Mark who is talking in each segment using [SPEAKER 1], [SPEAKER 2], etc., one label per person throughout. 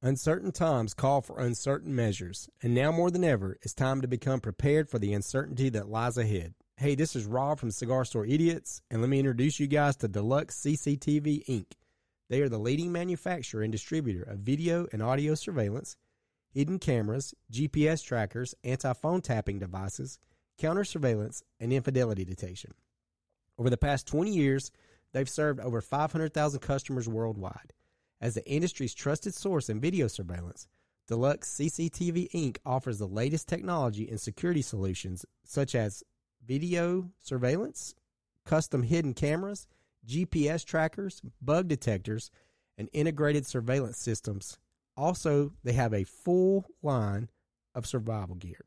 [SPEAKER 1] Uncertain times call for uncertain measures, and now more than ever, it's time to become prepared for the uncertainty that lies ahead. Hey, this is Rob from Cigar Store Idiots, and let me introduce you guys to Deluxe CCTV Inc. They are the leading manufacturer and distributor of video and audio surveillance, hidden cameras, GPS trackers, anti phone tapping devices, counter surveillance, and infidelity detection. Over the past 20 years, they've served over 500,000 customers worldwide. As the industry's trusted source in video surveillance, Deluxe CCTV Inc. offers the latest technology and security solutions such as video surveillance, custom hidden cameras, GPS trackers, bug detectors, and integrated surveillance systems. Also, they have a full line of survival gear.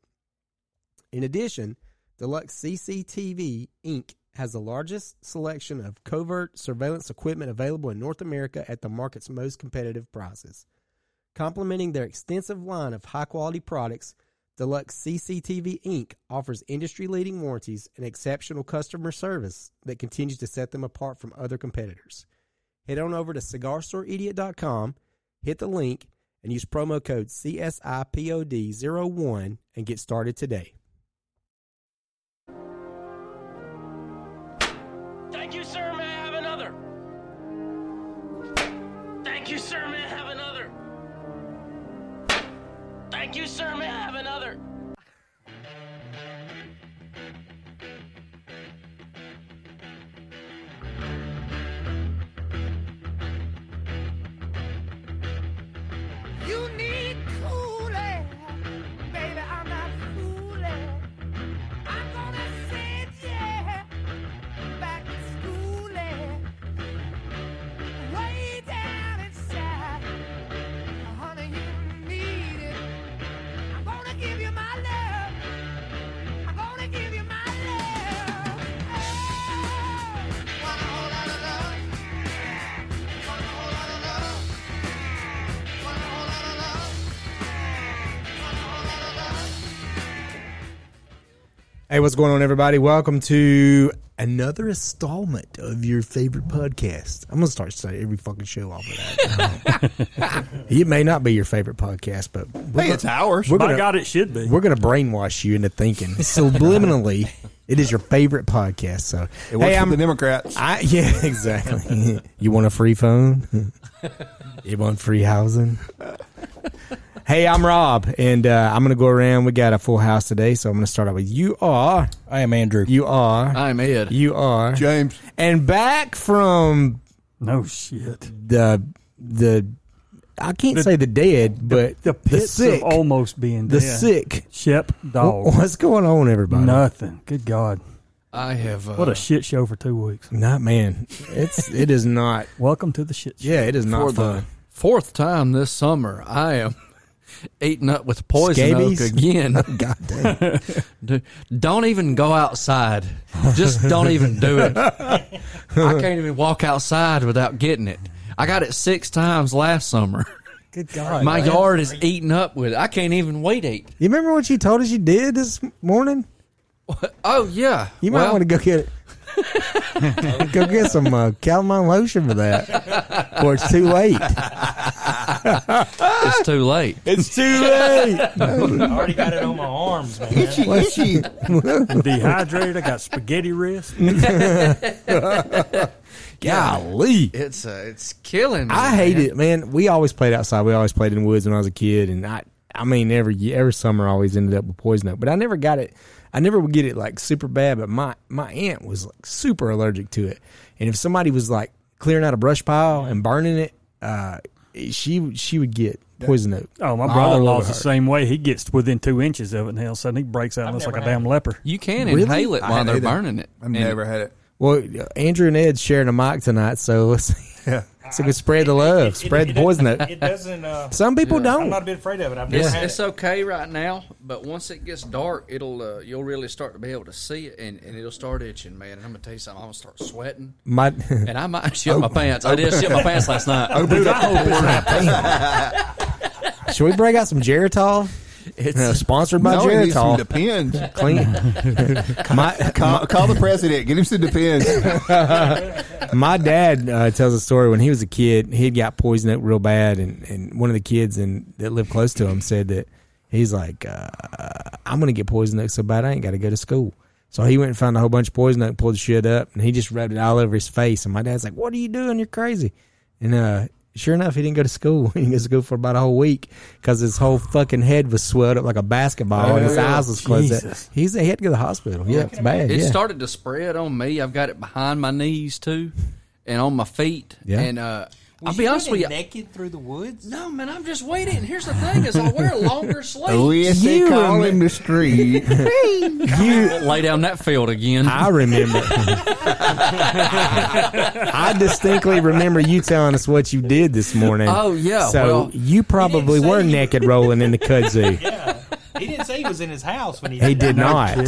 [SPEAKER 1] In addition, Deluxe CCTV Inc. has the largest selection of covert surveillance equipment available in North America at the market's most competitive prices. Complementing their extensive line of high quality products, Deluxe CCTV Inc. offers industry leading warranties and exceptional customer service that continues to set them apart from other competitors. Head on over to cigarstoreidiot.com, hit the link, and use promo code CSIPOD01 and get started today. Hey, what's going on, everybody? Welcome to another installment of your favorite podcast. I'm gonna start saying every fucking show off of that. it may not be your favorite podcast, but
[SPEAKER 2] Hey,
[SPEAKER 1] gonna,
[SPEAKER 2] it's ours.
[SPEAKER 1] We're
[SPEAKER 3] By
[SPEAKER 1] gonna,
[SPEAKER 3] God, it should be.
[SPEAKER 1] we're gonna brainwash you into thinking subliminally it is your favorite podcast. So,
[SPEAKER 2] It works
[SPEAKER 1] hey,
[SPEAKER 2] for
[SPEAKER 1] I'm
[SPEAKER 2] the Democrats.
[SPEAKER 1] I yeah, exactly. you want a free phone? you want free housing? Hey, I'm Rob, and uh, I'm gonna go around. We got a full house today, so I'm gonna start out with you are.
[SPEAKER 4] I am Andrew.
[SPEAKER 1] You are.
[SPEAKER 4] I'm Ed.
[SPEAKER 1] You are.
[SPEAKER 2] James.
[SPEAKER 1] And back from
[SPEAKER 3] no shit.
[SPEAKER 1] the the I can't
[SPEAKER 3] The-
[SPEAKER 1] say the dead, but
[SPEAKER 3] The pits
[SPEAKER 1] sick.
[SPEAKER 3] of almost being
[SPEAKER 1] the
[SPEAKER 3] dead.
[SPEAKER 1] sick.
[SPEAKER 3] Shep dog.
[SPEAKER 1] What's going on, everybody?
[SPEAKER 3] Nothing. Good God.
[SPEAKER 4] I have. Uh,
[SPEAKER 3] What a shit show for two weeks.
[SPEAKER 1] Not man. It's it is not.
[SPEAKER 3] Welcome to the shit show.
[SPEAKER 1] Yeah, it is
[SPEAKER 4] for
[SPEAKER 1] not
[SPEAKER 4] the
[SPEAKER 1] fun.
[SPEAKER 4] fourth time this summer. I am eating up with poison
[SPEAKER 1] Scabies?
[SPEAKER 4] oak again.
[SPEAKER 1] God damn.
[SPEAKER 4] Dude, don't even go outside. Just don't even do it. I can't even walk outside without getting it. I got it six times last summer.
[SPEAKER 3] Good God.
[SPEAKER 4] My yard is eaten up with it. I can't even wait eat.
[SPEAKER 1] You remember what you told us you did this morning?
[SPEAKER 4] Oh yeah.
[SPEAKER 1] You might
[SPEAKER 4] Well,
[SPEAKER 1] want to go get it. go get some uh, calamine lotion for that, or it's too late.
[SPEAKER 4] It's too late.
[SPEAKER 1] It's too late.
[SPEAKER 5] I already got it on my arms, man.
[SPEAKER 2] Itchy, itchy.
[SPEAKER 3] I'm dehydrated. I got spaghetti wrist.
[SPEAKER 1] Golly.
[SPEAKER 4] It's uh, it's killing me.
[SPEAKER 1] I hate
[SPEAKER 4] man.
[SPEAKER 1] it, man. We always played outside. We always played in the woods when I was a kid, and I, I mean, every year, every summer, I always ended up with poison oak. But I never got it. I never would get it like super bad. But my my aunt was like super allergic to it, and if somebody was like clearing out a brush pile and burning it, uh, she she would get poison oak.
[SPEAKER 3] Oh, my brother in law's
[SPEAKER 1] over
[SPEAKER 3] the same way. He gets within two inches of it, and hell, sudden he breaks out and looks like a damn
[SPEAKER 5] it.
[SPEAKER 3] leper.
[SPEAKER 4] You can
[SPEAKER 1] Really?
[SPEAKER 4] inhale it while they're
[SPEAKER 2] either.
[SPEAKER 4] burning it.
[SPEAKER 2] I've
[SPEAKER 4] And
[SPEAKER 2] never had it.
[SPEAKER 1] Well, Andrew and Ed sharing a mic tonight, so let's.
[SPEAKER 2] Yeah.
[SPEAKER 1] So we spread the love, spread the poison.
[SPEAKER 5] It,
[SPEAKER 1] oak.
[SPEAKER 5] it doesn't. Uh,
[SPEAKER 1] Some people
[SPEAKER 5] I'm
[SPEAKER 1] don't.
[SPEAKER 5] not a bit afraid of it. I've never
[SPEAKER 4] It's,
[SPEAKER 5] had
[SPEAKER 4] it's
[SPEAKER 5] it.
[SPEAKER 4] okay right now, but once it gets dark, it'll uh, you'll really start to be able to see it, and, and it'll start itching, man. And I'm gonna tell you something. I'm gonna start sweating,
[SPEAKER 1] My,
[SPEAKER 4] and I might shit my pants. I did shit my pants last night. Oh, boo!
[SPEAKER 1] Should we break out some Geritol?
[SPEAKER 4] It's
[SPEAKER 1] Uh, sponsored by
[SPEAKER 2] No, it needs some
[SPEAKER 1] Geritol.
[SPEAKER 2] Depends.
[SPEAKER 1] Clean. my,
[SPEAKER 2] Call, call the president. Get him some Depends.
[SPEAKER 1] my dad uh, tells a story when he was a kid. He got poison oak real bad, and, and one of the kids in, that lived close to him said that he's like, uh, "I'm gonna get poison oak so bad I ain't got to go to school." So he went and found a whole bunch of poison oak, pulled the shit up, and he just rubbed it all over his face. And my dad's like, "What are you doing? You're crazy!" And uh, sure enough, he didn't go to school. he didn't go to school for about a whole week because his whole fucking head was swelled up like a basketball, and his eyes was closed. Up. He's he had to go to the hospital. Yeah, it's bad.
[SPEAKER 4] it
[SPEAKER 1] yeah.
[SPEAKER 4] started to spread on me. I've got it behind my knees too, and on my feet.
[SPEAKER 1] Yeah.
[SPEAKER 4] And uh, I'll be
[SPEAKER 5] you
[SPEAKER 4] honest with you.
[SPEAKER 5] running naked through the woods.
[SPEAKER 4] No, man, I'm just waiting. Here's the thing: is I wear longer sleeves.
[SPEAKER 2] Oh, yes, they
[SPEAKER 1] You
[SPEAKER 2] call
[SPEAKER 1] remem-
[SPEAKER 2] him the street.
[SPEAKER 1] you
[SPEAKER 4] Lay down that field again.
[SPEAKER 1] I remember. I distinctly remember you telling us what you did this morning.
[SPEAKER 4] Oh, yeah,
[SPEAKER 1] So
[SPEAKER 4] well-
[SPEAKER 1] you probably
[SPEAKER 5] say
[SPEAKER 1] were
[SPEAKER 5] you-
[SPEAKER 1] naked rolling in the kudzu.
[SPEAKER 5] Yeah, he didn't say he was in his house when he.
[SPEAKER 1] He did not.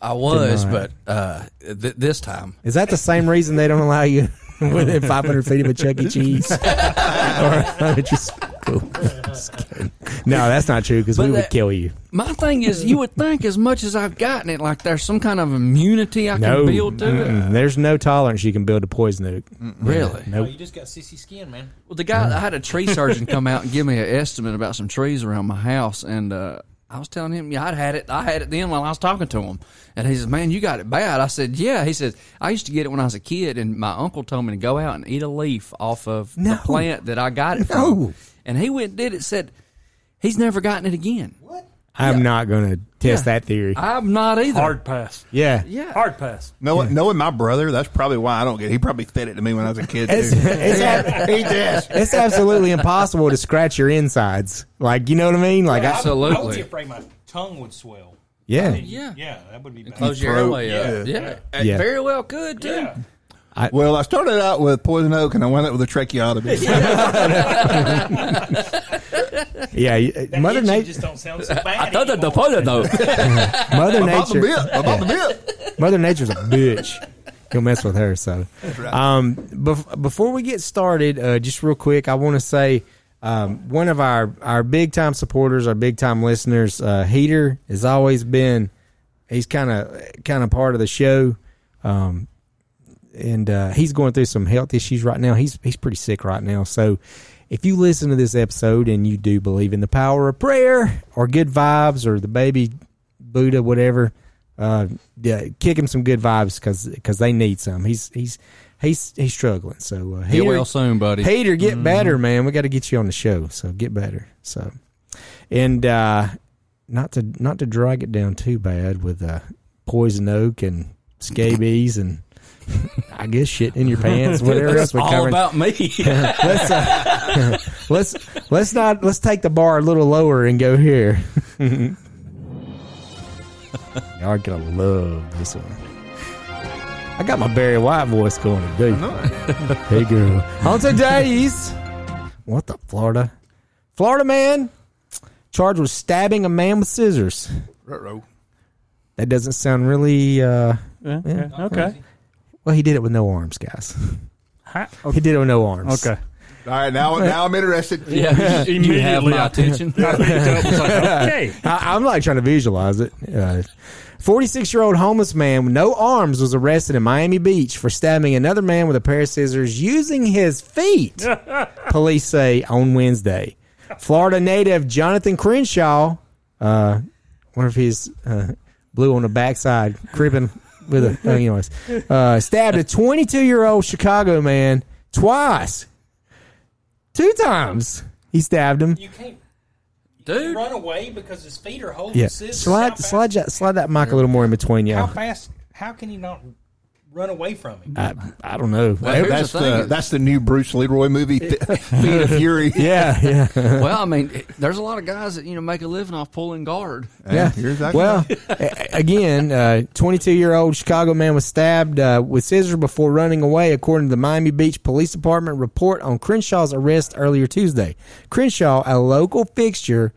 [SPEAKER 4] I was,
[SPEAKER 1] Did
[SPEAKER 4] but uh, th- this time
[SPEAKER 1] Is that the same reason they don't allow you within 500 feet of a Chuck E. Cheese? or, or just, just no, that's not true because we
[SPEAKER 4] But
[SPEAKER 1] would kill you.
[SPEAKER 4] My thing is, you would think as much as I've gotten it, like there's some kind of immunity I
[SPEAKER 1] No,
[SPEAKER 4] can build to it.
[SPEAKER 1] mm-mm. there's no tolerance you can build to poison oak.
[SPEAKER 4] Really?
[SPEAKER 5] Oh,
[SPEAKER 1] Nope.
[SPEAKER 5] you just got sissy skin, man.
[SPEAKER 4] Well, the guy, I had a tree surgeon come out and give me an estimate about some trees around my house, and uh, I was telling him, yeah, I'd had it. I had it then while I was talking to him, and he says, "Man, you got it bad." I said, "Yeah." He says, "I used to get it when I was a kid, and my uncle told me to go out and eat a leaf off of
[SPEAKER 1] No.
[SPEAKER 4] the plant that I got it
[SPEAKER 1] No.
[SPEAKER 4] from." And he went and did it. Said he's never gotten it again.
[SPEAKER 1] I'm not going to test
[SPEAKER 4] Yeah.
[SPEAKER 1] that theory.
[SPEAKER 4] I'm not either.
[SPEAKER 3] Hard pass.
[SPEAKER 1] yeah.
[SPEAKER 4] Yeah.
[SPEAKER 3] Hard pass.
[SPEAKER 2] Knowing, knowing my brother, that's probably why I don't get. He probably fed it to me when I was a kid. Too.
[SPEAKER 1] It's, it's, ab- it's absolutely impossible to scratch your insides. Like, you know what I mean? Like, I,
[SPEAKER 5] I, I would be afraid my tongue would swell.
[SPEAKER 1] yeah.
[SPEAKER 4] Yeah.
[SPEAKER 5] Yeah, that would be bad.
[SPEAKER 4] Close your
[SPEAKER 2] Throat,
[SPEAKER 4] airway up.
[SPEAKER 2] yeah.
[SPEAKER 4] Yeah. It
[SPEAKER 1] Yeah.
[SPEAKER 4] Very well could too.
[SPEAKER 5] Yeah.
[SPEAKER 2] Well, I started out with poison oak, and I went up with a tracheotomy.
[SPEAKER 1] Yeah.
[SPEAKER 5] That
[SPEAKER 1] Mother, Nature,
[SPEAKER 5] just don't sound so bad.
[SPEAKER 4] I thought that the
[SPEAKER 5] poison
[SPEAKER 4] photo though.
[SPEAKER 1] Mother
[SPEAKER 2] About the
[SPEAKER 1] Nature.
[SPEAKER 2] bit. About the bit.
[SPEAKER 1] Mother Nature's a bitch. You'll mess with her. So, um, bef- before we get started, uh, just real quick, I want to say um, one of our our big time supporters, our big time listeners, uh, Heater has always been. He's kind of kind of part of the show, um, and uh, he's going through some health issues right now. He's he's pretty sick right now. So, if you listen to this episode and you do believe in the power of prayer or good vibes or the baby Buddha, whatever, uh, yeah, kick him some good vibes because they need some. He's he's he's he's struggling. So uh,
[SPEAKER 4] Get
[SPEAKER 1] Hater,
[SPEAKER 4] well soon, buddy.
[SPEAKER 1] Hater, get better, man. We got to get you on the show. So get better. So and uh, not to not to drag it down too bad with uh, poison oak and scabies and I guess shit in your pants, whatever else
[SPEAKER 4] That's
[SPEAKER 1] we
[SPEAKER 4] all
[SPEAKER 1] covered.
[SPEAKER 4] about me.
[SPEAKER 1] let's uh, let's let's not let's take the bar a little lower and go here. Y'all gonna love this one. I got my Barry White voice going today. hey girl. On today's what the Florida? Florida man charged with stabbing a man with scissors.
[SPEAKER 2] Ruh-roh.
[SPEAKER 1] That doesn't sound really uh
[SPEAKER 3] Yeah,
[SPEAKER 1] Yeah.
[SPEAKER 3] okay. Okay.
[SPEAKER 1] well he did it with no arms, guys.
[SPEAKER 3] Ha-
[SPEAKER 1] He did it with no arms.
[SPEAKER 3] Okay.
[SPEAKER 2] All right, now now I'm interested.
[SPEAKER 4] yeah, you have
[SPEAKER 3] Immediately
[SPEAKER 4] my
[SPEAKER 3] I-
[SPEAKER 4] attention.
[SPEAKER 3] I picked up, was like, okay.
[SPEAKER 1] I, I'm like trying to visualize it. Uh, 46 year old homeless man with no arms was arrested in Miami Beach for stabbing another man with a pair of scissors using his feet, police say on Wednesday. Florida native Jonathan Crenshaw, uh, wonder if he's uh, blue on the backside, cribbing with a, uh, anyways, uh, stabbed a 22 year old Chicago man twice. Two times he stabbed him.
[SPEAKER 5] You can't
[SPEAKER 4] Dude,
[SPEAKER 5] run away because his feet are holding
[SPEAKER 1] Yeah,
[SPEAKER 5] scissors.
[SPEAKER 1] slide slide that slide that mic a little more in between you.
[SPEAKER 5] How fast? How can you not run away from him.
[SPEAKER 1] I, I don't know.
[SPEAKER 4] Well, here's
[SPEAKER 2] that's
[SPEAKER 4] the
[SPEAKER 2] the,
[SPEAKER 4] thing.
[SPEAKER 2] that's the new Bruce Leroy movie, Fe- Feet of Fury.
[SPEAKER 1] yeah, yeah.
[SPEAKER 4] well, I mean, there's a lot of guys that you know make a living off pulling guard.
[SPEAKER 1] Yeah.
[SPEAKER 2] you're exactly
[SPEAKER 1] well,
[SPEAKER 2] right.
[SPEAKER 1] again, 22 year old Chicago man was stabbed uh, with scissors before running away, according to the Miami Beach Police Department report on Crenshaw's arrest earlier Tuesday. Crenshaw, a local fixture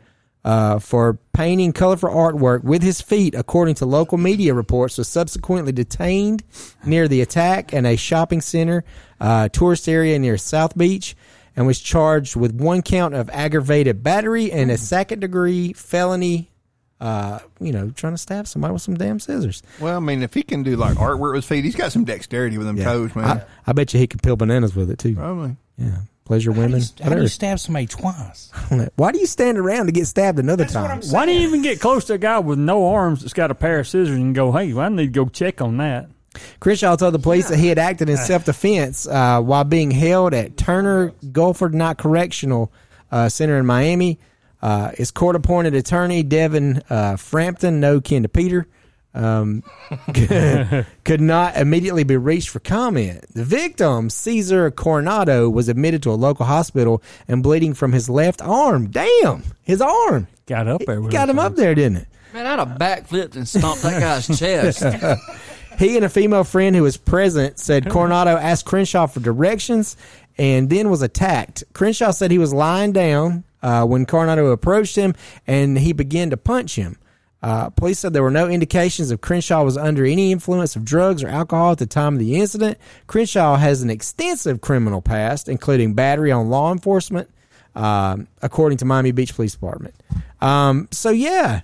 [SPEAKER 1] uh, for painting colorful artwork with his feet, according to local media reports, was subsequently detained near the attack and a shopping center, uh, tourist area near South Beach. And was charged with one count of aggravated battery and a second degree felony uh, you know, trying to stab somebody with some damn scissors.
[SPEAKER 2] Well, I mean, if he can do like artwork with his feet, he's got some dexterity with them toes, man.
[SPEAKER 1] I, I bet you he could peel bananas with it too.
[SPEAKER 2] Probably.
[SPEAKER 1] Yeah, pleasure women.
[SPEAKER 5] How do you
[SPEAKER 1] Whatever.
[SPEAKER 5] stab somebody twice?
[SPEAKER 1] Why do you stand around to get stabbed another
[SPEAKER 5] That's
[SPEAKER 1] time?
[SPEAKER 3] Why do you even get close to a guy with no arms that's got a pair of scissors and go, hey, well, I need to go check on that?
[SPEAKER 1] Crenshaw told the police that he had acted in self defense uh, while being held at Turner Guilford Knight Correctional uh, Center in Miami. Uh, his court appointed attorney, Devin uh, Frampton, no kin to Peter, um, could not immediately be reached for comment. The victim, Caesar Coronado, was admitted to a local hospital and bleeding from his left arm. Damn, his arm.
[SPEAKER 3] Got up there.
[SPEAKER 1] It got him up there, didn't it?
[SPEAKER 4] Man, I'd have backflipped and stomped that guy's chest.
[SPEAKER 1] He and a female friend who was present said Coronado asked Crenshaw for directions and then was attacked. Crenshaw said he was lying down uh, when Coronado approached him and he began to punch him. Uh, police said there were no indications of Crenshaw was under any influence of drugs or alcohol at the time of the incident. Crenshaw has an extensive criminal past, including battery on law enforcement, um, according to Miami Beach Police Department. Um, so yeah,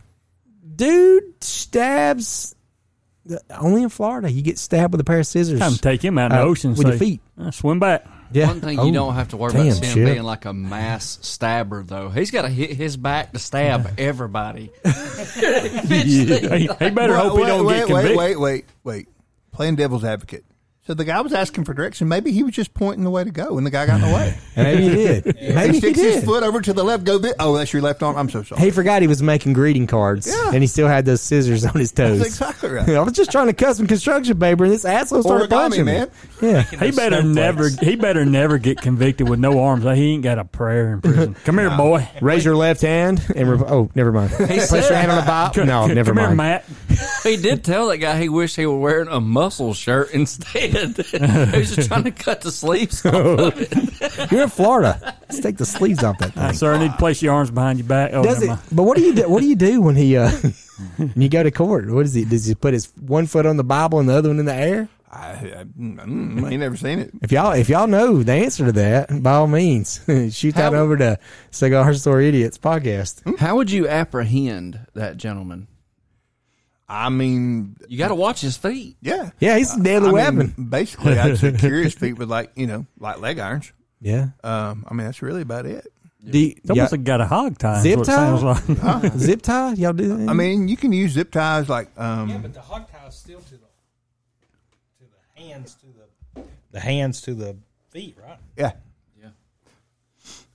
[SPEAKER 1] dude stabs. Only in Florida, you get stabbed with a pair of scissors.
[SPEAKER 3] Time to take him out in the
[SPEAKER 1] Uh,
[SPEAKER 3] ocean
[SPEAKER 1] with
[SPEAKER 3] say,
[SPEAKER 1] your feet.
[SPEAKER 3] "Uh, swim back.
[SPEAKER 1] Yeah.
[SPEAKER 4] One thing
[SPEAKER 1] Oh,
[SPEAKER 4] you don't have to worry
[SPEAKER 1] damn,
[SPEAKER 4] about is him
[SPEAKER 1] shit.
[SPEAKER 4] being like a mass stabber, though. He's got to hit his back to stab everybody.
[SPEAKER 3] he, he better hope he
[SPEAKER 2] wait,
[SPEAKER 3] don't
[SPEAKER 2] wait,
[SPEAKER 3] get
[SPEAKER 2] wait,
[SPEAKER 3] convicted.
[SPEAKER 2] wait, wait, wait. Playing devil's advocate. So the guy was asking for direction. Maybe he was just pointing the way to go, and the guy got in the way.
[SPEAKER 1] Maybe he did. Maybe
[SPEAKER 2] he
[SPEAKER 1] he
[SPEAKER 2] sticks his
[SPEAKER 1] did.
[SPEAKER 2] foot over to the left. Go. This. Oh, that's your left arm. I'm so sorry.
[SPEAKER 1] He forgot he was making greeting cards,
[SPEAKER 2] Yeah.
[SPEAKER 1] and he still had those scissors on his toes.
[SPEAKER 2] That's exactly right.
[SPEAKER 1] I was just trying to cut some construction paper, and this asshole started
[SPEAKER 2] Origami,
[SPEAKER 1] punching me.
[SPEAKER 2] man.
[SPEAKER 1] Yeah,
[SPEAKER 3] He better never. He better never get convicted with no arms. He ain't got a prayer in prison. Come here, boy.
[SPEAKER 1] raise your left hand and re- oh, never mind. Place
[SPEAKER 4] said-
[SPEAKER 1] your hand on the Bible. No,
[SPEAKER 3] Come
[SPEAKER 1] never
[SPEAKER 3] here,
[SPEAKER 1] mind.
[SPEAKER 3] Matt.
[SPEAKER 4] he did tell that guy he wished he were wearing a muscle shirt instead. He was just trying to cut the sleeves off of it.
[SPEAKER 1] You're in Florida. Let's take the sleeves off that
[SPEAKER 3] Uh,
[SPEAKER 1] thing.
[SPEAKER 3] sir, I need to place your arms behind your back. Oh,
[SPEAKER 1] Does it? But what do you do? What do you do when he uh, when you go to court? What is he? Does he put his one foot on the Bible and the other one in the air?
[SPEAKER 2] I, I, mm, I ain't never seen it.
[SPEAKER 1] If y'all if y'all know the answer to that, by all means, shoot that
[SPEAKER 4] How-
[SPEAKER 1] over to Cigar Store Idiots podcast.
[SPEAKER 4] How would you apprehend that gentleman?
[SPEAKER 2] I mean,
[SPEAKER 4] You got to watch his feet.
[SPEAKER 2] yeah,
[SPEAKER 1] Yeah, he's a deadly
[SPEAKER 2] I
[SPEAKER 1] weapon.
[SPEAKER 2] Mean, basically, I'd curious his feet with like you know, like leg irons.
[SPEAKER 1] yeah.
[SPEAKER 2] Um, I mean, that's really about it.
[SPEAKER 1] Do you,
[SPEAKER 3] It's almost like got a hog tie.
[SPEAKER 1] Zip
[SPEAKER 3] what it
[SPEAKER 1] tie?
[SPEAKER 3] sounds like.
[SPEAKER 1] zip tie? Y'all do that?
[SPEAKER 2] I mean, you can use zip ties like um,
[SPEAKER 5] Yeah, but the hog tie is still to the to the hands to the the hands to the feet, right?
[SPEAKER 2] yeah.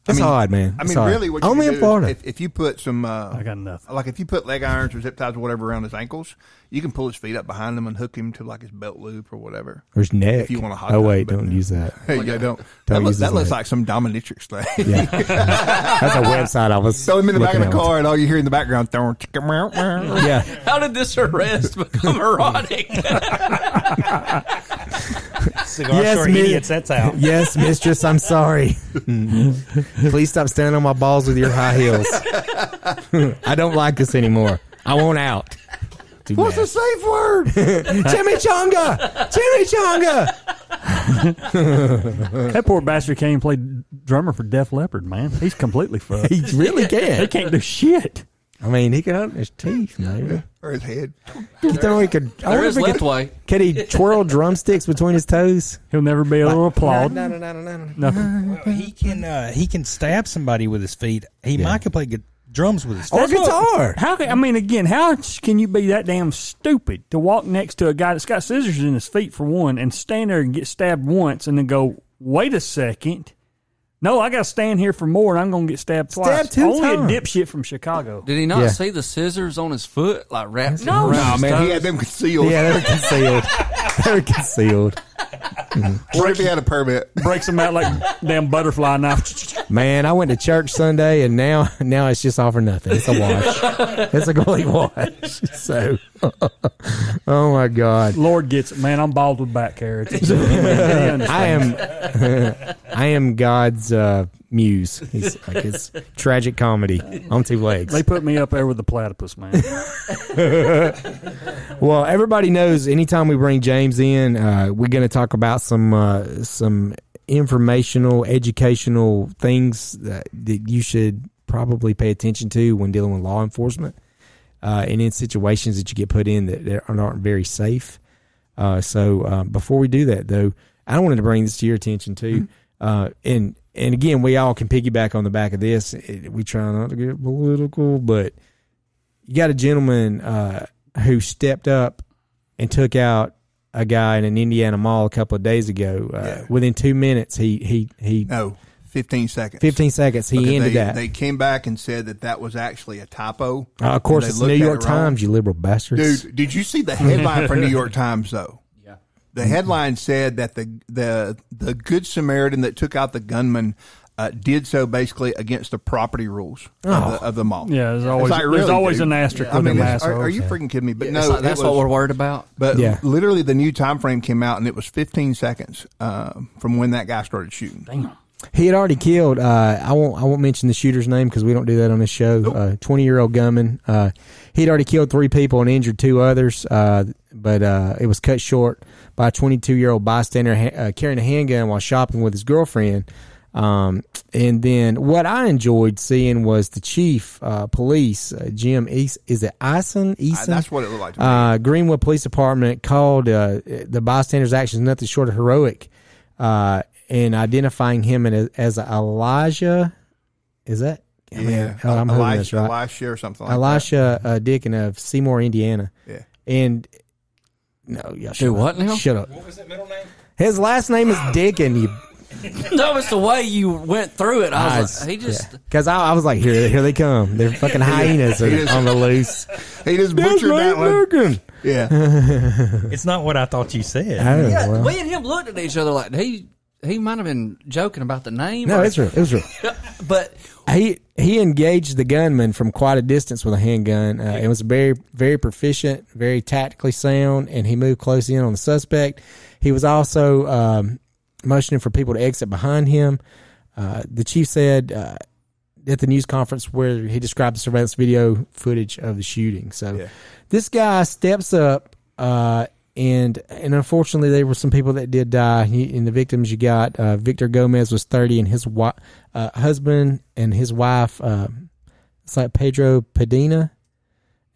[SPEAKER 1] It's
[SPEAKER 2] I mean-
[SPEAKER 1] odd, man.
[SPEAKER 2] I mean,
[SPEAKER 1] odd.
[SPEAKER 2] really, what you
[SPEAKER 1] only
[SPEAKER 2] can
[SPEAKER 1] in
[SPEAKER 2] do is
[SPEAKER 1] Florida.
[SPEAKER 2] If, if you put some, uh,
[SPEAKER 3] I got nothing.
[SPEAKER 2] like if you put leg irons or zip ties or whatever around his ankles, you can pull his feet up behind him and hook him to like his belt loop or whatever.
[SPEAKER 1] or his neck.
[SPEAKER 2] if you want to hot
[SPEAKER 1] oh wait,
[SPEAKER 2] but-
[SPEAKER 1] don't use that.
[SPEAKER 2] Hey, yeah, don't.
[SPEAKER 1] Don't
[SPEAKER 2] that looks,
[SPEAKER 1] use
[SPEAKER 2] that
[SPEAKER 1] his
[SPEAKER 2] looks
[SPEAKER 1] leg.
[SPEAKER 2] like some dominatrix thing.
[SPEAKER 1] Yeah, that's a website I was.
[SPEAKER 2] Throw him in the back of the car, and all you hear in the background, throwing chicken. meow, meow.
[SPEAKER 1] Yeah,
[SPEAKER 4] How did this arrest become erotic?
[SPEAKER 5] Cigar
[SPEAKER 1] Yes,
[SPEAKER 5] store
[SPEAKER 1] me-
[SPEAKER 5] idiots. That's out.
[SPEAKER 1] yes, mistress. I'm sorry. Please stop standing on my balls with your high heels. I don't like this anymore. I want out. Too
[SPEAKER 2] What's
[SPEAKER 1] bad.
[SPEAKER 2] the safe word?
[SPEAKER 1] Chimichanga! Chimichanga!
[SPEAKER 3] That poor bastard can't even play drummer for Def Leppard, man. He's completely fucked.
[SPEAKER 1] He really
[SPEAKER 3] He
[SPEAKER 1] can.
[SPEAKER 3] can't do shit.
[SPEAKER 1] I mean, he can open his teeth, maybe.
[SPEAKER 2] or his head?
[SPEAKER 1] You think he could? I
[SPEAKER 4] there
[SPEAKER 1] wonder
[SPEAKER 4] is
[SPEAKER 1] if he
[SPEAKER 4] left
[SPEAKER 1] could,
[SPEAKER 4] way.
[SPEAKER 1] could he twirl drumsticks between his toes?
[SPEAKER 3] He'll never be able to applaud.
[SPEAKER 1] No, no, no, no, no, no.
[SPEAKER 3] Nothing.
[SPEAKER 5] Well, he can uh, he can stab somebody with his feet. He might can play good drums with his feet.
[SPEAKER 1] Or guitar.
[SPEAKER 3] How can, I mean, again, how can you be that damn stupid to walk next to a guy that's got scissors in his feet for one, and stand there and get stabbed once, and then go, wait a second, No, I got to stand here for more, and I'm going to get stabbed twice.
[SPEAKER 1] Stabbed two
[SPEAKER 3] Only
[SPEAKER 1] times.
[SPEAKER 3] a dipshit from Chicago.
[SPEAKER 4] Did he not
[SPEAKER 1] Yeah.
[SPEAKER 4] see the scissors on his foot, like wrapped
[SPEAKER 3] No,
[SPEAKER 4] around
[SPEAKER 2] Nah,
[SPEAKER 4] his
[SPEAKER 2] man, he had them concealed.
[SPEAKER 1] Yeah, they're concealed. they're concealed.
[SPEAKER 2] What if he had a permit?
[SPEAKER 3] Breaks them out like damn butterfly knife.
[SPEAKER 1] Man, I went to church Sunday, and now now it's just all for nothing. It's a wash. it's a complete wash. So, oh my God,
[SPEAKER 3] Lord gets it, man. I'm bald with back hair.
[SPEAKER 1] I am I am God's uh, muse. He's like it's tragic comedy on two legs.
[SPEAKER 3] They put me up there with the platypus, man.
[SPEAKER 1] Well, everybody knows anytime we bring James in, uh, we're going to talk about some uh, some informational, educational things that, that you should probably pay attention to when dealing with law enforcement, uh, and in situations that you get put in that, that aren't very safe. Uh, so uh, before we do that, though, I wanted to bring this to your attention too, uh, and and again, we all can piggyback on the back of this. We try not to get political, but you got a gentleman uh, who stepped up and took out a guy in an Indiana mall a couple of days ago. Uh,
[SPEAKER 2] Yeah.
[SPEAKER 1] Within two minutes, he he he
[SPEAKER 2] No, fifteen seconds.
[SPEAKER 1] fifteen seconds he
[SPEAKER 2] Because
[SPEAKER 1] ended
[SPEAKER 2] they,
[SPEAKER 1] that.
[SPEAKER 2] They came back and said that that was actually a typo.
[SPEAKER 1] Uh, of course, it's the New York
[SPEAKER 2] it.
[SPEAKER 1] Times, you liberal bastards.
[SPEAKER 2] Dude, did you see the headline for New York Times though? Yeah. The headline said that the the the good Samaritan that took out the gunman uh, did so basically against the property rules
[SPEAKER 1] Oh.
[SPEAKER 2] of, the, of the mall.
[SPEAKER 3] Yeah, there's
[SPEAKER 2] It's
[SPEAKER 3] always
[SPEAKER 2] like,
[SPEAKER 3] there's always
[SPEAKER 2] dude?
[SPEAKER 3] an asterisk
[SPEAKER 2] I mean,
[SPEAKER 3] them
[SPEAKER 2] are, are you freaking kidding me? But
[SPEAKER 4] It's
[SPEAKER 2] no,
[SPEAKER 4] like, that's
[SPEAKER 2] it
[SPEAKER 4] what we're worried about.
[SPEAKER 2] But
[SPEAKER 1] Yeah.
[SPEAKER 2] literally, the new time frame came out, and it was 15 seconds uh, from when that guy started shooting.
[SPEAKER 3] Damn.
[SPEAKER 1] He had already killed. Uh, I won't. I won't mention the shooter's name because we don't do that on this show. Twenty year old gunman. Uh, he'd already killed three people and injured two others. Uh, but uh, it was cut short by a twenty two year old bystander ha- uh, carrying a handgun while shopping with his girlfriend. Um, and then what I enjoyed seeing was the chief uh, police uh, Jim East. Is it Eason?
[SPEAKER 2] I,
[SPEAKER 1] Eason?
[SPEAKER 2] that's what it looked like to me.
[SPEAKER 1] uh, Greenwood Police Department called uh, the bystanders' actions nothing short of heroic uh, in identifying him as, as Elijah. Is that? I mean,
[SPEAKER 2] yeah,
[SPEAKER 1] I'm hoping
[SPEAKER 2] Elisha,
[SPEAKER 1] that's right.
[SPEAKER 2] Elisha or something like
[SPEAKER 1] Elisha uh, Dicken of Seymour, Indiana.
[SPEAKER 2] Yeah.
[SPEAKER 1] And no, y'all shut
[SPEAKER 4] Do
[SPEAKER 1] up.
[SPEAKER 4] what now?
[SPEAKER 1] Shut up.
[SPEAKER 5] What was that middle name?
[SPEAKER 1] His last name is Dicken. You
[SPEAKER 4] That was the way you went through it. I was like, he just
[SPEAKER 1] because I, I was like, here, here they come. They're fucking hyenas are on the loose.
[SPEAKER 2] He just butchered that one.
[SPEAKER 1] Dicken.
[SPEAKER 2] Yeah.
[SPEAKER 5] It's not what I thought you said.
[SPEAKER 1] Oh,
[SPEAKER 4] yeah.
[SPEAKER 1] well.
[SPEAKER 4] We and him looked at each other like he he might have been joking about the name.
[SPEAKER 1] No,
[SPEAKER 4] or-
[SPEAKER 1] it's real. It was real.
[SPEAKER 4] but
[SPEAKER 1] he he engaged the gunman from quite a distance with a handgun. Uh, it was very very proficient, very tactically sound, and he moved close in on the suspect. He was also um, motioning for people to exit behind him. Uh, the chief said uh, at the news conference where he described the surveillance video footage of the shooting. So
[SPEAKER 2] Yeah.
[SPEAKER 1] this guy steps up. Uh, and and unfortunately, there were some people that did die. He, and the victims you got, uh, Victor Gomez was thirty, and his wi- uh, husband and his wife, uh, it's like Pedro Padina,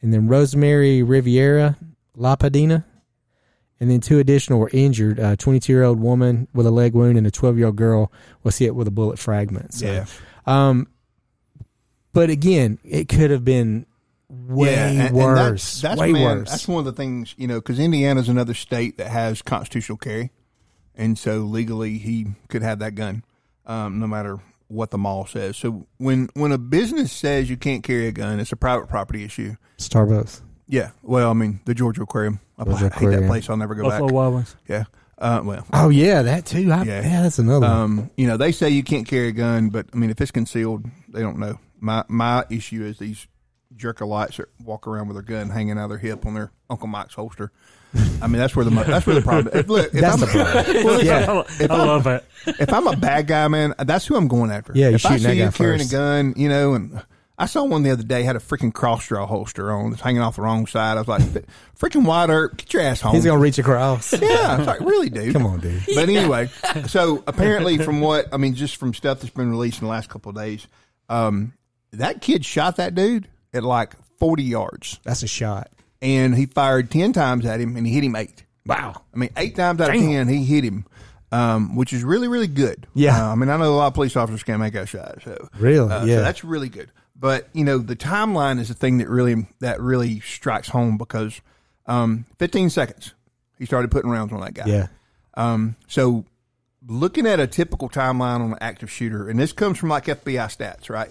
[SPEAKER 1] and then Rosemary Riviera La Padina, and then two additional were injured. A twenty-two-year-old woman with a leg wound and a twelve-year-old girl was hit with a bullet fragment. So,
[SPEAKER 2] Yeah.
[SPEAKER 1] um, but again, it could have been way
[SPEAKER 2] yeah, and- and
[SPEAKER 1] worse.
[SPEAKER 2] that's, that's
[SPEAKER 1] way
[SPEAKER 2] man,
[SPEAKER 1] worse.
[SPEAKER 2] That's one of the things you know because Indiana's another state that has constitutional carry, and so legally he could have that gun, um, no matter what the mall says. So when when a business says you can't carry a gun, it's a private property issue.
[SPEAKER 1] Starbucks.
[SPEAKER 2] Yeah, well, I mean the Georgia Aquarium. I
[SPEAKER 1] Georgia
[SPEAKER 2] hate that place. I'll never go
[SPEAKER 3] Buffalo
[SPEAKER 2] back.
[SPEAKER 3] Wild Wings.
[SPEAKER 2] Yeah. Uh, well,
[SPEAKER 1] Oh yeah, that too. I, yeah.
[SPEAKER 2] Yeah.
[SPEAKER 1] that's another one.
[SPEAKER 2] um, you know, they say you can't carry a gun, but I mean, if it's concealed, they don't know. My my issue is these jerkalites that walk around with their gun hanging out of their hip on their Uncle Mike's holster. I mean, that's where the that's where the problem. If, look, if
[SPEAKER 1] That's
[SPEAKER 2] I'm,
[SPEAKER 1] the problem.
[SPEAKER 2] well,
[SPEAKER 1] Yeah.
[SPEAKER 2] if
[SPEAKER 3] I
[SPEAKER 2] I'm-
[SPEAKER 3] love that.
[SPEAKER 2] if I'm a bad guy, man, that's who I'm going after.
[SPEAKER 1] Yeah, you're
[SPEAKER 2] if I
[SPEAKER 1] shooting that
[SPEAKER 2] see you carrying
[SPEAKER 1] first.
[SPEAKER 2] a gun, you know, and I saw one the other day had a freaking cross draw holster on, it's hanging off the wrong side. I was like, freaking Wyatt Earp, get your ass home.
[SPEAKER 1] He's gonna reach across.
[SPEAKER 2] Yeah, it's like really, dude.
[SPEAKER 1] Come on, dude.
[SPEAKER 2] But anyway, so apparently, from what I mean, just from stuff that's been released in the last couple of days, um, that kid shot that dude at like forty yards,
[SPEAKER 1] That's a shot.
[SPEAKER 2] and he fired ten times at him, and he hit him eight.
[SPEAKER 1] Wow.
[SPEAKER 2] I mean, eight times out of ten, he hit him, um, which is really, really good.
[SPEAKER 1] Yeah.
[SPEAKER 2] Uh, I mean, I know a lot of police officers can't make that shot, so
[SPEAKER 1] Really?
[SPEAKER 2] uh,
[SPEAKER 1] Yeah.
[SPEAKER 2] so that's really good. But you know, the timeline is the thing that really that really strikes home because um, fifteen seconds he started putting rounds on that guy.
[SPEAKER 1] Yeah.
[SPEAKER 2] Um, so looking at a typical timeline on an active shooter, and this comes from like FBI stats, right?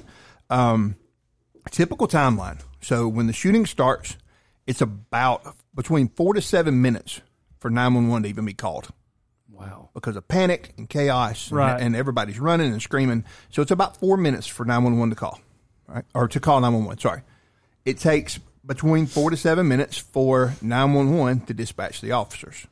[SPEAKER 2] Um, typical timeline. So when the shooting starts, it's about between four to seven minutes for 911 to even be called
[SPEAKER 4] Wow.
[SPEAKER 2] because of panic and chaos, and-
[SPEAKER 3] Right.
[SPEAKER 2] and, everybody's running and screaming. So it's about four minutes for 911 to call, right? Or to call 911, sorry. It takes between four to seven minutes for 911 to dispatch the officers.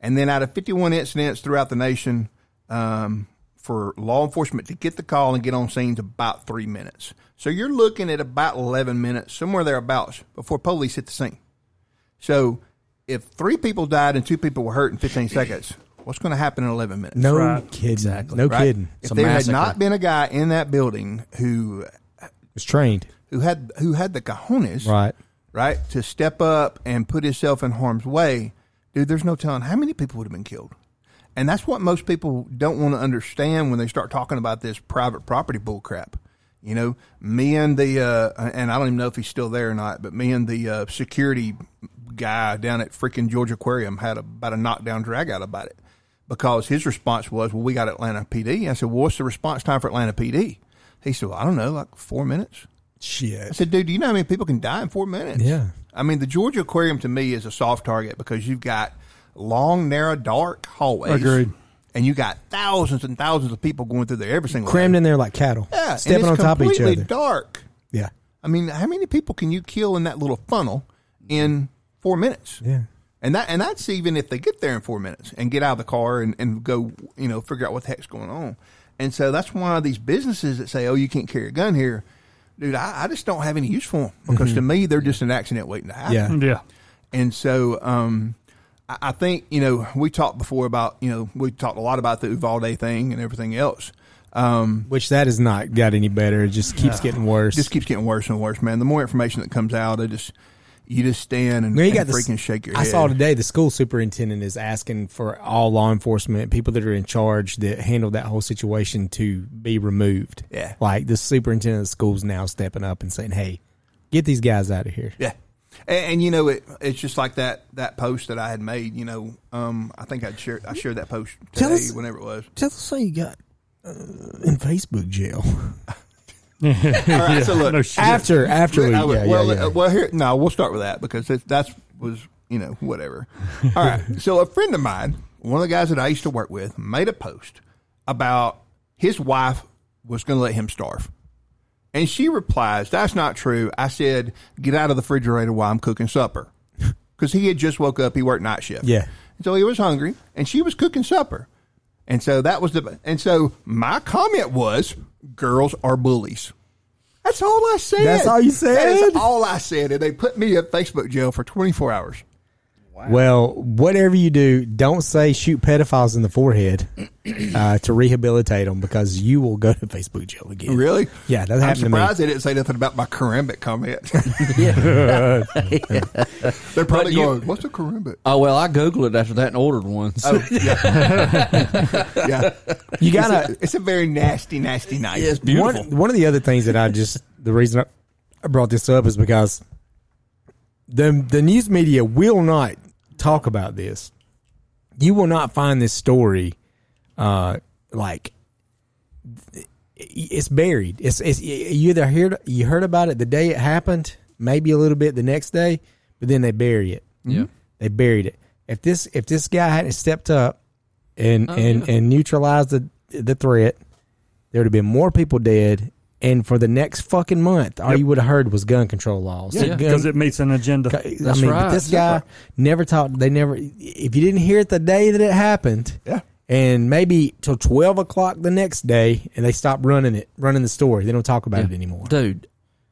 [SPEAKER 2] And then out of 51 incidents throughout the nation, um, for law enforcement to get the call and get on scene is about three minutes. So you're looking at about 11 minutes, somewhere thereabouts, before police hit the scene. So if three people died and two people were hurt in 15 seconds, what's going to happen in 11 minutes?
[SPEAKER 1] No
[SPEAKER 3] Right.
[SPEAKER 1] kidding.
[SPEAKER 4] Exactly.
[SPEAKER 1] No
[SPEAKER 2] right?
[SPEAKER 1] kidding.
[SPEAKER 2] If
[SPEAKER 4] a
[SPEAKER 2] there
[SPEAKER 4] massacre.
[SPEAKER 2] had not been a guy in that building who
[SPEAKER 1] Was trained.
[SPEAKER 2] who had who had the cojones,
[SPEAKER 1] Right.
[SPEAKER 2] right, to step up and put himself in harm's way, dude, there's no telling how many people would have been killed. And that's what most people don't want to understand when they start talking about this private property bullcrap. You know, me and the uh, and I don't even know if he's still there or not, but me and the uh, security guy down at freaking Georgia Aquarium had a, about a knockdown drag out about it because his response was, "Well, we got Atlanta PD." I said, "Well, what's the response time for Atlanta PD?" He said, well, "I don't know, like four minutes."
[SPEAKER 1] Shit.
[SPEAKER 2] I said, dude, do you know how many people can die in four minutes?
[SPEAKER 1] Yeah.
[SPEAKER 2] I mean, the Georgia Aquarium to me is a soft target because you've got long, narrow, dark hallways.
[SPEAKER 3] Agreed.
[SPEAKER 2] And you got thousands and thousands of people going through there every single
[SPEAKER 1] Crammed
[SPEAKER 2] day.
[SPEAKER 1] in there like cattle.
[SPEAKER 2] Yeah, and
[SPEAKER 1] Stepping
[SPEAKER 2] it's
[SPEAKER 1] on top of each
[SPEAKER 2] completely
[SPEAKER 1] other.
[SPEAKER 2] dark.
[SPEAKER 1] Yeah.
[SPEAKER 2] I mean, how many people can you kill in that little funnel in four minutes?
[SPEAKER 1] Yeah.
[SPEAKER 2] And that and that's even if they get there in four minutes and get out of the car and, and go, you know, figure out what the heck's going on. And so that's why these businesses that say, "Oh, you can't carry a gun here," dude, I, I just don't have any use for them because to me they're just an accident waiting to happen.
[SPEAKER 1] Mm-hmm. Yeah.
[SPEAKER 3] Yeah.
[SPEAKER 2] And so um, I, think you know we talked before about you know we talked a lot about the Uvalde thing and everything else. Um,
[SPEAKER 1] Which that has not got any better. It just keeps getting worse.
[SPEAKER 2] just keeps getting worse and worse, man. The more information that comes out, I just you just stand and,
[SPEAKER 1] Well, you
[SPEAKER 2] and
[SPEAKER 1] got the-
[SPEAKER 2] freaking shake your
[SPEAKER 1] I
[SPEAKER 2] head.
[SPEAKER 1] I saw today the school superintendent is asking for all law enforcement people that are in charge that handled that whole situation to be removed.
[SPEAKER 2] Yeah.
[SPEAKER 1] like the superintendent of schools now stepping up and saying, "Hey, get these guys out of here."
[SPEAKER 2] Yeah. And, and you know, it, it's just like that that post that I had made. You know, um, I think I'd shared I shared that post
[SPEAKER 1] Tell
[SPEAKER 2] today,
[SPEAKER 1] us-
[SPEAKER 2] whenever it was.
[SPEAKER 1] Tell us how you got uh, in Facebook jail
[SPEAKER 2] All right, so look,
[SPEAKER 3] No
[SPEAKER 1] after after we yeah,
[SPEAKER 2] well,
[SPEAKER 1] yeah, yeah.
[SPEAKER 2] uh, well, here no, we'll start with that because it, that's was you know whatever. All right, so a friend of mine, one of the guys that I used to work with, made a post about his wife was going to let him starve, and she replies, "That's not true." I said, "Get out of the refrigerator while I'm cooking supper," because he had just woke up. He worked night shift.
[SPEAKER 1] Yeah.
[SPEAKER 2] And so he was hungry, and she was cooking supper. And so that was the. And so my comment was, "Girls are bullies." That's all I said.
[SPEAKER 1] That's all you said?
[SPEAKER 2] That is all I said, and they put me in Facebook jail for 24 hours.
[SPEAKER 1] Well, whatever you do, don't say shoot pedophiles in the forehead uh, to rehabilitate them because you will go to Facebook jail again.
[SPEAKER 2] Really?
[SPEAKER 1] Yeah, that
[SPEAKER 2] I'm
[SPEAKER 1] happened to me.
[SPEAKER 2] surprised they didn't say nothing about my Karambit comment. Yeah, They're probably
[SPEAKER 4] you-
[SPEAKER 2] going, "What's a Karambit?"
[SPEAKER 4] Oh well, I googled it after that and ordered one. So.
[SPEAKER 2] Yeah,
[SPEAKER 1] You gotta.
[SPEAKER 2] it's a very nasty, nasty night.
[SPEAKER 4] Yeah, it's beautiful.
[SPEAKER 1] One, one of the other things that I just the reason I- I brought this up is because the the news media will not talk about this. You will not find this story uh like it's buried. It's it's you either heard you heard about it the day it happened, maybe a little bit the next day, but then they bury it.
[SPEAKER 4] Yeah.
[SPEAKER 1] They buried it. If this if this guy hadn't stepped up and
[SPEAKER 4] Oh,
[SPEAKER 1] and and neutralized the the threat, there would have been more people dead. And for the next fucking month, all you would have heard was gun control laws.
[SPEAKER 4] Yeah,
[SPEAKER 3] because it meets an agenda.
[SPEAKER 1] I
[SPEAKER 4] That's
[SPEAKER 1] mean, but
[SPEAKER 4] right.
[SPEAKER 1] this
[SPEAKER 4] That's
[SPEAKER 1] guy
[SPEAKER 4] right.
[SPEAKER 1] never talked. They never. If you didn't hear it the day that it happened,
[SPEAKER 2] Yeah.
[SPEAKER 1] and maybe till twelve o'clock the next day, and they stop running it, running the story. They don't talk about it anymore.
[SPEAKER 4] Dude,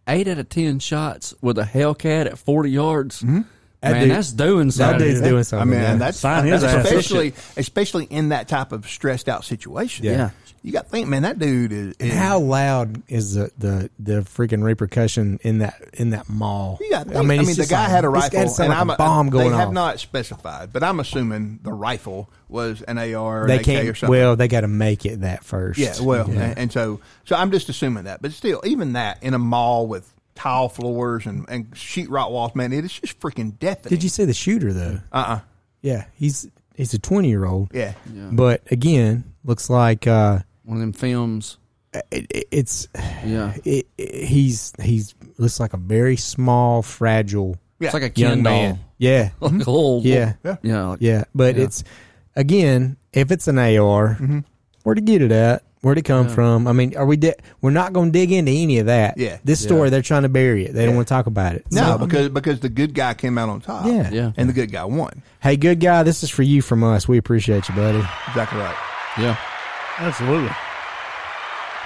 [SPEAKER 4] eight out of ten shots with a Hellcat at forty yards. Mm-hmm.
[SPEAKER 1] That
[SPEAKER 4] Man,
[SPEAKER 1] dude-
[SPEAKER 4] that's doing
[SPEAKER 1] That
[SPEAKER 4] something.
[SPEAKER 1] dude's doing something.
[SPEAKER 2] I mean,
[SPEAKER 1] man.
[SPEAKER 2] that's,
[SPEAKER 3] Sign
[SPEAKER 2] that's especially especially in that type of stressed out situation.
[SPEAKER 1] Yeah.
[SPEAKER 4] Yeah.
[SPEAKER 2] You got to think, man, that dude is, is
[SPEAKER 1] How loud is the, the the freaking repercussion in that in that mall?
[SPEAKER 2] You got to think, I mean,
[SPEAKER 1] it's
[SPEAKER 2] the guy
[SPEAKER 1] like-
[SPEAKER 2] had a rifle,
[SPEAKER 1] guy
[SPEAKER 2] and
[SPEAKER 1] like
[SPEAKER 2] I'm
[SPEAKER 1] a bomb going
[SPEAKER 2] They have not specified, but I'm assuming the rifle was an AR or
[SPEAKER 1] they
[SPEAKER 2] an AK or
[SPEAKER 1] can't.
[SPEAKER 2] something.
[SPEAKER 1] Well, they got to make it that first.
[SPEAKER 2] Yeah, well,
[SPEAKER 1] Yeah.
[SPEAKER 2] And, and so so I'm just assuming that, but still, even that in a mall with tile floors and and sheetrock walls, man, it is just freaking deafening.
[SPEAKER 1] Did you see the shooter though?
[SPEAKER 2] Uh uh
[SPEAKER 1] Yeah, he's he's a twenty year old.
[SPEAKER 2] Yeah.
[SPEAKER 4] Yeah.
[SPEAKER 1] But again, looks like uh,
[SPEAKER 4] One of them films.
[SPEAKER 1] Uh, it, it, it's
[SPEAKER 4] Yeah.
[SPEAKER 1] it, it- he's he's looks like a very small, fragile Yeah.
[SPEAKER 4] It's like a
[SPEAKER 1] young
[SPEAKER 4] Ken doll.
[SPEAKER 1] man. Yeah,
[SPEAKER 4] Like a mm-hmm. little,
[SPEAKER 1] yeah,
[SPEAKER 4] yeah. Like,
[SPEAKER 1] yeah. But
[SPEAKER 4] Yeah.
[SPEAKER 1] it's again, if it's an AR, mm-hmm. where'd he get it at? Where'd it come
[SPEAKER 4] Yeah.
[SPEAKER 1] from? I mean, are we? Di- we're not going to dig into any of that.
[SPEAKER 2] Yeah.
[SPEAKER 1] this story
[SPEAKER 4] Yeah.
[SPEAKER 1] they're trying to bury it. They don't want to talk about it.
[SPEAKER 2] No,
[SPEAKER 1] So, I mean,
[SPEAKER 2] because because the good guy came out on top.
[SPEAKER 1] Yeah.
[SPEAKER 4] Yeah.
[SPEAKER 2] And the good guy won.
[SPEAKER 1] hey, good guy, this is for you from us. We appreciate you, buddy.
[SPEAKER 2] Exactly right.
[SPEAKER 4] Yeah.
[SPEAKER 3] Absolutely.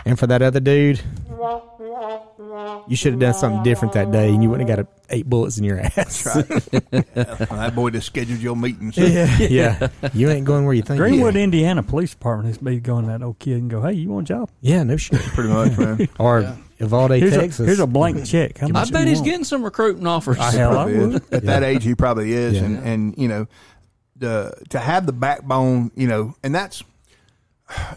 [SPEAKER 1] And for that other dude, you should have done something different that day, and you wouldn't have got a, eight bullets in your ass.
[SPEAKER 2] Well, that boy just scheduled your meetings.
[SPEAKER 1] yeah, yeah. You ain't going where you think.
[SPEAKER 3] Greenwood, Indiana Police Department has been going to that old kid and go, "Hey, you want a job?
[SPEAKER 1] Yeah, no shit.
[SPEAKER 2] Pretty much, man.
[SPEAKER 1] Or
[SPEAKER 4] Yeah.
[SPEAKER 1] Uvalde,
[SPEAKER 3] Here's
[SPEAKER 1] Texas.
[SPEAKER 3] a here's a blank check. How
[SPEAKER 4] I bet he's
[SPEAKER 3] want?
[SPEAKER 4] getting some recruiting offers.
[SPEAKER 3] Hell, I
[SPEAKER 2] Probably is.
[SPEAKER 3] would.
[SPEAKER 2] At that age, he probably is,
[SPEAKER 1] Yeah.
[SPEAKER 2] and and you know, the to have the backbone, you know, and that's that,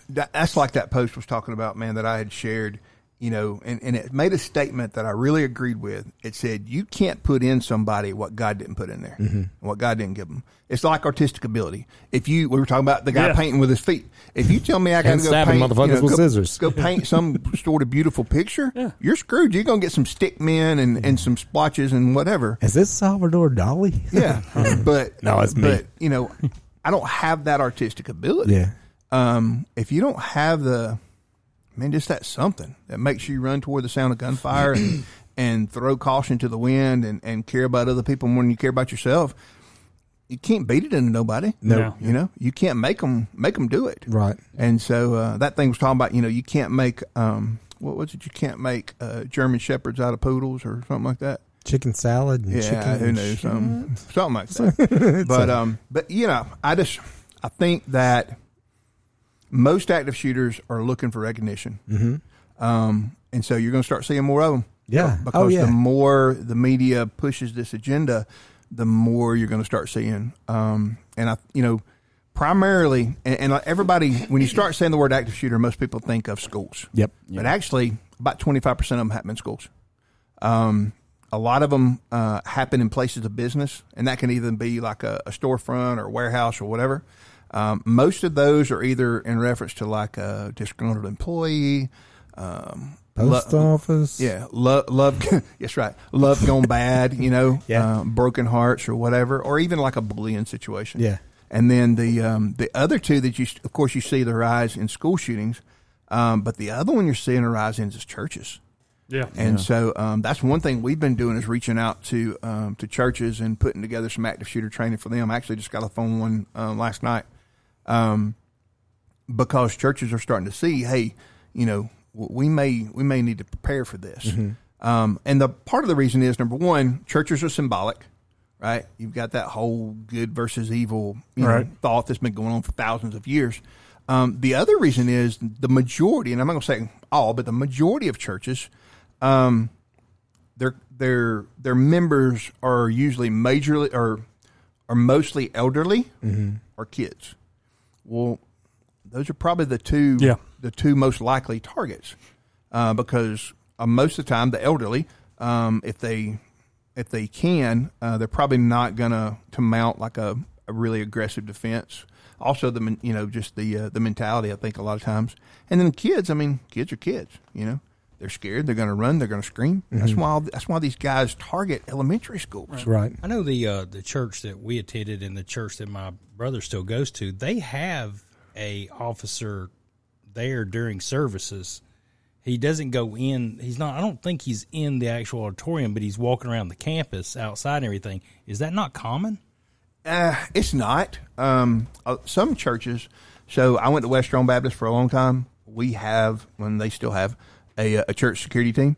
[SPEAKER 2] that's like that post was talking about, man, that I had shared, you know, and and it made a statement that I really agreed with. It said you can't put in somebody what God didn't put in there, mm-hmm. what God didn't give them. It's like artistic ability. If you we were talking about the guy
[SPEAKER 3] Yeah.
[SPEAKER 2] painting with his feet. If you tell me I got to go paint,
[SPEAKER 1] motherfuckers
[SPEAKER 2] you know,
[SPEAKER 1] with
[SPEAKER 2] go-
[SPEAKER 1] scissors.
[SPEAKER 2] go paint some sort of beautiful picture, you're screwed. You're gonna get some stick men and, and some splotches and whatever.
[SPEAKER 1] Is this Salvador Dali?
[SPEAKER 2] Yeah, but
[SPEAKER 1] No, it's me.
[SPEAKER 2] But you know, I don't have that artistic ability.
[SPEAKER 1] Yeah.
[SPEAKER 2] Um, if you don't have the, man, just that something that makes you run toward the sound of gunfire and, and throw caution to the wind and, and care about other people more than you care about yourself, you can't beat it into nobody.
[SPEAKER 1] No.
[SPEAKER 3] No.
[SPEAKER 2] You know, you can't make them make them do it.
[SPEAKER 1] Right.
[SPEAKER 2] And so uh, that thing was talking about, you know, you can't make um, what was it? You can't make uh, German shepherds out of poodles or something like that.
[SPEAKER 1] Chicken salad and
[SPEAKER 2] Yeah,
[SPEAKER 1] chicken.
[SPEAKER 2] who knows? Something, something like that. but um, but you know, I just I think that most active shooters are looking for recognition. Mm-hmm. Um, and so you're going to start seeing more of them.
[SPEAKER 1] Yeah.
[SPEAKER 2] because
[SPEAKER 1] Oh, yeah.
[SPEAKER 2] the more the media pushes this agenda, the more you're going to start seeing. Um, and I, you know, primarily, and, and everybody, when you start saying the word active shooter, most people think of schools.
[SPEAKER 1] Yep.
[SPEAKER 2] But actually, about 25% of them happen in schools. Um, a lot of them uh, happen in places of business, and that can even be like a, a storefront or a warehouse or whatever. Um, most of those are either in reference to like a disgruntled employee, um,
[SPEAKER 1] Post
[SPEAKER 2] lo-
[SPEAKER 1] office.
[SPEAKER 2] yeah, love, love. yes, right. Love gone bad. You know,
[SPEAKER 1] Yeah.
[SPEAKER 2] uh, broken hearts or whatever, or even like a bullying situation.
[SPEAKER 1] Yeah.
[SPEAKER 2] And then the um, the other two that you, of course, you see the rise in school shootings, um, but the other one you're seeing a rise in is churches.
[SPEAKER 3] Yeah.
[SPEAKER 2] And so um, that's one thing we've been doing is reaching out to um, to churches and putting together some active shooter training for them. I actually just got a phone one um, last night um, because churches are starting to see, hey, you know, we may we may need to prepare for this. Um, and the part of the reason is number one, churches are symbolic, right? You've got that whole good versus evil you know, thought that's been going on for thousands of years. Um, the other reason is the majority, and I'm not going to say all, but the majority of churches, um, their their their members are usually majorly or are mostly elderly or kids. Well, those are probably the two
[SPEAKER 3] Yeah.
[SPEAKER 2] the two most likely targets uh, because uh, most of the time the elderly, um, if they if they can, uh, they're probably not gonna to mount like a, a really aggressive defense. Also, the you know just the uh, the mentality I think a lot of times, and then kids. I mean, kids are kids. You know, they're scared. They're going to run. They're going to scream. That's why that's why these guys target elementary schools.
[SPEAKER 1] Right.
[SPEAKER 5] I know the uh, the church that we attended and the church that my brother still goes to. They have a officer there during services. He doesn't go in. He's not. I don't think he's in the actual auditorium, but he's walking around the campus outside and everything. Is that not common?
[SPEAKER 2] Uh, it's not. Um, uh, some churches. So I went to West Strong Baptist for a long time. We have, when they still have, a, a church security team.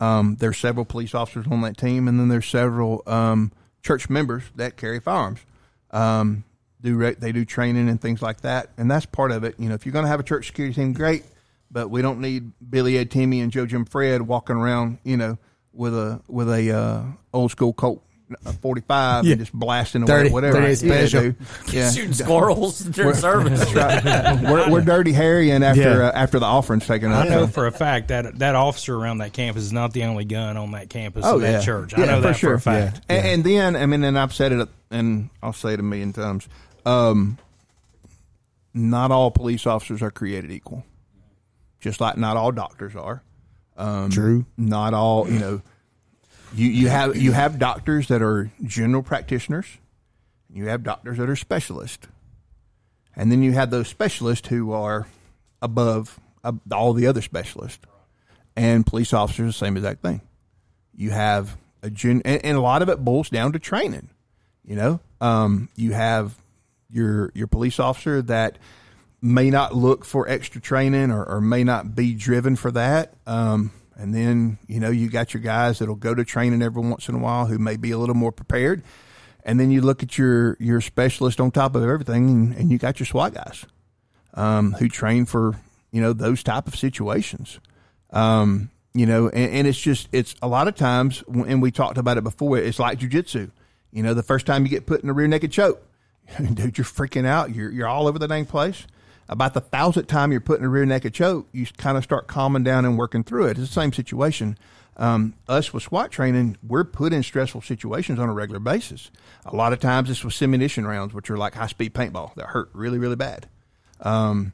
[SPEAKER 2] Um, there's several police officers on that team, and then there's several um, church members that carry firearms. Um, do re- they do training and things like that, and that's part of it. You know, if you're going to have a church security team, great, but we don't need Billy Ed Timmy and Joe Jim Fred walking around, you know, with a with a uh, old school Colt. Uh, 45
[SPEAKER 1] Yeah.
[SPEAKER 2] and just blasting away,
[SPEAKER 1] 30
[SPEAKER 2] whatever.
[SPEAKER 1] 30 special.
[SPEAKER 2] dude. Yeah,
[SPEAKER 4] Shooting squirrels during service.
[SPEAKER 2] we're, we're dirty harrying after
[SPEAKER 1] Yeah.
[SPEAKER 2] uh, after the offering's taken
[SPEAKER 5] I know
[SPEAKER 2] so-
[SPEAKER 5] for a fact that that officer around that campus is not the only gun on that campus
[SPEAKER 2] Oh
[SPEAKER 5] of that
[SPEAKER 2] yeah,
[SPEAKER 5] church.
[SPEAKER 2] Yeah,
[SPEAKER 5] I know
[SPEAKER 2] for
[SPEAKER 5] that
[SPEAKER 2] sure.
[SPEAKER 5] for a fact.
[SPEAKER 2] And, and then, I mean, and I've said it, and I'll say it a million times. um, not all police officers are created equal. Just like not all doctors are. Um,
[SPEAKER 1] True.
[SPEAKER 2] Not all, you know. You you have you have doctors that are general practitioners. You have doctors that are specialists, and then you have those specialists who are above uh, all the other specialists. And police officers, the same exact thing. You have a gen, and, and a lot of it boils down to training. You know, um, you have your your police officer that may not look for extra training or, or may not be driven for that. Um, and then you know you got your guys that'll go to training every once in a while who may be a little more prepared. And then you look at your your specialist on top of everything, and, and you got your SWAT guys um, who train for you know those type of situations. Um, you know, and, and it's just it's a lot of times, and we talked about it before. It's like jujitsu. You know, the first time you get put in a rear naked choke, dude, you're freaking out. You're you're all over the dang place. About the thousandth time you're put in a rear naked choke, you kind of start calming down and working through it. It's the same situation. Um, us with SWAT training, we're put in stressful situations on a regular basis. A lot of times it's with simunition rounds, which are like high speed paintball that hurt really, really bad. Um,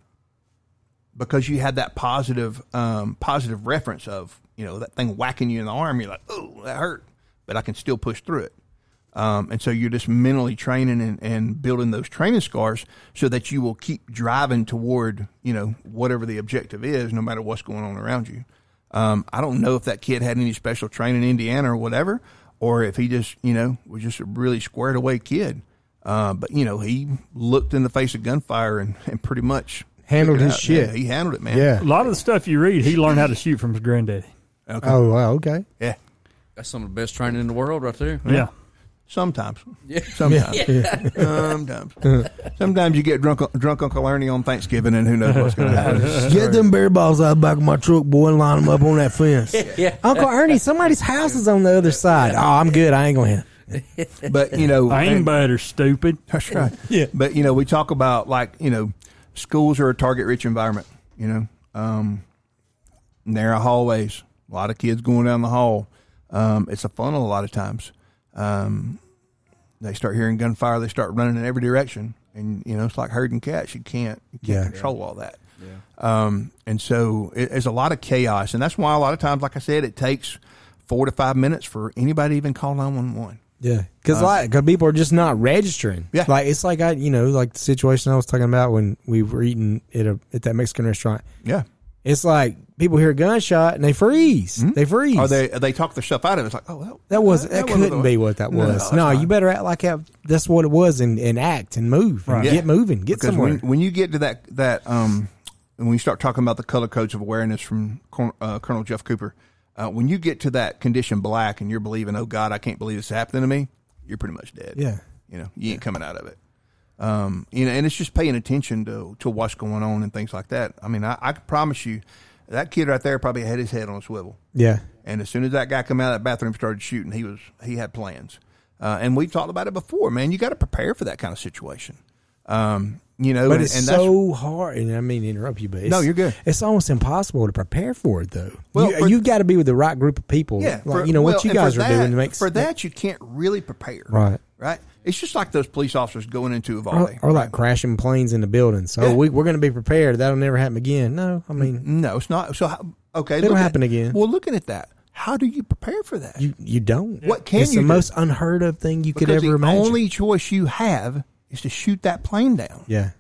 [SPEAKER 2] because you had that positive, um, positive reference of, you know, that thing whacking you in the arm. You're like, oh, that hurt, but I can still push through it. Um, and so you're just mentally training and, and building those training scars so that you will keep driving toward, you know, whatever the objective is, no matter what's going on around you. Um, I don't know if that kid had any special training in Indiana or whatever, or if he just, you know, was just a really squared away kid. Uh, but you know, he looked in the face of gunfire and, and pretty much
[SPEAKER 1] Handled his
[SPEAKER 2] out-
[SPEAKER 1] shit.
[SPEAKER 2] Yeah, he handled it, man.
[SPEAKER 1] Yeah.
[SPEAKER 3] A lot of the stuff you read, he learned how to shoot from his granddaddy.
[SPEAKER 2] Okay.
[SPEAKER 1] Oh wow. Okay.
[SPEAKER 2] Yeah.
[SPEAKER 4] That's some of the best training in the world right there.
[SPEAKER 3] Yeah.
[SPEAKER 2] Sometimes.
[SPEAKER 4] Yeah.
[SPEAKER 2] Sometimes. Sometimes. Sometimes you get drunk drunk Uncle Ernie on Thanksgiving and who knows what's going to happen.
[SPEAKER 1] Get them bear balls out the back of my truck, boy, and line them up on that fence.
[SPEAKER 4] Yeah.
[SPEAKER 1] Uncle Ernie, somebody's house is on the other side. Oh, I'm good. I ain't going to.
[SPEAKER 2] But, you know.
[SPEAKER 3] I ain't
[SPEAKER 2] and-
[SPEAKER 3] better, stupid.
[SPEAKER 2] That's right.
[SPEAKER 1] Yeah.
[SPEAKER 2] But you know, we talk about like you know, schools are a target-rich environment. You know, um, narrow hallways, a lot of kids going down the hall. Um, it's a funnel a lot of times. Um, they start hearing gunfire, they start running in every direction, and you know, it's like herding cats. You can't you can't
[SPEAKER 1] Yeah.
[SPEAKER 2] control all that. Yeah. Um, and so it, there's a lot of chaos, and that's why a lot of times, like I said, it takes four to five minutes for anybody to even call nine one one.
[SPEAKER 1] Yeah, because like cause people are just not registering.
[SPEAKER 2] Yeah.
[SPEAKER 1] like it's like I, you know, like the situation I was talking about when we were eating at a at that Mexican restaurant.
[SPEAKER 2] Yeah.
[SPEAKER 1] It's like people hear a gunshot and they freeze. They freeze.
[SPEAKER 2] Or they they talk their stuff out of it. It's like, oh, that,
[SPEAKER 1] that was that,
[SPEAKER 2] wasn't
[SPEAKER 1] couldn't be what that was.
[SPEAKER 2] that's
[SPEAKER 1] No, you better act like that, that's what it was and, and act and move. And
[SPEAKER 3] Right.
[SPEAKER 1] Get moving. Get
[SPEAKER 2] because
[SPEAKER 1] somewhere.
[SPEAKER 2] when, when you get to that that um when you start talking about the color codes of awareness from uh, Colonel Jeff Cooper, uh, when you get to that condition black and you're believing, oh God, I can't believe this happened to me, you're pretty much dead.
[SPEAKER 1] Yeah.
[SPEAKER 2] you know, you ain't coming out of it. Um, you know, and it's just paying attention to to what's going on and things like that. I mean, I, I can promise you, that kid right there probably had his head on a swivel.
[SPEAKER 1] yeah.
[SPEAKER 2] And as soon as that guy come out of that bathroom, and started shooting, he was he had plans. Uh, and we've talked about it before, man. You got to prepare for that kind of situation. Um, you know,
[SPEAKER 1] But
[SPEAKER 2] and,
[SPEAKER 1] it's
[SPEAKER 2] and that's
[SPEAKER 1] so hard, and I mean interrupt you, but it's,
[SPEAKER 2] No, you're good.
[SPEAKER 1] It's almost impossible to prepare for it, though.
[SPEAKER 2] Well,
[SPEAKER 1] you, you've got to be with the right group of people.
[SPEAKER 2] yeah.
[SPEAKER 1] like,
[SPEAKER 2] for-
[SPEAKER 1] you know
[SPEAKER 2] well,
[SPEAKER 1] what you guys are
[SPEAKER 2] that-
[SPEAKER 1] doing to make
[SPEAKER 2] for that you can't really prepare,
[SPEAKER 1] right.
[SPEAKER 2] Right? It's just like those police officers going into
[SPEAKER 1] Or,
[SPEAKER 2] Uvalde.
[SPEAKER 1] or like crashing planes into buildings. So
[SPEAKER 2] Yeah.
[SPEAKER 1] we, we're going to be prepared. That'll never happen again. No, I mean
[SPEAKER 2] no, it's not. So how, okay,
[SPEAKER 1] It'll
[SPEAKER 2] look at-
[SPEAKER 1] happen again.
[SPEAKER 2] Well, looking at that, how do you prepare for that?
[SPEAKER 1] you you don't.
[SPEAKER 2] What can
[SPEAKER 1] it's
[SPEAKER 2] you
[SPEAKER 1] the
[SPEAKER 2] do?
[SPEAKER 1] most unheard of thing you could ever
[SPEAKER 2] the
[SPEAKER 1] imagine.
[SPEAKER 2] The only choice you have is to shoot that plane down.
[SPEAKER 1] yeah,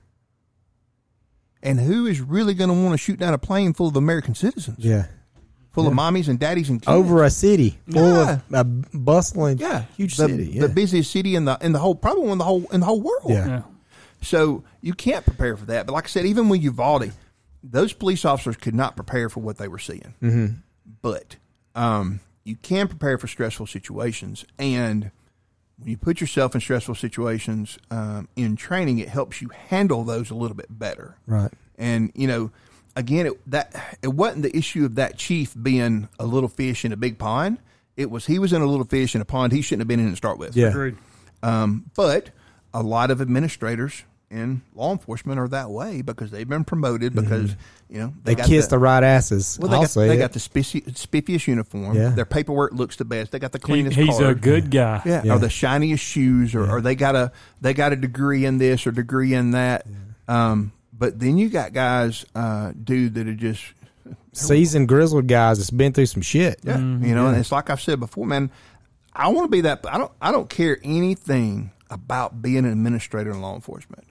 [SPEAKER 2] And who is really going to want to shoot down a plane full of American citizens,
[SPEAKER 1] yeah.
[SPEAKER 2] Full of mommies and daddies and kids?
[SPEAKER 1] Over a city full
[SPEAKER 2] Yeah.
[SPEAKER 1] of a bustling,
[SPEAKER 2] yeah,
[SPEAKER 1] huge
[SPEAKER 2] the,
[SPEAKER 1] city. Yeah.
[SPEAKER 2] the busiest city in the in the whole probably in the whole in the whole world.
[SPEAKER 1] Yeah.
[SPEAKER 3] Yeah.
[SPEAKER 2] So you can't prepare for that. But like I said, even with Uvalde, those police officers could not prepare for what they were seeing. Mm-hmm. But um, you can prepare for stressful situations, and when you put yourself in stressful situations um, in training, it helps you handle those a little bit better.
[SPEAKER 1] right.
[SPEAKER 2] And you know, again, it, that it wasn't the issue of that chief being a little fish in a big pond. It was he was in a little fish in a pond he shouldn't have been in to start with.
[SPEAKER 1] Yeah.
[SPEAKER 3] Agreed.
[SPEAKER 2] Um, but a lot of administrators in law enforcement are that way because they've been promoted because you know
[SPEAKER 1] Mm-hmm. They
[SPEAKER 2] got
[SPEAKER 1] kiss
[SPEAKER 2] the,
[SPEAKER 1] the right asses.
[SPEAKER 2] well, they
[SPEAKER 1] I'll
[SPEAKER 2] got,
[SPEAKER 1] say
[SPEAKER 2] they
[SPEAKER 1] it.
[SPEAKER 2] got the spiffy, spiffiest uniform.
[SPEAKER 1] Yeah.
[SPEAKER 2] Their paperwork looks the best. They got the
[SPEAKER 3] He-
[SPEAKER 2] cleanest.
[SPEAKER 3] he's
[SPEAKER 2] car.
[SPEAKER 3] a good guy.
[SPEAKER 2] Yeah,
[SPEAKER 1] Yeah.
[SPEAKER 2] or the shiniest shoes, or, or they got a they got a degree in this or degree in that. Um, but then you got guys, uh, dude, that are just
[SPEAKER 1] seasoned grizzled guys that's been through some shit.
[SPEAKER 2] yeah, you know. And it's like I've said before, man. I want to be that. I don't. I don't care anything about being an administrator in law enforcement.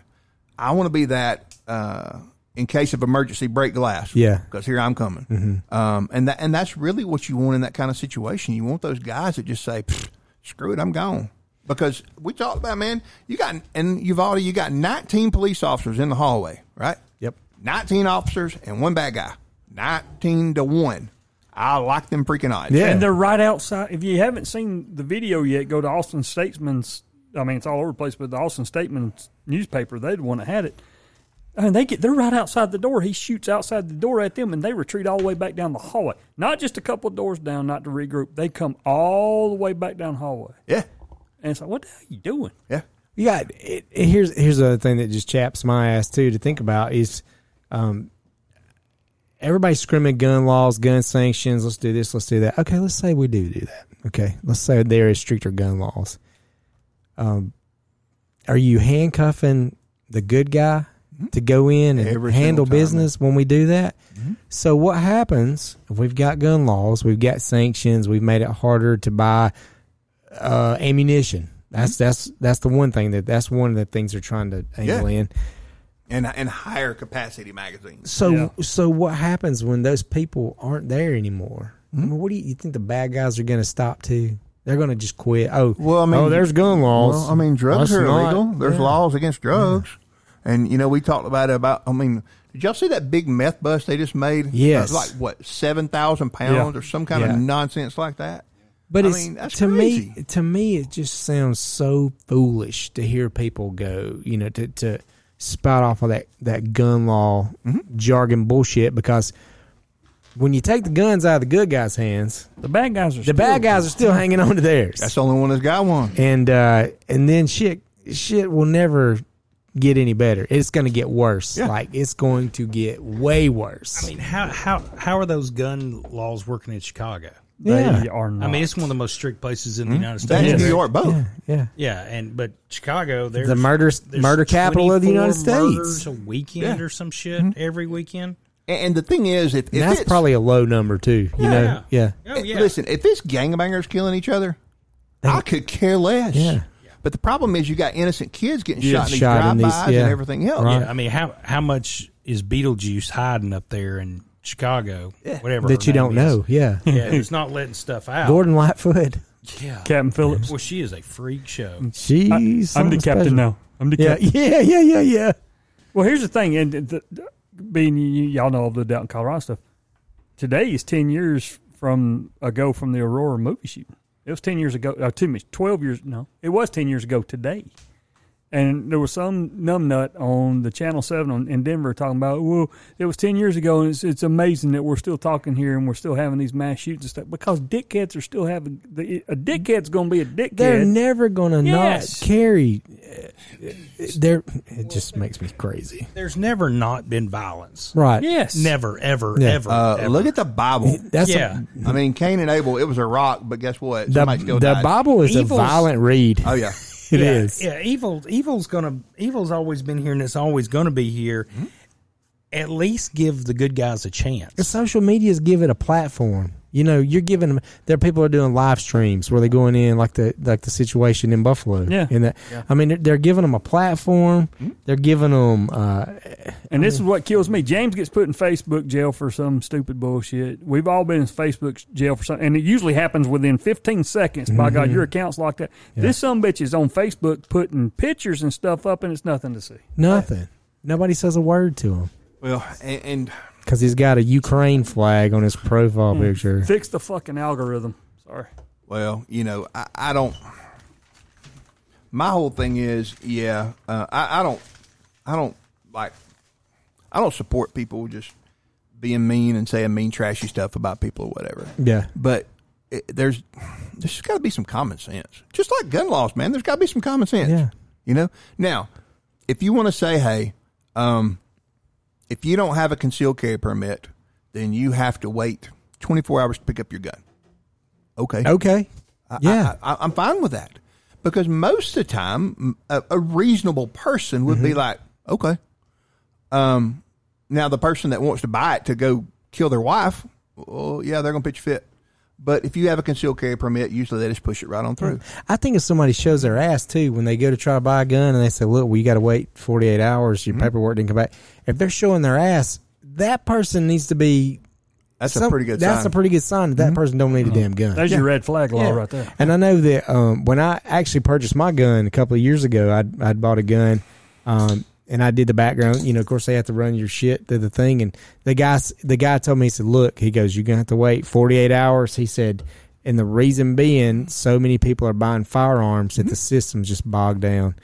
[SPEAKER 2] I want to be that uh, in case of emergency, break glass.
[SPEAKER 1] Yeah.
[SPEAKER 2] because here I'm coming. Um, and that and that's really what you want in that kind of situation. You want those guys that just say, "Screw it, I'm gone." Because we talked about man, you got and you've already you got 19 police officers in the hallway, right?
[SPEAKER 1] Yep.
[SPEAKER 2] 19 officers and one bad guy. 19 to one. I like them freaking odds.
[SPEAKER 1] Yeah.
[SPEAKER 3] And they're right outside. If you haven't seen the video yet, go to Austin Statesman's. I mean, it's all over the place, but the Austin Statesman's newspaper, they're the one that had it. And they get, they're right outside the door. He shoots outside the door at them, and they retreat all the way back down the hallway. Not just a couple of doors down, not to regroup. They come all the way back down the hallway.
[SPEAKER 2] Yeah.
[SPEAKER 3] And it's like, what the hell are you doing?
[SPEAKER 2] Yeah.
[SPEAKER 1] You got it, it- here's here's the thing that just chaps my ass too to think about is, um, everybody's screaming gun laws, gun sanctions. Let's do this. Let's do that. Okay, let's say we do do that. Okay, let's say there is stricter gun laws. Um, are you handcuffing the good guy to go in and
[SPEAKER 2] Every
[SPEAKER 1] handle business when we do that? So what happens if we've got gun laws, we've got sanctions, we've made it harder to buy uh, ammunition? That's that's that's the one thing that that's one of the things they're trying to angle
[SPEAKER 2] Yeah.
[SPEAKER 1] in.
[SPEAKER 2] And and higher capacity magazines.
[SPEAKER 1] So
[SPEAKER 3] Yeah.
[SPEAKER 1] so what happens when those people aren't there anymore? I
[SPEAKER 2] Hmm?
[SPEAKER 1] mean, what do you, you think the bad guys are going to stop to? They're going to just quit. Oh,
[SPEAKER 2] Well, I mean,
[SPEAKER 1] oh, there's gun laws.
[SPEAKER 2] Well, I mean, drugs
[SPEAKER 1] Let's
[SPEAKER 2] are
[SPEAKER 1] not-
[SPEAKER 2] illegal. There's
[SPEAKER 1] yeah.
[SPEAKER 2] laws against drugs, and you know we talked about it. About I mean, did y'all see that big meth bust they just made?
[SPEAKER 1] Yes.
[SPEAKER 2] Uh, like what seven thousand pounds
[SPEAKER 3] Yeah.
[SPEAKER 2] or some kind
[SPEAKER 1] Yeah.
[SPEAKER 2] of nonsense like that.
[SPEAKER 1] But
[SPEAKER 2] I
[SPEAKER 1] it's
[SPEAKER 2] mean, that's
[SPEAKER 1] to
[SPEAKER 2] crazy.
[SPEAKER 1] me to me it just sounds so foolish to hear people go, you know, to to spout off of that that gun law
[SPEAKER 2] Mm-hmm.
[SPEAKER 1] jargon bullshit because when you take the guns out of the good guys' hands,
[SPEAKER 3] The bad guys are
[SPEAKER 1] the bad guys are still hanging on to theirs.
[SPEAKER 2] That's the only one that's got one.
[SPEAKER 1] and uh and then shit shit will never get any better. It's going to get worse.
[SPEAKER 2] Yeah.
[SPEAKER 1] Like it's going to get way worse.
[SPEAKER 5] I mean, how how how are those gun laws working in Chicago?
[SPEAKER 3] They
[SPEAKER 1] yeah.
[SPEAKER 3] are not.
[SPEAKER 5] I mean, it's one of the most strict places in the hmm?
[SPEAKER 2] United
[SPEAKER 5] States.
[SPEAKER 2] and
[SPEAKER 3] Yes.
[SPEAKER 2] New York both.
[SPEAKER 1] yeah, yeah.
[SPEAKER 5] Yeah, and but Chicago, there's
[SPEAKER 1] The murder-
[SPEAKER 5] there's
[SPEAKER 1] murder capital of the United States.
[SPEAKER 5] a weekend
[SPEAKER 2] Yeah.
[SPEAKER 5] or some shit hmm? every weekend.
[SPEAKER 2] And, and the thing is, if, if
[SPEAKER 1] that's
[SPEAKER 2] it's,
[SPEAKER 1] probably a low number too. You know, yeah.
[SPEAKER 5] Oh yeah.
[SPEAKER 2] listen, if it's gangbangers killing each other, I could care less.
[SPEAKER 1] Yeah.
[SPEAKER 2] But the problem is, you got innocent kids getting
[SPEAKER 1] Yeah,
[SPEAKER 2] shot in these
[SPEAKER 1] shot
[SPEAKER 2] drive-bys
[SPEAKER 1] these- yeah.
[SPEAKER 2] and everything else.
[SPEAKER 1] Right.
[SPEAKER 5] Yeah, I mean, how how much is Beetlejuice hiding up there in Chicago? Whatever
[SPEAKER 1] That
[SPEAKER 5] her
[SPEAKER 1] you don't
[SPEAKER 5] is.
[SPEAKER 1] know. Yeah.
[SPEAKER 5] Yeah, it's not letting stuff out.
[SPEAKER 1] Gordon Lightfoot.
[SPEAKER 5] Yeah.
[SPEAKER 3] Captain Phillips.
[SPEAKER 5] Well, she is a freak show.
[SPEAKER 1] She's
[SPEAKER 3] I'm the
[SPEAKER 1] something
[SPEAKER 3] captain
[SPEAKER 1] special.
[SPEAKER 3] now. I'm the
[SPEAKER 1] Yeah,
[SPEAKER 3] captain.
[SPEAKER 1] yeah, yeah, yeah, yeah.
[SPEAKER 3] Well, here's the thing, and the, the, being you, y'all know all the Downton, Colorado stuff. Today is ten years from ago from the Aurora movie shooting. It was ten years ago. Uh, two me, twelve years. No, it was ten years ago today. And there was some numbnut on the Channel Seven on, in Denver talking about, well, it was ten years ago, and it's, it's amazing that we're still talking here and we're still having these mass shootings and stuff because dickheads are still having the, a dickhead's going to be a dickhead.
[SPEAKER 1] They're never gonna
[SPEAKER 3] Yes.
[SPEAKER 1] not carry. uh, They're. It just makes me crazy.
[SPEAKER 5] There's never not been violence.
[SPEAKER 1] Right.
[SPEAKER 3] yes,
[SPEAKER 5] Never, ever,
[SPEAKER 1] Yeah.
[SPEAKER 5] ever,
[SPEAKER 2] Uh,
[SPEAKER 5] ever.
[SPEAKER 2] look at the Bible.
[SPEAKER 1] That's
[SPEAKER 5] Yeah.
[SPEAKER 1] a,
[SPEAKER 2] I mean, Cain and Abel, it was a rock, but guess what?
[SPEAKER 1] the
[SPEAKER 2] Somebody still
[SPEAKER 1] the
[SPEAKER 2] died.
[SPEAKER 1] Bible is
[SPEAKER 5] Evil's-
[SPEAKER 1] a violent read.
[SPEAKER 2] Oh yeah,
[SPEAKER 1] It
[SPEAKER 5] yeah,
[SPEAKER 1] is.
[SPEAKER 5] Yeah, evil. Evil's gonna. Evil's always been here, and it's always gonna be here.
[SPEAKER 1] Mm-hmm.
[SPEAKER 5] At least give the good guys a chance.
[SPEAKER 1] The social medias give it a platform. You know, you're giving them. There are people are doing live streams where they're going in like the like the situation in Buffalo.
[SPEAKER 3] Yeah.
[SPEAKER 1] In that, I mean, they're, they're giving them a platform. They're giving them. Uh,
[SPEAKER 3] And this is what kills me. James gets put in Facebook jail for some stupid bullshit. We've all been in Facebook jail for something, and it usually happens within 15 seconds. By God, your account's locked up. This some bitch is on Facebook putting pictures and stuff up, and it's nothing to see.
[SPEAKER 1] nothing. Nobody says a word to him
[SPEAKER 2] well, and, and
[SPEAKER 1] because he's got a Ukraine flag on his profile picture.
[SPEAKER 3] Fix the fucking algorithm. Sorry.
[SPEAKER 2] well, you know, I, I don't. My whole thing is, yeah, uh, I, I don't, I don't like, I don't support people just being mean and saying mean, trashy stuff about people or whatever.
[SPEAKER 1] Yeah.
[SPEAKER 2] But it, there's, there's got to be some common sense. Just like gun laws, man. There's got to be some common sense.
[SPEAKER 1] Yeah.
[SPEAKER 2] You know. Now, if you want to say, hey, um, if you don't have a concealed carry permit, then you have to wait 24 hours to pick up your gun. Okay.
[SPEAKER 1] Okay.
[SPEAKER 2] I-
[SPEAKER 1] Yeah.
[SPEAKER 2] I, I'm fine with that because most of the time, a reasonable person would
[SPEAKER 1] Mm-hmm.
[SPEAKER 2] be like, okay. Um, now the person that wants to buy it to go kill their wife, well, yeah, they're gonna pitch a fit. But if you have a concealed carry permit, usually they just push it right on through.
[SPEAKER 1] I think if somebody shows their ass too when they go to try to buy a gun and they say, "Look, well, you got to wait 48 hours.
[SPEAKER 2] Mm-hmm.
[SPEAKER 1] Your paperwork didn't come back." If they're showing their ass, that person needs to be.
[SPEAKER 2] That's a pretty good
[SPEAKER 1] That's
[SPEAKER 2] sign.
[SPEAKER 1] a pretty good sign that that person don't need a damn gun.
[SPEAKER 3] There's your red flag law
[SPEAKER 1] Yeah.
[SPEAKER 3] right there.
[SPEAKER 1] And I know that um, when I actually purchased my gun a couple of years ago, I'd, I'd bought a gun, um, and I did the background. You know, of course, they have to run your shit through the thing. And the guy, the guy told me, he said, "Look, he goes, you're gonna have to wait 48 hours." He said, and the reason being, so many people are buying firearms that the mm-hmm. system's just bogged down.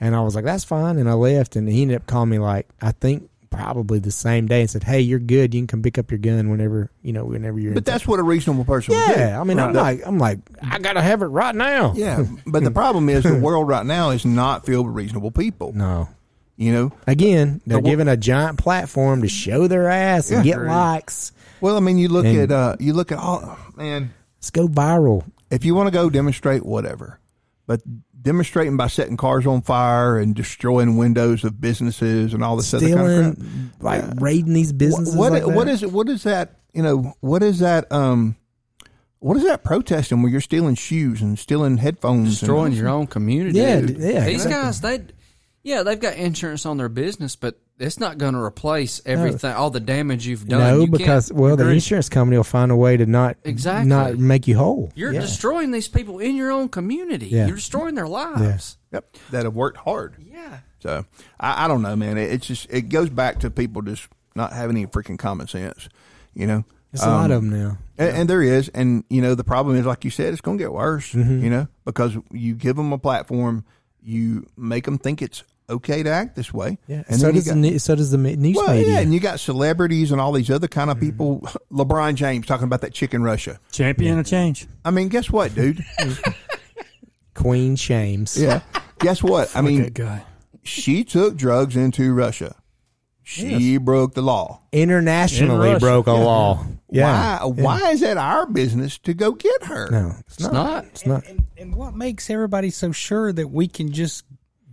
[SPEAKER 1] And I was like, "That's fine," and I left. And he ended up calling me like, I think. Probably the same day and said, "Hey, you're good. You can come pick up your gun whenever you know whenever you're." in
[SPEAKER 2] But that's what a reasonable person would do.
[SPEAKER 1] yeah, I mean, I'm like, I'm like, I gotta have it right now.
[SPEAKER 2] Yeah, but the problem is the world right now is not filled with reasonable people.
[SPEAKER 1] No.
[SPEAKER 2] You know,
[SPEAKER 1] Again, they're
[SPEAKER 2] The wo-
[SPEAKER 1] given a giant platform to show their ass and
[SPEAKER 2] Yeah.
[SPEAKER 1] get likes.
[SPEAKER 2] well, I mean, you look
[SPEAKER 1] And-
[SPEAKER 2] at uh, you look at all man.
[SPEAKER 1] Let's go viral.
[SPEAKER 2] If you want to go demonstrate, whatever, but demonstrating by setting cars on fire and destroying windows of businesses and all this other kind of crap.
[SPEAKER 1] Stealing, like raiding these businesses.
[SPEAKER 2] what
[SPEAKER 1] like
[SPEAKER 2] what
[SPEAKER 1] that.
[SPEAKER 2] is what is that? You know, what is that? Um, what is that protesting where you're stealing shoes and stealing headphones,
[SPEAKER 4] destroying
[SPEAKER 2] and,
[SPEAKER 4] your own community.
[SPEAKER 1] Yeah,
[SPEAKER 4] dude.
[SPEAKER 1] yeah,
[SPEAKER 4] These
[SPEAKER 1] exactly.
[SPEAKER 4] guys, they, yeah, they've got insurance on their business, but it's not going to replace everything, all the damage you've done.
[SPEAKER 1] No,
[SPEAKER 4] You
[SPEAKER 1] because well, the insurance company will find a way to not
[SPEAKER 4] Exactly.
[SPEAKER 1] not make you whole.
[SPEAKER 4] you're
[SPEAKER 1] Yeah.
[SPEAKER 4] destroying these people in your own community.
[SPEAKER 1] Yeah.
[SPEAKER 4] You're destroying their lives.
[SPEAKER 2] Yep, that have worked hard.
[SPEAKER 4] Yeah.
[SPEAKER 2] So I, I don't know, man. It, it's just it goes back to people just not having any freaking common sense. You know,
[SPEAKER 1] There's a lot
[SPEAKER 2] Um,
[SPEAKER 1] of them now.
[SPEAKER 2] And, and there is, and you know, the problem is, like you said, it's going to get worse.
[SPEAKER 1] Mm-hmm.
[SPEAKER 2] You know, because you give them a platform, you make them think it's okay to act this way.
[SPEAKER 1] Yeah.
[SPEAKER 2] and
[SPEAKER 1] so does the
[SPEAKER 2] got-
[SPEAKER 1] ne- so does the me- news
[SPEAKER 2] well,
[SPEAKER 1] media.
[SPEAKER 2] yeah, and you got celebrities and all these other kind
[SPEAKER 1] Mm-hmm.
[SPEAKER 2] of people. LeBron James talking about that chicken Russia.
[SPEAKER 3] Champion of change.
[SPEAKER 2] I mean, guess what, dude?
[SPEAKER 1] Queen Shames.
[SPEAKER 2] yeah. Guess what? I mean,
[SPEAKER 3] that guy.
[SPEAKER 2] she took drugs into Russia. She broke the law.
[SPEAKER 1] Internationally
[SPEAKER 3] In
[SPEAKER 1] broke a law. Yeah.
[SPEAKER 2] Why? Why is that our business to go get her?
[SPEAKER 1] No, it's
[SPEAKER 4] It's
[SPEAKER 1] not.
[SPEAKER 4] not.
[SPEAKER 1] It's not.
[SPEAKER 5] And, and what makes everybody so sure that we can just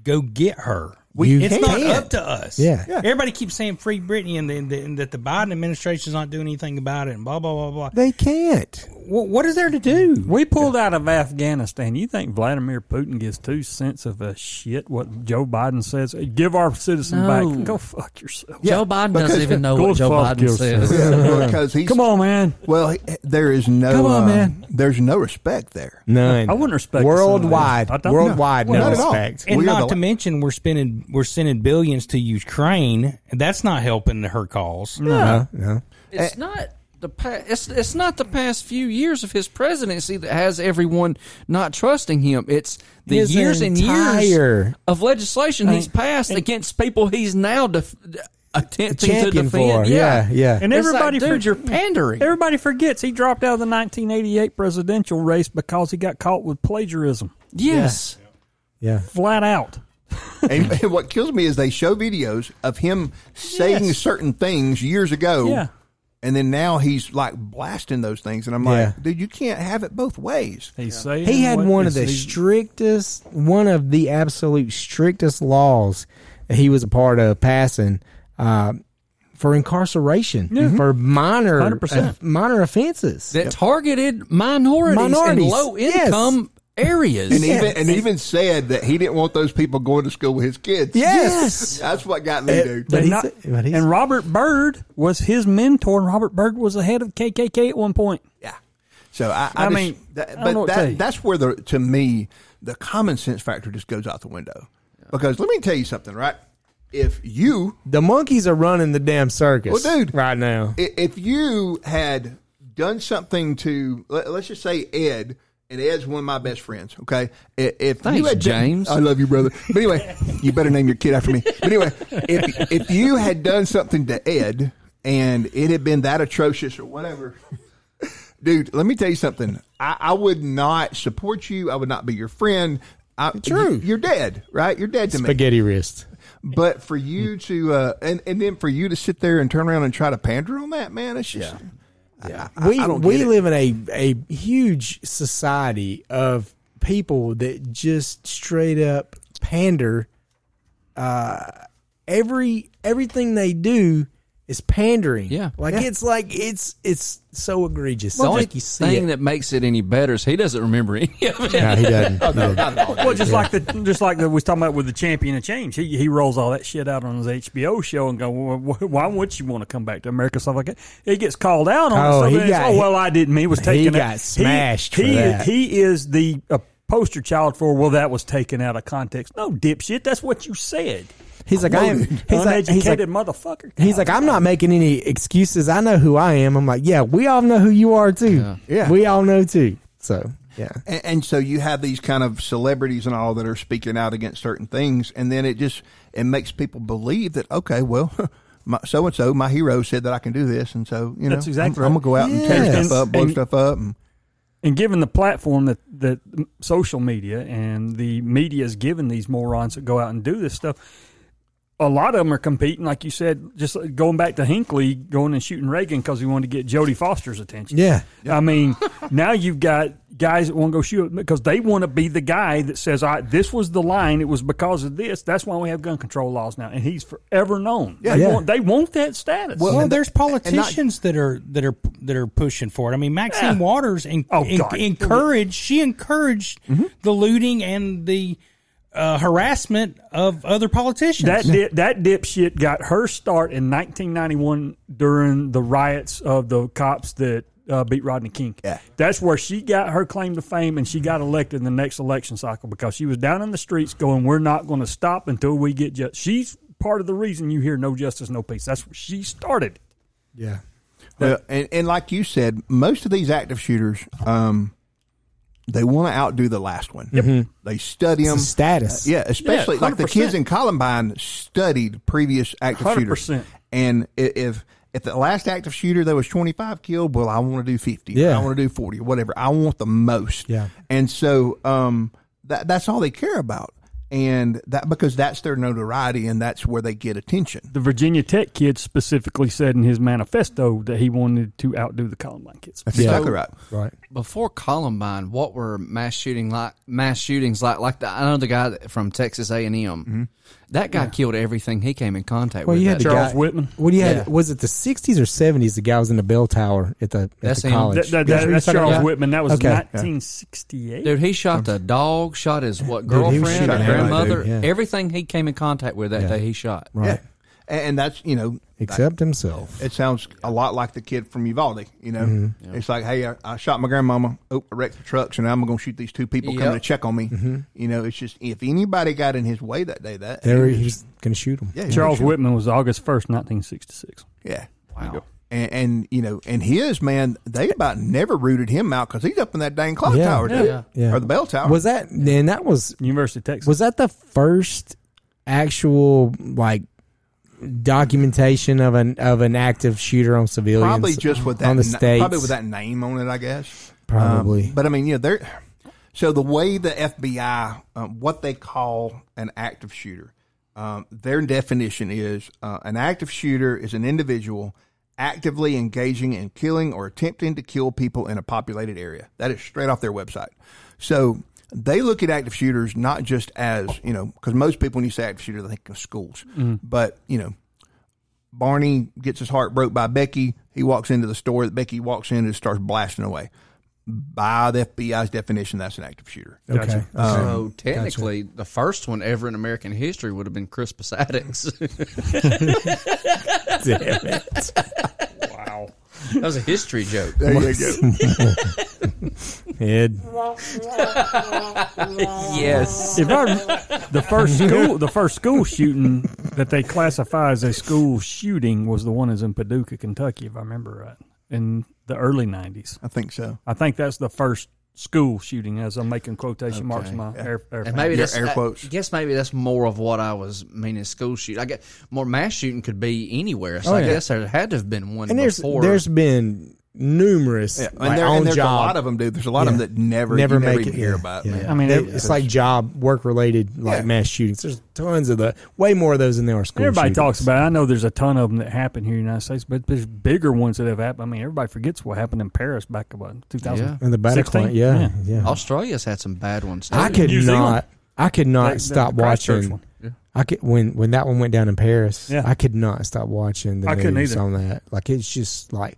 [SPEAKER 5] go get her?
[SPEAKER 1] You
[SPEAKER 5] it's not
[SPEAKER 1] can't.
[SPEAKER 5] up to us.
[SPEAKER 1] Yeah. Yeah.
[SPEAKER 5] Everybody keeps saying free Brittney and, then- and that the Biden administration is not doing anything about it and blah, blah, blah, blah.
[SPEAKER 1] They can't.
[SPEAKER 5] What, what is there to do?
[SPEAKER 3] We pulled out of Afghanistan. You think Vladimir Putin gives two cents of a shit what Joe Biden says? Give our citizen
[SPEAKER 4] No.
[SPEAKER 3] back. Go fuck yourself.
[SPEAKER 4] Joe Biden doesn't even know what Joe Biden
[SPEAKER 3] yourself.
[SPEAKER 4] says.
[SPEAKER 2] because he's
[SPEAKER 3] Come on, man.
[SPEAKER 2] Well, he- there is no.
[SPEAKER 1] Come on,
[SPEAKER 2] uh,
[SPEAKER 1] man.
[SPEAKER 2] There's no respect there.
[SPEAKER 1] None.
[SPEAKER 3] I wouldn't respect the
[SPEAKER 1] worldwide.
[SPEAKER 3] civilians. I
[SPEAKER 1] Worldwide,
[SPEAKER 2] No,
[SPEAKER 1] no,
[SPEAKER 2] not at all.
[SPEAKER 1] respect.
[SPEAKER 5] And
[SPEAKER 2] We
[SPEAKER 5] not to mention, we're spending we're sending billions to Ukraine, and that's not helping her cause.
[SPEAKER 1] No, no.
[SPEAKER 4] It's eh. not the past, it's it's not the past few years of his presidency that has everyone not trusting him. It's the
[SPEAKER 1] His
[SPEAKER 4] years and years of legislation he's passed against people he's now def- attempting to
[SPEAKER 1] Champion
[SPEAKER 4] defend.
[SPEAKER 1] for. Yeah, yeah.
[SPEAKER 3] And everybody,
[SPEAKER 4] like, dude,
[SPEAKER 3] for-
[SPEAKER 4] you're pandering.
[SPEAKER 3] everybody forgets he dropped out of the 1988 presidential race because he got caught with plagiarism.
[SPEAKER 4] yes.
[SPEAKER 1] Yeah.
[SPEAKER 3] Flat out.
[SPEAKER 2] and, and what kills me is they show videos of him saying
[SPEAKER 3] Yes.
[SPEAKER 2] certain things years ago.
[SPEAKER 3] Yeah.
[SPEAKER 2] And then now he's like blasting those things, and I'm
[SPEAKER 1] Yeah.
[SPEAKER 2] like, dude, you can't have it both ways.
[SPEAKER 3] He's saying
[SPEAKER 1] He had one of the
[SPEAKER 3] he's-
[SPEAKER 1] strictest, one of the absolute strictest laws that he was a part of passing uh, for incarceration for minor uh, minor offenses.
[SPEAKER 4] That targeted minorities,
[SPEAKER 1] Minorities,
[SPEAKER 4] and low
[SPEAKER 1] yes.
[SPEAKER 4] income areas.
[SPEAKER 2] And
[SPEAKER 1] Yes.
[SPEAKER 2] even and even said that he didn't want those people going to school with his kids.
[SPEAKER 1] Yes.
[SPEAKER 2] that's what got me,
[SPEAKER 1] It-
[SPEAKER 2] dude.
[SPEAKER 1] But
[SPEAKER 3] and,
[SPEAKER 1] he's-
[SPEAKER 3] not-
[SPEAKER 1] but
[SPEAKER 3] and Robert Byrd was his mentor, and Robert Byrd was the head of KKK at one point.
[SPEAKER 2] Yeah. So I, I,
[SPEAKER 3] I
[SPEAKER 2] just-
[SPEAKER 3] mean,
[SPEAKER 2] that,
[SPEAKER 3] I don't know
[SPEAKER 2] but
[SPEAKER 3] what to
[SPEAKER 2] that, that's where the to me the common sense factor just goes out the window. Because let me tell you something, right? If you
[SPEAKER 1] The monkeys are running the damn circus,
[SPEAKER 2] Well, dude.
[SPEAKER 1] right now.
[SPEAKER 2] if you had done something to let, us just say Ed, and Ed's one of my best friends. Okay, if you
[SPEAKER 4] Thanks,
[SPEAKER 2] had done-
[SPEAKER 4] James.
[SPEAKER 2] I love you, brother. But anyway, you better name your kid after me. But anyway, if if you had done something to Ed and it had been that atrocious or whatever. Dude, let me tell you something. I, I would not support you. I would not be your friend. I,
[SPEAKER 1] True.
[SPEAKER 2] You, are dead, right? You're dead to me.
[SPEAKER 1] Spaghetti wrist.
[SPEAKER 2] but for you to uh, and and then for you to sit there and turn around and try to pander on that, man, it's just
[SPEAKER 1] Yeah.
[SPEAKER 2] I-
[SPEAKER 1] we
[SPEAKER 2] I
[SPEAKER 1] we
[SPEAKER 2] it.
[SPEAKER 1] live in a a huge society of people that just straight up pander. Uh, every everything they do is pandering.
[SPEAKER 4] Yeah.
[SPEAKER 1] like it's like it's it's so egregious.
[SPEAKER 4] The only
[SPEAKER 1] like you see
[SPEAKER 4] thing
[SPEAKER 1] it.
[SPEAKER 4] that makes it any better is he doesn't remember any of it.
[SPEAKER 1] no, he doesn't.
[SPEAKER 3] Well, just like the just like the, we was talking about with the champion of change, he he rolls all that shit out on his HBO show and go, well, why would you want to come back to America? Stuff like that. He gets called out on.
[SPEAKER 1] Oh, he got-
[SPEAKER 3] oh well, I didn't. mean He was
[SPEAKER 1] he
[SPEAKER 3] taken.
[SPEAKER 1] got
[SPEAKER 3] out. He- got
[SPEAKER 1] smashed for
[SPEAKER 3] He
[SPEAKER 1] that.
[SPEAKER 3] he is the uh, poster child for. Well, that was taken out of context. No, dipshit. That's what you said.
[SPEAKER 1] He's like I am. He's like,
[SPEAKER 3] Uneducated
[SPEAKER 1] he's like
[SPEAKER 3] motherfucker.
[SPEAKER 1] He's like, I'm not making any excuses. I know who I am. I'm like, yeah, we all know who you are too.
[SPEAKER 4] Yeah.
[SPEAKER 2] Yeah.
[SPEAKER 1] we all know too. So yeah,
[SPEAKER 2] And, and so you have these kind of celebrities and all that are speaking out against certain things, and then it just it makes people believe that okay, well, so and so, my hero said that I can do this, and so you know,
[SPEAKER 3] That's exactly
[SPEAKER 2] I'm, I'm gonna go out and
[SPEAKER 1] Yeah.
[SPEAKER 2] tear
[SPEAKER 3] And-
[SPEAKER 2] stuff up, blow
[SPEAKER 3] and-
[SPEAKER 2] stuff up, and
[SPEAKER 3] and given the platform that that social media and the media is giving these morons that go out and do this stuff, a lot of them are competing, like you said, just going back to Hinckley, going and shooting Reagan because he wanted to get Jodie Foster's attention.
[SPEAKER 1] yeah.
[SPEAKER 3] I mean, now you've got guys that want to go shoot because they want to be the guy that says, "I this was the line. It was because of this. That's why we have gun control laws now." And he's forever known. they
[SPEAKER 1] Yeah.
[SPEAKER 3] want they want that status.
[SPEAKER 5] Well, there's politicians that are that are that are pushing for it. I mean, Maxine
[SPEAKER 3] Yeah.
[SPEAKER 5] Waters en-
[SPEAKER 3] Oh,
[SPEAKER 5] en-
[SPEAKER 3] God.
[SPEAKER 5] encouraged. She encouraged mm-hmm. the looting and the uh, harassment of other politicians.
[SPEAKER 3] That dip, that dipshit got her start in 1991 during the riots of the cops that uh, beat Rodney King.
[SPEAKER 2] Yeah.
[SPEAKER 3] That's where she got her claim to fame, and she got elected in the next election cycle because she was down in the streets going, "We're not going to stop until we get justice." She's part of the reason you hear "No justice, no peace." That's where she started.
[SPEAKER 1] Yeah.
[SPEAKER 2] Well, and, and like you said, most of these active shooters, um, they want to outdo the last one. They study them.
[SPEAKER 1] It's a status.
[SPEAKER 2] yeah, especially
[SPEAKER 3] Yeah,
[SPEAKER 2] like the kids in Columbine studied previous active shooters.
[SPEAKER 3] 100%.
[SPEAKER 2] And if if the last active shooter there was twenty five killed, well, I want to do fifty.
[SPEAKER 1] Yeah.
[SPEAKER 2] I want to do forty or whatever. I want the most.
[SPEAKER 1] Yeah.
[SPEAKER 2] And so um, that that's all they care about, and that because that's their notoriety and that's where they get attention.
[SPEAKER 3] The Virginia Tech kid specifically said in his manifesto that he wanted to outdo the Columbine kids.
[SPEAKER 2] That's
[SPEAKER 1] Yeah.
[SPEAKER 2] exactly right.
[SPEAKER 1] Right.
[SPEAKER 4] Before Columbine, what were mass shooting like? Mass shootings like? Like the, I know the guy that- from Texas A and M. Mm-hmm. That guy killed everything he came in contact
[SPEAKER 1] Well,
[SPEAKER 4] with.
[SPEAKER 1] you had
[SPEAKER 3] Charles
[SPEAKER 1] guy,
[SPEAKER 3] Whitman.
[SPEAKER 1] What do you had?
[SPEAKER 4] Yeah.
[SPEAKER 1] Was it the '60s or '70s? The guy was in the bell tower at the, at
[SPEAKER 4] That's
[SPEAKER 1] the college.
[SPEAKER 3] That, that,
[SPEAKER 1] Yeah,
[SPEAKER 3] that- that's Charles
[SPEAKER 1] about?
[SPEAKER 3] Whitman. That was
[SPEAKER 1] Okay.
[SPEAKER 3] 1968.
[SPEAKER 4] Dude, he shot the dog, shot his what
[SPEAKER 1] Dude, he was
[SPEAKER 4] girlfriend,
[SPEAKER 1] shooting
[SPEAKER 4] or grandmother,
[SPEAKER 1] dude, yeah.
[SPEAKER 4] everything he came in contact with that
[SPEAKER 1] Yeah.
[SPEAKER 4] day he shot.
[SPEAKER 1] Right.
[SPEAKER 2] Yeah. And, and that's you know
[SPEAKER 1] Except himself.
[SPEAKER 2] It sounds a lot like the kid from Uvalde. You know,
[SPEAKER 1] Mm-hmm.
[SPEAKER 2] it's like, hey, I, I shot my grandmama. Oh, I wrecked the trucks, and now I'm going to shoot these two people coming to check on me. You know, it's just if anybody got in his way that day, that
[SPEAKER 1] Mm-hmm. There
[SPEAKER 2] he
[SPEAKER 1] he
[SPEAKER 2] was-
[SPEAKER 1] was going to shoot him.
[SPEAKER 2] yeah,
[SPEAKER 3] Charles
[SPEAKER 2] was-
[SPEAKER 3] Whitman was August 1st, 1966.
[SPEAKER 2] yeah,
[SPEAKER 4] Wow.
[SPEAKER 2] and, and you know, and his man, they about never rooted him out because he's up in that dang clock
[SPEAKER 1] Yeah.
[SPEAKER 2] tower, dude,
[SPEAKER 4] Yeah.
[SPEAKER 1] Yeah.
[SPEAKER 2] or the bell tower.
[SPEAKER 1] Was that? Then that was
[SPEAKER 3] University of Texas.
[SPEAKER 1] was that the first actual like documentation of an of an active shooter on civilians?
[SPEAKER 2] probably just with that
[SPEAKER 1] on the states.
[SPEAKER 2] probably with that name on it, I guess.
[SPEAKER 1] Probably.
[SPEAKER 2] Um, but I mean, yeah, they're so the way the FBI, um, what they call an active shooter, um, their definition is uh, an active shooter is an individual actively engaging in killing or attempting to kill people in a populated area. That is straight off their website. So they look at active shooters not just as you know, because most people when you say active shooter, they think of schools, mm-hmm. but you know. Barney gets his heart broke by Becky. He walks into the store. that Becky walks in and starts blasting away. By the FBI's definition, that's an active shooter.
[SPEAKER 1] okay.
[SPEAKER 4] Um, so technically, the first one ever in American history would have been Crispus Attucks.
[SPEAKER 1] Damn it.
[SPEAKER 3] wow.
[SPEAKER 4] that was a history joke.
[SPEAKER 2] There you go.
[SPEAKER 1] Ed.
[SPEAKER 4] yes.
[SPEAKER 3] If I, the first school, the first school shooting that they classify as a school shooting was the one is in Paducah, Kentucky, if I remember right, in the early '90s.
[SPEAKER 2] I think so.
[SPEAKER 3] I think that's the first school shooting, as I'm making quotation marks in my air. air
[SPEAKER 4] And maybe
[SPEAKER 2] Your
[SPEAKER 4] that's
[SPEAKER 2] air
[SPEAKER 4] I guess maybe that's more of what I was meaning. School shoot. I guess more mass shooting could be anywhere. So
[SPEAKER 1] Oh,
[SPEAKER 4] I
[SPEAKER 1] yeah.
[SPEAKER 4] guess there had to have been one
[SPEAKER 1] And there's there's been numerous
[SPEAKER 2] Yeah, and,
[SPEAKER 1] like,
[SPEAKER 2] there,
[SPEAKER 1] on
[SPEAKER 2] and there's
[SPEAKER 1] job.
[SPEAKER 2] a lot of them, dude. There's a lot of them that never,
[SPEAKER 1] never
[SPEAKER 2] you
[SPEAKER 1] make
[SPEAKER 2] even
[SPEAKER 1] it
[SPEAKER 2] hear
[SPEAKER 1] yeah,
[SPEAKER 2] about.
[SPEAKER 1] yeah.
[SPEAKER 2] man.
[SPEAKER 3] I mean,
[SPEAKER 1] They-
[SPEAKER 3] it-
[SPEAKER 1] it's like job work related like
[SPEAKER 2] Yeah.
[SPEAKER 1] mass shootings. There's tons of the way more of those than there are school.
[SPEAKER 3] Everybody
[SPEAKER 1] shootings.
[SPEAKER 3] talks about. it. I know there's a ton of them that happen here in the United States, but there's bigger ones that have happened. I mean, everybody forgets what happened in Paris back about 2000.
[SPEAKER 1] And the Bataclan. Yeah,
[SPEAKER 3] Yeah.
[SPEAKER 1] yeah.
[SPEAKER 4] Australia's had some bad ones. Too.
[SPEAKER 1] I could
[SPEAKER 3] New Zealand.
[SPEAKER 1] not. I could not
[SPEAKER 3] That- that
[SPEAKER 1] stop watching. I could when when that one went down in Paris.
[SPEAKER 3] Yeah.
[SPEAKER 1] I could not stop watching the
[SPEAKER 3] I
[SPEAKER 1] news on that. Like it's just like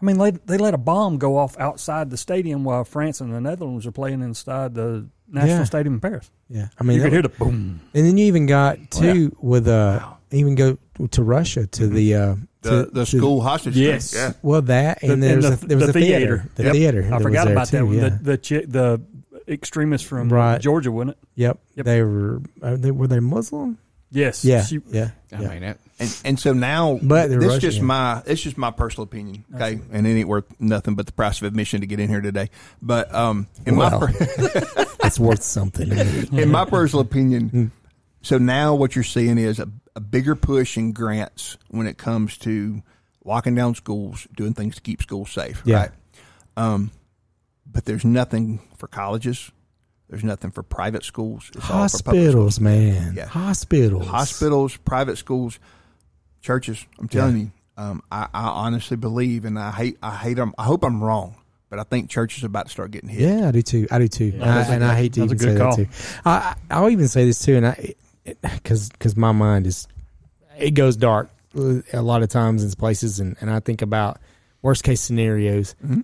[SPEAKER 3] I mean, they, they let a bomb go off outside the stadium while France and the Netherlands are playing inside the national
[SPEAKER 1] Yeah.
[SPEAKER 3] stadium in Paris.
[SPEAKER 1] yeah. I mean,
[SPEAKER 3] You
[SPEAKER 1] that-
[SPEAKER 3] could hear the boom.
[SPEAKER 1] and then you even got two with uh even go to Russia to the uh
[SPEAKER 2] The,
[SPEAKER 1] to,
[SPEAKER 2] the
[SPEAKER 1] to-
[SPEAKER 2] school hostage.
[SPEAKER 3] Yes.
[SPEAKER 2] Yeah.
[SPEAKER 1] Well, that and
[SPEAKER 3] The-
[SPEAKER 1] there
[SPEAKER 3] and
[SPEAKER 1] was
[SPEAKER 3] the-
[SPEAKER 1] a, there was
[SPEAKER 3] the
[SPEAKER 1] a theater.
[SPEAKER 3] theater.
[SPEAKER 1] The
[SPEAKER 2] Yep.
[SPEAKER 1] theater.
[SPEAKER 3] I forgot
[SPEAKER 1] there
[SPEAKER 3] about that
[SPEAKER 1] too,
[SPEAKER 3] one.
[SPEAKER 1] Yeah.
[SPEAKER 3] The the, chi- the extremists from
[SPEAKER 1] Right.
[SPEAKER 3] Georgia, wasn't it?
[SPEAKER 1] yep.
[SPEAKER 3] Yep.
[SPEAKER 1] They were. Are they were they Muslim?
[SPEAKER 3] Yes.
[SPEAKER 1] Yeah.
[SPEAKER 3] She-
[SPEAKER 1] yeah.
[SPEAKER 4] I
[SPEAKER 1] yeah.
[SPEAKER 4] mean, it,
[SPEAKER 2] And, and so now,
[SPEAKER 1] But
[SPEAKER 2] this just my it's just my personal opinion, okay? And it ain't worth nothing but the price of admission to get in here today. But um, in
[SPEAKER 1] Well.
[SPEAKER 2] my per-
[SPEAKER 1] It's worth something.
[SPEAKER 2] in my personal
[SPEAKER 1] Hmm.
[SPEAKER 2] opinion, so now what you're seeing is a, a bigger push in grants when it comes to locking down schools, doing things to keep schools safe,
[SPEAKER 1] Yeah.
[SPEAKER 2] right? Um, but there's nothing for colleges. There's nothing for private schools. It's all for schools.
[SPEAKER 1] Hospitals, man.
[SPEAKER 2] Yeah.
[SPEAKER 1] Hospitals.
[SPEAKER 2] hospitals, private schools, churches. I'm telling you, um, I, I honestly believe, and I hate, I hate them. I hope I'm wrong, but I think churches are about to start getting hit.
[SPEAKER 1] Yeah, I do too. I do too. I,
[SPEAKER 3] that's a
[SPEAKER 1] and I hate to even say
[SPEAKER 3] call.
[SPEAKER 1] that too. I, I- I'll even say this too, and I because because my mind is it goes dark a lot of times in places, and, and I think about worst case scenarios.
[SPEAKER 3] Mm-hmm.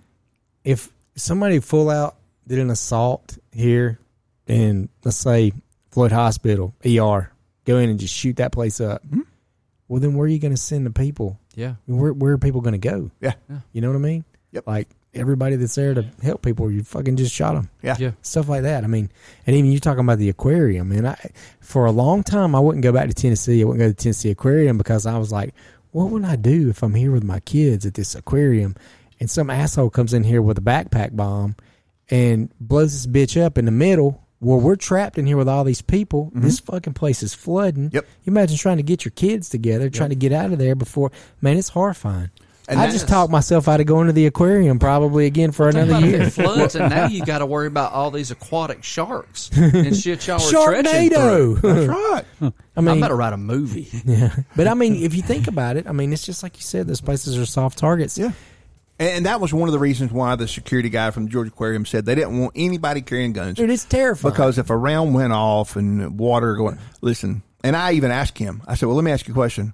[SPEAKER 1] If somebody full out did an assault here, in let's say Floyd Hospital ER, go in and just shoot that place up.
[SPEAKER 3] Mm-hmm.
[SPEAKER 1] Well, then where are you going to send the people?
[SPEAKER 4] yeah.
[SPEAKER 1] Where where are people going to go?
[SPEAKER 2] Yeah.
[SPEAKER 1] You know what I mean?
[SPEAKER 2] Yep.
[SPEAKER 1] Like everybody that's there to help people, you fucking just shot them.
[SPEAKER 2] Yeah.
[SPEAKER 4] Yeah.
[SPEAKER 1] Stuff like that. I mean, and even you talking about the aquarium. And I, for a long time, I wouldn't go back to Tennessee. I wouldn't go to Tennessee Aquarium because I was like, what would I do if I'm here with my kids at this aquarium, and some asshole comes in here with a backpack bomb and blows this bitch up in the middle? Well, we're trapped in here with all these people. Mm-hmm. This fucking place is flooding.
[SPEAKER 2] Yep.
[SPEAKER 1] You imagine trying to get your kids together, trying to get out of there before. Man, it's horrifying.
[SPEAKER 2] And
[SPEAKER 1] I
[SPEAKER 2] that's-
[SPEAKER 1] just talked myself out of going to the aquarium probably again for another year.
[SPEAKER 4] floods, and now you got to worry about all these aquatic sharks and shit y'all are treading.
[SPEAKER 1] Sharknado.
[SPEAKER 2] That's right.
[SPEAKER 1] I
[SPEAKER 4] I'm
[SPEAKER 1] mean,
[SPEAKER 4] about to write a movie.
[SPEAKER 1] yeah. But I mean, if you think about it, I mean, it's just like you said, those places are soft targets.
[SPEAKER 2] Yeah. And, and that was one of the reasons why the security guy from the Georgia Aquarium said they didn't want anybody carrying guns.
[SPEAKER 1] Dude, it's terrifying.
[SPEAKER 2] Because if a round went off and water going, listen, and I even asked him, I said, well, let me ask you a question.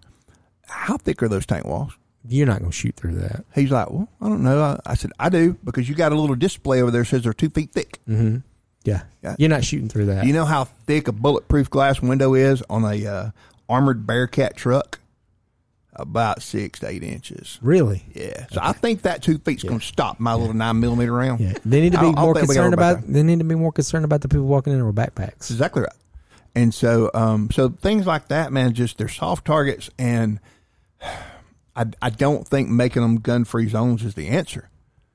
[SPEAKER 2] How thick are those tank walls?
[SPEAKER 1] you're not going to shoot through that.
[SPEAKER 2] He's like, well, I don't know. I, I said, I do because you got a little display over there that says they're two feet thick.
[SPEAKER 1] Yeah.
[SPEAKER 2] Yeah.
[SPEAKER 1] You're not shooting through that.
[SPEAKER 2] Do you know how thick a bulletproof glass window is on a uh, armored Bearcat truck? About six to eight inches.
[SPEAKER 1] really?
[SPEAKER 2] Yeah. So I think that two feet's going to stop my little nine millimeter round.
[SPEAKER 1] Yeah. They need to be
[SPEAKER 2] I don't- I don't
[SPEAKER 1] more
[SPEAKER 2] think we gotta
[SPEAKER 1] concerned about. They need to be more concerned about the people walking in with backpacks.
[SPEAKER 2] Exactly right. And so, um, so things like that, man, just they're soft targets, and I, I don't think making them gun free zones is the answer.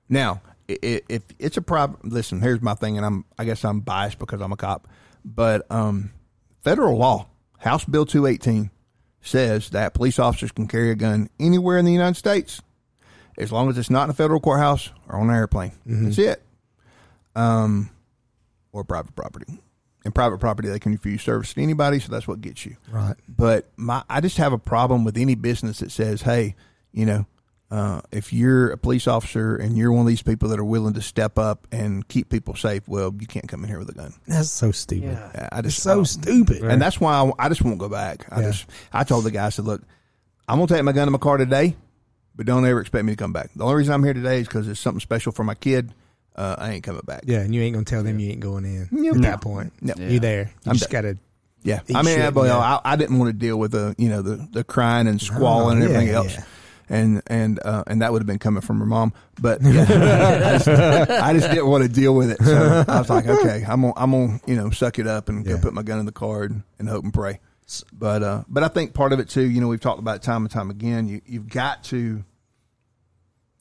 [SPEAKER 2] Now, if it's a problem, listen. Here's my thing, and I'm I guess I'm biased because I'm a cop, but um, federal law, House Bill 218, says that police officers can carry a gun anywhere in the United States as long as it's not in a federal courthouse or on an airplane. That's it. Um, or private property. And private property, they can refuse service to anybody, so that's what gets you.
[SPEAKER 1] Right.
[SPEAKER 2] But my, I just have a problem with any business that says, "Hey, you know, uh, if you're a police officer and you're one of these people that are willing to step up and keep people safe, well, you can't come in here with a gun."
[SPEAKER 1] That's so stupid.
[SPEAKER 2] Yeah, I
[SPEAKER 1] It's
[SPEAKER 2] just
[SPEAKER 1] so
[SPEAKER 2] I-
[SPEAKER 1] stupid.
[SPEAKER 2] and that's why I, I just won't go back. I
[SPEAKER 1] Yeah.
[SPEAKER 2] just I told the guy I said, "Look, I'm gonna take my gun in my car today, but don't ever expect me to come back. The only reason I'm here today is because it's something special for my kid. Uh, I ain't coming back."
[SPEAKER 1] yeah, and you ain't going to tell them you ain't going in
[SPEAKER 2] Yep.
[SPEAKER 1] at that point.
[SPEAKER 2] No.
[SPEAKER 1] You there. You
[SPEAKER 2] I'm
[SPEAKER 1] just got to.
[SPEAKER 2] Yeah,
[SPEAKER 1] Eat
[SPEAKER 2] I mean,
[SPEAKER 1] shit,
[SPEAKER 2] well,
[SPEAKER 1] yeah.
[SPEAKER 2] I, I didn't want to deal with the you know the the crying and squalling and
[SPEAKER 1] yeah,
[SPEAKER 2] everything else,
[SPEAKER 1] yeah.
[SPEAKER 2] And and uh, and that would have been coming from her mom, but yeah, I, just, I just didn't want to deal with it. So I was like, okay, I'm gonna I'm gonna you know suck it up and go put my gun in the car and, and hope and pray. But uh, but I think part of it too, you know, we've talked about it time and time again. You you've got to.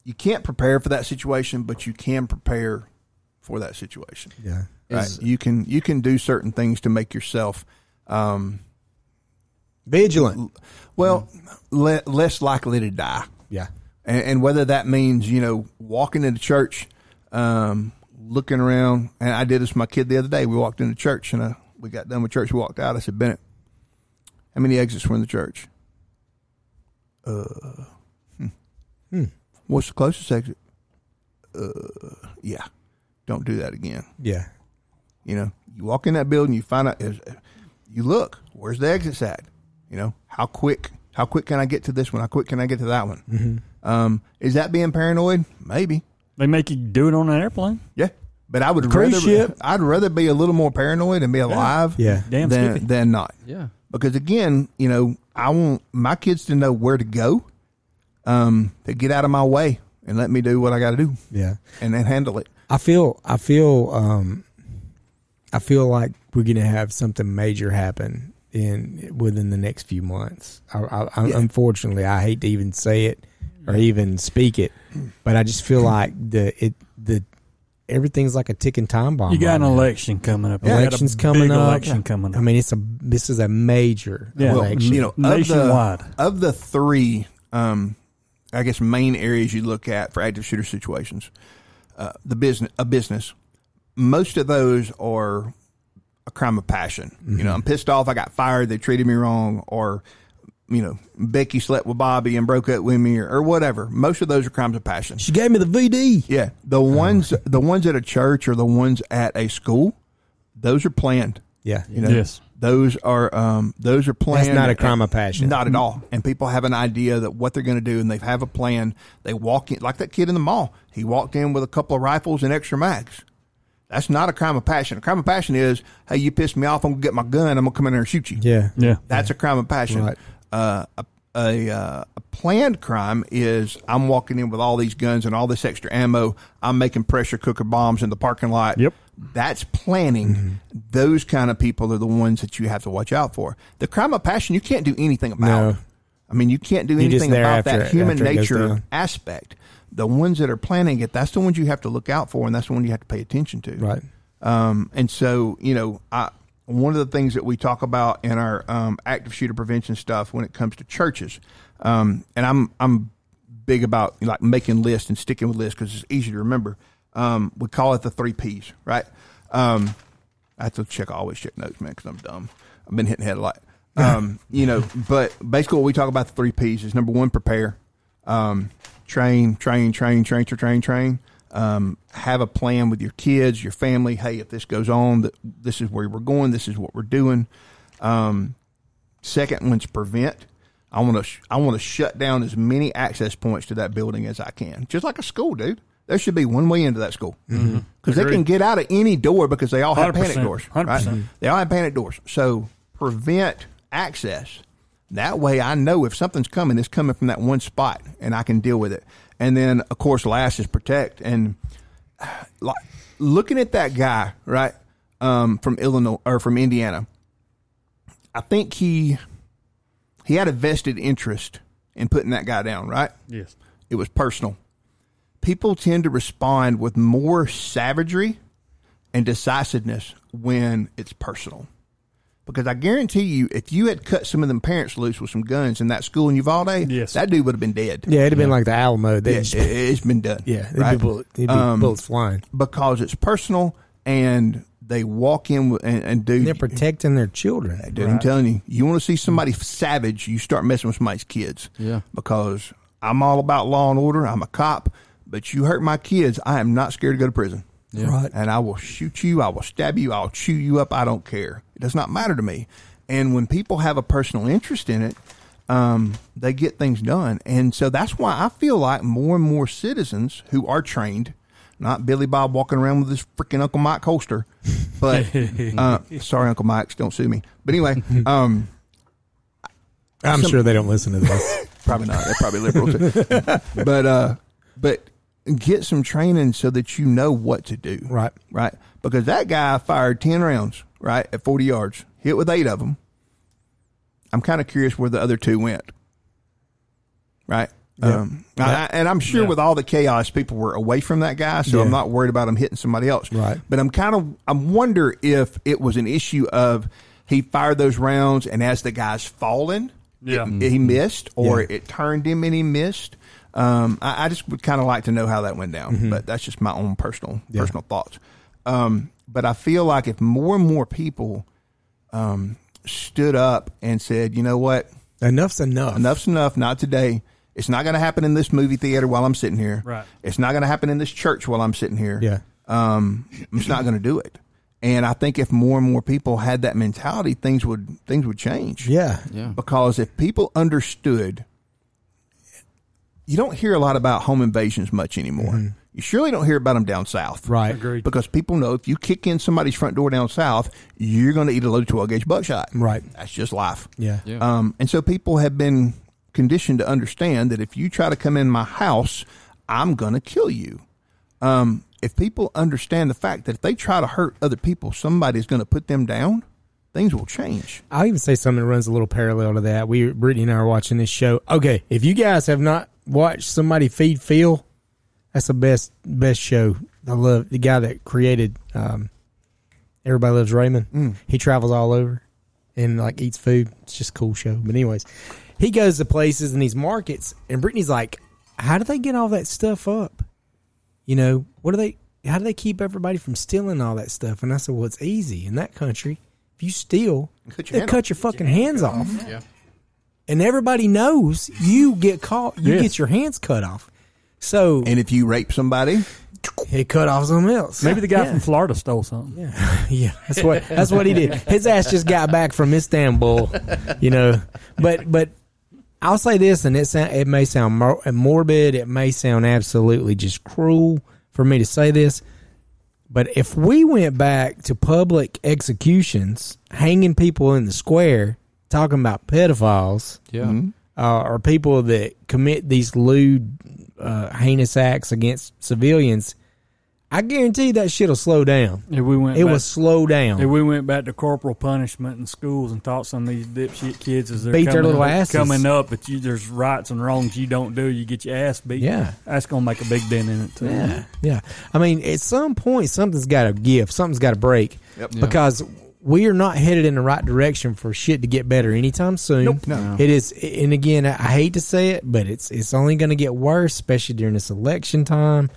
[SPEAKER 2] You can't prepare for that situation, but you can prepare for that situation.
[SPEAKER 1] Yeah.
[SPEAKER 2] Right?
[SPEAKER 4] Is-
[SPEAKER 2] You can you can do certain things to make yourself. Um,
[SPEAKER 1] Vigilant.
[SPEAKER 2] well, le- less likely to die.
[SPEAKER 1] Yeah.
[SPEAKER 2] and, and whether that means you know walking into church, um, looking around. And I did this with my kid the other day. We walked into church, and uh, we got done with church. We walked out. I said, Bennett, how many exits were in the church? Uh, hmm. What's the closest exit? Uh, yeah. Don't do that again.
[SPEAKER 1] Yeah.
[SPEAKER 2] You know, you walk in that building, you find out, you look, where's the exit at? You know, how quick, how quick can I get to this one? How quick can I get to that one?
[SPEAKER 1] Mm-hmm.
[SPEAKER 2] Um, is that being paranoid? Maybe.
[SPEAKER 3] They make you do it on an airplane.
[SPEAKER 2] Yeah. But I would
[SPEAKER 3] Cruise
[SPEAKER 2] rather,
[SPEAKER 3] ship.
[SPEAKER 2] I'd rather be a little more paranoid and be alive
[SPEAKER 1] Yeah.
[SPEAKER 3] Damn
[SPEAKER 2] than, than not.
[SPEAKER 4] Yeah.
[SPEAKER 2] Because again, you know, I want my kids to know where to go, um, to get out of my way and let me do what I got to do
[SPEAKER 1] Yeah.
[SPEAKER 2] and then handle it.
[SPEAKER 1] I feel I feel um I feel like we're gonna have something major happen in within the next few months. I, I, I,
[SPEAKER 2] Yeah.
[SPEAKER 1] Unfortunately, I hate to even say it or even speak it, but I just feel like the it the everything's like a ticking time bomb.
[SPEAKER 3] You got
[SPEAKER 1] right
[SPEAKER 3] an
[SPEAKER 1] now.
[SPEAKER 3] election coming up. You got a
[SPEAKER 1] Elections coming
[SPEAKER 3] big
[SPEAKER 1] up.
[SPEAKER 3] Election coming up.
[SPEAKER 1] I mean, it's a this is a major
[SPEAKER 3] Yeah. Well,
[SPEAKER 1] election.
[SPEAKER 2] you know,
[SPEAKER 3] Nationwide.
[SPEAKER 2] Of the, of the three, um, I guess main areas you look at for active shooter situations, uh, the business, a business, most of those are a crime of passion. You know, I'm pissed off. I got fired. They treated me wrong, or you know, Becky slept with Bobby and broke up with me, or, or whatever. Most of those are crimes of passion.
[SPEAKER 1] she gave me the VD.
[SPEAKER 2] Yeah, the ones, the ones at a church or the ones at a school, those are planned.
[SPEAKER 1] Yeah,
[SPEAKER 2] You know,
[SPEAKER 3] Yes.
[SPEAKER 2] those are um, those are planned.
[SPEAKER 1] That's not a crime of passion.
[SPEAKER 2] Not at all. And people have an idea that what they're going to do, and they have a plan. They walk in like that kid in the mall. He walked in with a couple of rifles and extra mags. That's not a crime of passion. A crime of passion is, hey, you pissed me off. I'm gonna get my gun. I'm gonna come in there and shoot you.
[SPEAKER 1] yeah,
[SPEAKER 3] Yeah.
[SPEAKER 2] That's a crime of passion.
[SPEAKER 1] Right.
[SPEAKER 2] Uh, a, a, uh, a planned crime is I'm walking in with all these guns and all this extra ammo. I'm making pressure cooker bombs in the parking lot.
[SPEAKER 3] Yep.
[SPEAKER 2] That's planning. Those kind of people are the ones that you have to watch out for. The crime of passion, you can't do anything about.
[SPEAKER 1] No.
[SPEAKER 2] I mean, you can't do anything about that
[SPEAKER 1] it-
[SPEAKER 2] human
[SPEAKER 1] after it goes
[SPEAKER 2] nature
[SPEAKER 1] down.
[SPEAKER 2] aspect. The ones that are planning it, that's the ones you have to look out for, and that's the one you have to pay attention to.
[SPEAKER 1] right.
[SPEAKER 2] Um, and so, you know, I, one of the things that we talk about in our um, active shooter prevention stuff when it comes to churches, um, and I'm I'm big about like making lists and sticking with lists because it's easy to remember. Um, we call it the three P's, right? Um, I have to check. I always check notes, man, because I'm dumb. I've been hitting head a lot. Um, you know, but basically, what we talk about the three P's is number one, prepare, um, train, train, train, train, train, train, train. Um, have a plan with your kids, your family. Hey, if this goes on, this is where we're going. This is what we're doing. Um, second one's prevent. I want to sh- I want to shut down as many access points to that building as I can, just like a school, dude. There should be one way into that school because they can get out of any door because they all have panic
[SPEAKER 3] 100%,
[SPEAKER 2] doors. Right?
[SPEAKER 3] 100%.
[SPEAKER 2] They all have panic doors. So prevent access. That way, I know if something's coming, it's coming from that one spot, and I can deal with it. And then, of course, last is protect. And like looking at that guy, right, um, from Illinois or from Indiana, I think he he had a vested interest in putting that guy down, right?
[SPEAKER 3] Yes.
[SPEAKER 2] It was personal. People tend to respond with more savagery and decisiveness when it's personal. Because I guarantee you, if you had cut some of them parents loose with some guns in that school in Uvalde,
[SPEAKER 3] Yes.
[SPEAKER 2] that dude would have been dead.
[SPEAKER 1] Yeah, it'd have been like the Alamo. They
[SPEAKER 2] Yeah,
[SPEAKER 1] just-
[SPEAKER 2] it, it's been done.
[SPEAKER 1] yeah, it'd
[SPEAKER 2] right?
[SPEAKER 1] be, bullet, it'd be
[SPEAKER 2] Um,
[SPEAKER 1] bullets flying.
[SPEAKER 2] because it's personal and they walk in and, and do.
[SPEAKER 1] They're protecting their children.
[SPEAKER 2] Dude, I'm telling you, you want to see somebody savage, you start messing with somebody's kids.
[SPEAKER 4] Yeah.
[SPEAKER 2] Because I'm all about law and order. I'm a cop, but you hurt my kids, I am not scared to go to prison.
[SPEAKER 1] Right.
[SPEAKER 2] And I will shoot you. I will stab you. I'll chew you up. I don't care. It does not matter to me. And when people have a personal interest in it, um, they get things done. And so that's why I feel like more and more citizens who are trained, not Billy Bob walking around with his freaking Uncle Mike holster, but uh, sorry, Uncle Mike's, don't sue me. But anyway, um,
[SPEAKER 1] I'm
[SPEAKER 2] Some-
[SPEAKER 1] sure they don't listen to this.
[SPEAKER 2] probably not. They're probably liberal too. but uh, but get some training so that you know what to do.
[SPEAKER 1] Right.
[SPEAKER 2] Right. Because that guy fired ten rounds right at forty yards, hit with eight of them. I'm kind of curious where the other two went. Right.
[SPEAKER 1] Yeah.
[SPEAKER 2] Um, I- and I'm sure
[SPEAKER 3] Yeah.
[SPEAKER 2] with all the chaos, people were away from that guy, so I'm not worried about him hitting somebody else.
[SPEAKER 1] Right.
[SPEAKER 2] But I'm kind of I wonder if it was an issue of he fired those rounds, and as the guy's falling,
[SPEAKER 3] Yeah.
[SPEAKER 2] it- he missed, or
[SPEAKER 1] Yeah.
[SPEAKER 2] it turned him and he missed. Um, I, I just would kind of like to know how that went down,
[SPEAKER 1] Mm-hmm.
[SPEAKER 2] but that's just my own personal personal thoughts. Um, but I feel like if more and more people um, stood up and said, you know what,
[SPEAKER 1] Enough's enough.
[SPEAKER 2] enough's enough. Not today. It's not going to happen in this movie theater while I'm sitting here.
[SPEAKER 3] Right.
[SPEAKER 2] It's not going to happen in this church while I'm sitting here.
[SPEAKER 1] Yeah.
[SPEAKER 2] Um, I'm just not going to do it. And I think if more and more people had that mentality, things would things would change.
[SPEAKER 1] Yeah.
[SPEAKER 4] Yeah.
[SPEAKER 2] Because if people understood, you don't hear a lot about home invasions much anymore. You surely don't hear about them down south.
[SPEAKER 1] Mm-hmm. Right.
[SPEAKER 3] Agreed.
[SPEAKER 2] Because people know if you kick in somebody's front door down south, you're going to eat a load of 12 gauge buckshot.
[SPEAKER 1] Right.
[SPEAKER 2] That's just life.
[SPEAKER 1] Yeah.
[SPEAKER 4] Yeah.
[SPEAKER 2] Um, and so people have been conditioned to understand that if you try to come in my house, I'm going to kill you. Um, if people understand the fact that if they try to hurt other people, somebody's going to put them down, things will change.
[SPEAKER 1] I'll even say something that runs a little parallel to that. We, Brittany and I are watching this show. Okay, if you guys have not watched somebody feed Phil, that's the best best show. I love the guy that created um, Everybody Loves Raymond. He travels all over and like eats food. It's just a cool show. But anyways, he goes to places in these markets, and Brittany's like, "How do they get all that stuff up? You know, what do they? How do they keep everybody from stealing all that stuff?" And I said, "Well, it's easy in that country. If you steal,
[SPEAKER 2] Cut
[SPEAKER 1] they
[SPEAKER 2] hand
[SPEAKER 1] cut your fucking hands off."
[SPEAKER 4] Yeah.
[SPEAKER 1] And everybody knows you get caught, you
[SPEAKER 3] Yes.
[SPEAKER 1] get your hands cut off. So
[SPEAKER 2] And if you rape somebody,
[SPEAKER 1] he cut off something else.
[SPEAKER 3] Maybe the guy
[SPEAKER 1] yeah.
[SPEAKER 3] from Florida stole something.
[SPEAKER 1] Yeah, yeah, that's what that's what he did. His ass just got back from Istanbul, you know. But but I'll say this, and it sound, it may sound mor- morbid, it may sound absolutely just cruel for me to say this, but if we went back to public executions, hanging people in the square, talking about pedophiles,
[SPEAKER 4] Yeah.
[SPEAKER 1] uh, or people that commit these lewd, uh, heinous acts against civilians, I guarantee that shit'll slow down.
[SPEAKER 3] If we went,
[SPEAKER 1] It
[SPEAKER 3] back,
[SPEAKER 1] will slow down.
[SPEAKER 3] If we went back to corporal punishment in schools and taught some of these dipshit kids as they're
[SPEAKER 1] Beat their little
[SPEAKER 3] up,
[SPEAKER 1] asses.
[SPEAKER 3] coming up, but you, there's rights and wrongs you don't do, you get your ass beat.
[SPEAKER 1] Yeah.
[SPEAKER 3] that's gonna make a big dent in it too.
[SPEAKER 1] Yeah, yeah. I mean, at some point, something's got to give. Something's got to break.
[SPEAKER 2] Yep.
[SPEAKER 4] Yeah.
[SPEAKER 1] Because we are not headed in the right direction for shit to get better anytime soon.
[SPEAKER 2] Nope. No.
[SPEAKER 1] It is, and again, I I hate to say it, but it's it's only going to get worse, especially during this election time.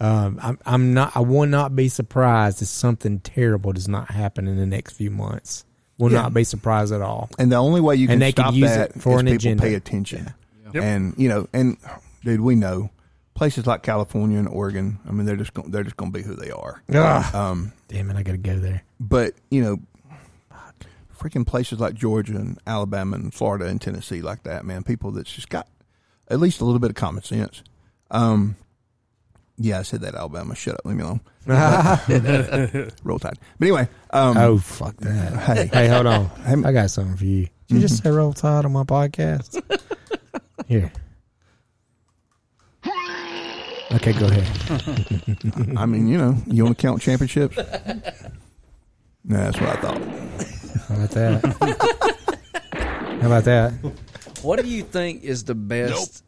[SPEAKER 1] Um, I'm, I'm not. I will not be surprised if something terrible does not happen in the next few months. Will
[SPEAKER 2] Yeah.
[SPEAKER 1] not be surprised at all.
[SPEAKER 2] and the only way you can
[SPEAKER 1] And
[SPEAKER 2] can
[SPEAKER 1] they could
[SPEAKER 2] stop
[SPEAKER 1] use
[SPEAKER 2] that
[SPEAKER 1] it for an
[SPEAKER 2] people
[SPEAKER 1] agenda.
[SPEAKER 2] pay attention.
[SPEAKER 3] Yep.
[SPEAKER 2] And you know, and dude, we know places like California and Oregon. I mean, they're just going, they're just going to be who they are.
[SPEAKER 1] Ugh.
[SPEAKER 2] Um,
[SPEAKER 1] Damn it! I got to go there.
[SPEAKER 2] but you know, freaking places like Georgia and Alabama and Florida and Tennessee like that, man. People that's just got at least a little bit of common sense. Um, yeah, I said that Alabama. Shut up, leave me alone. Roll Tide. But anyway, um,
[SPEAKER 1] oh fuck that!
[SPEAKER 2] hey,
[SPEAKER 1] Hey, hold on.
[SPEAKER 2] Hey,
[SPEAKER 1] I got something for you. Did you just say roll tide on my podcast? Here. Okay, go ahead.
[SPEAKER 2] I mean, you know, you want to count championships? Nah, that's what I thought.
[SPEAKER 1] How about that? How about that?
[SPEAKER 4] What do you think is the best?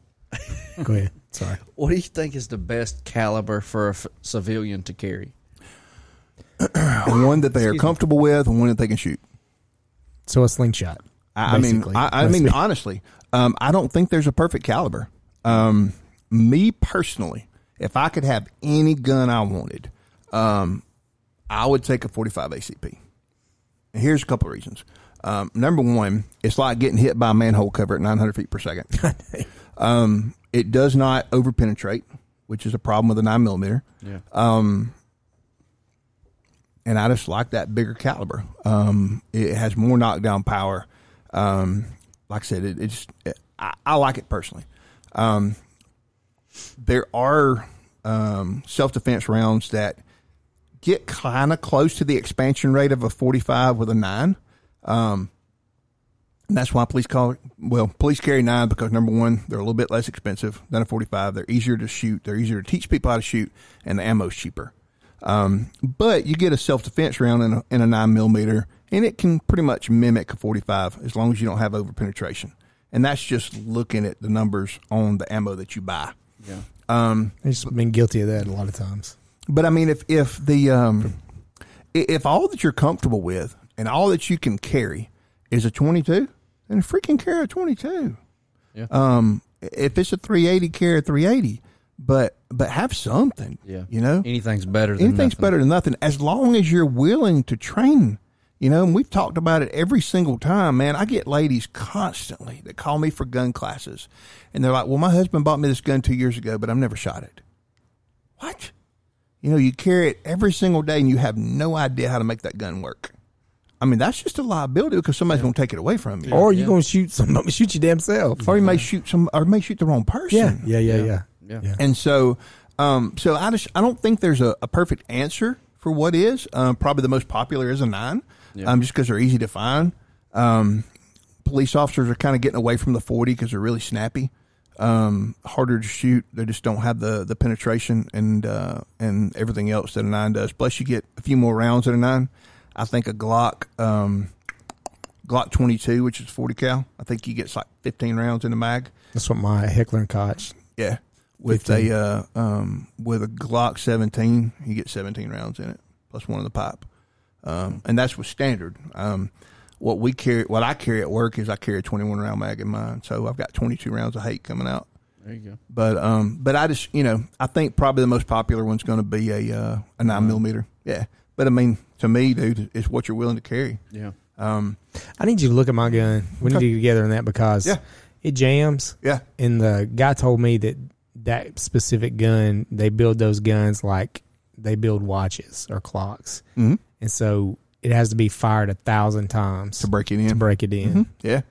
[SPEAKER 1] Go ahead. Sorry.
[SPEAKER 4] What do you think is the best caliber for a f- civilian to carry?
[SPEAKER 2] One that they are comfortable with, and one that they can shoot.
[SPEAKER 1] So a slingshot.
[SPEAKER 2] I, I mean. I, I mean, honestly, um, I don't think there's a perfect caliber. Um, me personally, if I could have any gun I wanted, um, I would take a 45 ACP. And here's a couple of reasons. Um, number one, it's like getting hit by a manhole cover at 900 feet per second. um, it does not over penetrate, which is a problem with a nine millimeter.
[SPEAKER 4] Yeah.
[SPEAKER 2] and I just like that bigger caliber. Um, it has more knockdown power. Um, like I said, it, it just it, I, I like it personally. Um, there are um, self defense rounds that get kind of close to the expansion rate of a forty five with a nine. Um, and that's why police call. Well, police carry nine because number one, they're a little bit less expensive than a forty-five. They're easier to shoot. They're easier to teach people how to shoot, and the ammo's cheaper. Um, but you get a self-defense round in a, in a nine millimeter, and it can pretty much mimic a forty-five as long as you don't have over penetration. And that's just looking at the numbers on the ammo that you buy.
[SPEAKER 4] Yeah.
[SPEAKER 2] Um,
[SPEAKER 1] I've just been guilty of that a lot of times.
[SPEAKER 2] But I mean, if if the um, if all that you're comfortable with and all that you can carry is a 22, then freaking carry a 22.
[SPEAKER 4] Yeah.
[SPEAKER 2] Um, if it's a 380, carry a 380, but but have something.
[SPEAKER 4] Yeah.
[SPEAKER 2] you know,
[SPEAKER 4] Anything's better than
[SPEAKER 2] anything's
[SPEAKER 4] nothing.
[SPEAKER 2] better than nothing as long as you're willing to train. You know, and we've talked about it every single time, man. I get ladies constantly that call me for gun classes, and they're like, "Well, my husband bought me this gun two years ago, but I've never shot it." What? You know, you carry it every single day, and you have no idea how to make that gun work. I mean, that's just a liability because somebody's going to take it away from you,
[SPEAKER 1] Or you're gonna shoot some shoot your damn self.
[SPEAKER 2] or you may shoot some, or may shoot the wrong person.
[SPEAKER 1] Yeah, yeah, yeah, yeah.
[SPEAKER 4] Yeah.
[SPEAKER 1] Yeah.
[SPEAKER 2] And so, um, so I just I don't think there's a, a perfect answer for what is. Um, probably the most popular is a nine,
[SPEAKER 4] Yeah.
[SPEAKER 2] um, just because they're easy to find. Um, police officers are kind of getting away from the forty because they're really snappy, um, harder to shoot. They just don't have the the penetration and uh, and everything else that a nine does. Plus, you get a few more rounds at a nine. I think a Glock. Um, Glock 22, which is 40 cal. I think you get like 15 rounds in the mag.
[SPEAKER 1] That's what my Heckler and Koch.
[SPEAKER 2] Yeah, with
[SPEAKER 1] 15.
[SPEAKER 2] a uh, um, with a Glock 17, you get 17 rounds in it plus one in the pipe, um, and that's with standard. Um, what we carry, what I carry at work is I carry a 21 round mag in mine, so I've got 22 rounds of hate coming out.
[SPEAKER 4] There you go.
[SPEAKER 2] But um, but I just you know I think probably the most popular one's going to be a uh, a nine millimeter. Yeah, but I mean to me, dude, it's what you're willing to carry.
[SPEAKER 4] Yeah.
[SPEAKER 2] Um,
[SPEAKER 1] I need you to look at my gun. We need to get together on that because
[SPEAKER 2] Yeah.
[SPEAKER 1] it jams.
[SPEAKER 2] yeah,
[SPEAKER 1] And the guy told me that that specific gun, they build those guns like they build watches or clocks,
[SPEAKER 2] Mhm.
[SPEAKER 1] and so it has to be fired a thousand times
[SPEAKER 2] to break it in.
[SPEAKER 1] to break it in.
[SPEAKER 2] Yeah.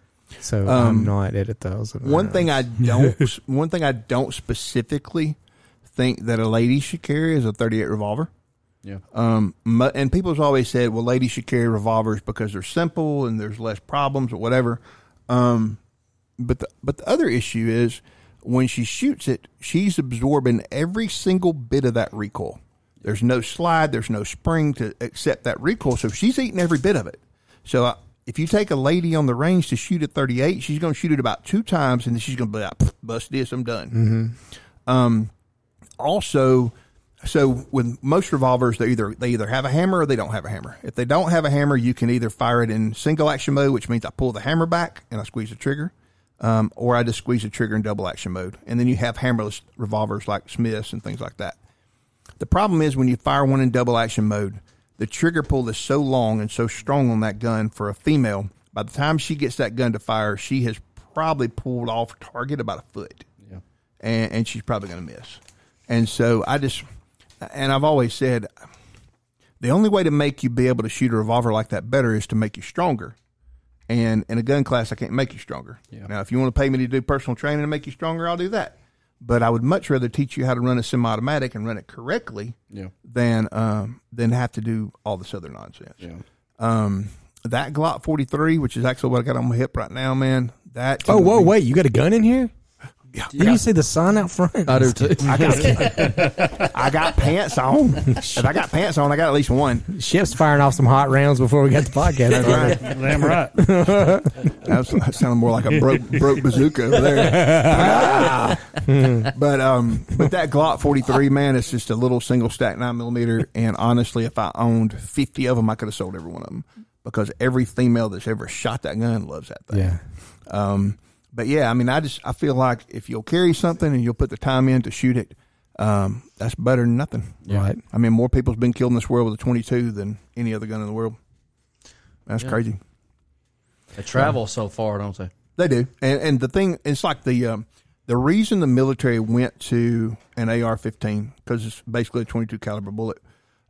[SPEAKER 1] So
[SPEAKER 2] Um,
[SPEAKER 1] I'm not at a thousand.
[SPEAKER 2] One
[SPEAKER 1] rounds.
[SPEAKER 2] thing I don't, one thing I don't specifically think that a lady should carry is a 38 revolver.
[SPEAKER 4] Yeah.
[SPEAKER 2] Um, mu- and people's always said, well, ladies should carry revolvers because they're simple and there's less problems or whatever. Um, but the, but the other issue is when she shoots it, she's absorbing every single bit of that recoil. There's no slide, there's no spring to accept that recoil, so she's eating every bit of it. So uh, if you take a lady on the range to shoot at 38, she's going to shoot it about two times, and then she's going to be like, "Bust this, I'm done." Um, also, so with most revolvers, they either they either have a hammer or they don't have a hammer. If they don't have a hammer, you can either fire it in single action mode, which means I pull the hammer back and I squeeze the trigger, um, or I just squeeze the trigger in double action mode. And then you have hammerless revolvers like Smiths and things like that. The problem is when you fire one in double action mode, the trigger pull is so long and so strong on that gun for a female. By the time she gets that gun to fire, she has probably pulled off target about a foot
[SPEAKER 4] Yeah.
[SPEAKER 2] and, and she's probably going to miss. And so I just, and I've always said, the only way to make you be able to shoot a revolver like that better is to make you stronger. And in a gun class, I can't make you stronger.
[SPEAKER 4] Yeah.
[SPEAKER 2] Now, if you want to pay me to do personal training to make you stronger, I'll do that. But I would much rather teach you how to run a semi-automatic and run it correctly
[SPEAKER 4] Yeah.
[SPEAKER 2] than um, than have to do all this other nonsense.
[SPEAKER 4] Yeah.
[SPEAKER 2] Um, that Glock 43, which is actually what I got on my hip right now, man. That
[SPEAKER 1] Oh, whoa, wait! You got a gun in here? Did you see the sign out front?
[SPEAKER 4] I do too.
[SPEAKER 2] I got, I got pants on. If I got pants on, I got at least one.
[SPEAKER 1] Shep's firing off some hot rounds before we got the podcast.
[SPEAKER 2] That's
[SPEAKER 1] started.
[SPEAKER 2] right.
[SPEAKER 3] Damn right.
[SPEAKER 2] That's, that sounded more like a broke broke bazooka over there. but um, but that Glock 43, man, it's just a little single stack nine millimeter. And honestly, if I owned 50 of them, I could have sold every one of them because every female that's ever shot that gun loves that thing.
[SPEAKER 1] Yeah.
[SPEAKER 2] Um, but yeah, I mean, I just I feel like if you'll carry something and you'll put the time in to shoot it, um, that's better than nothing.
[SPEAKER 1] Right.
[SPEAKER 2] I mean, more people's been killed in this world with a 22 than any other gun in the world. That's
[SPEAKER 4] Yeah.
[SPEAKER 2] crazy.
[SPEAKER 4] They travel so far, don't they?
[SPEAKER 2] They do, and and the thing it's like the um, the reason the military went to an AR-15 because it's basically a 22 caliber bullet.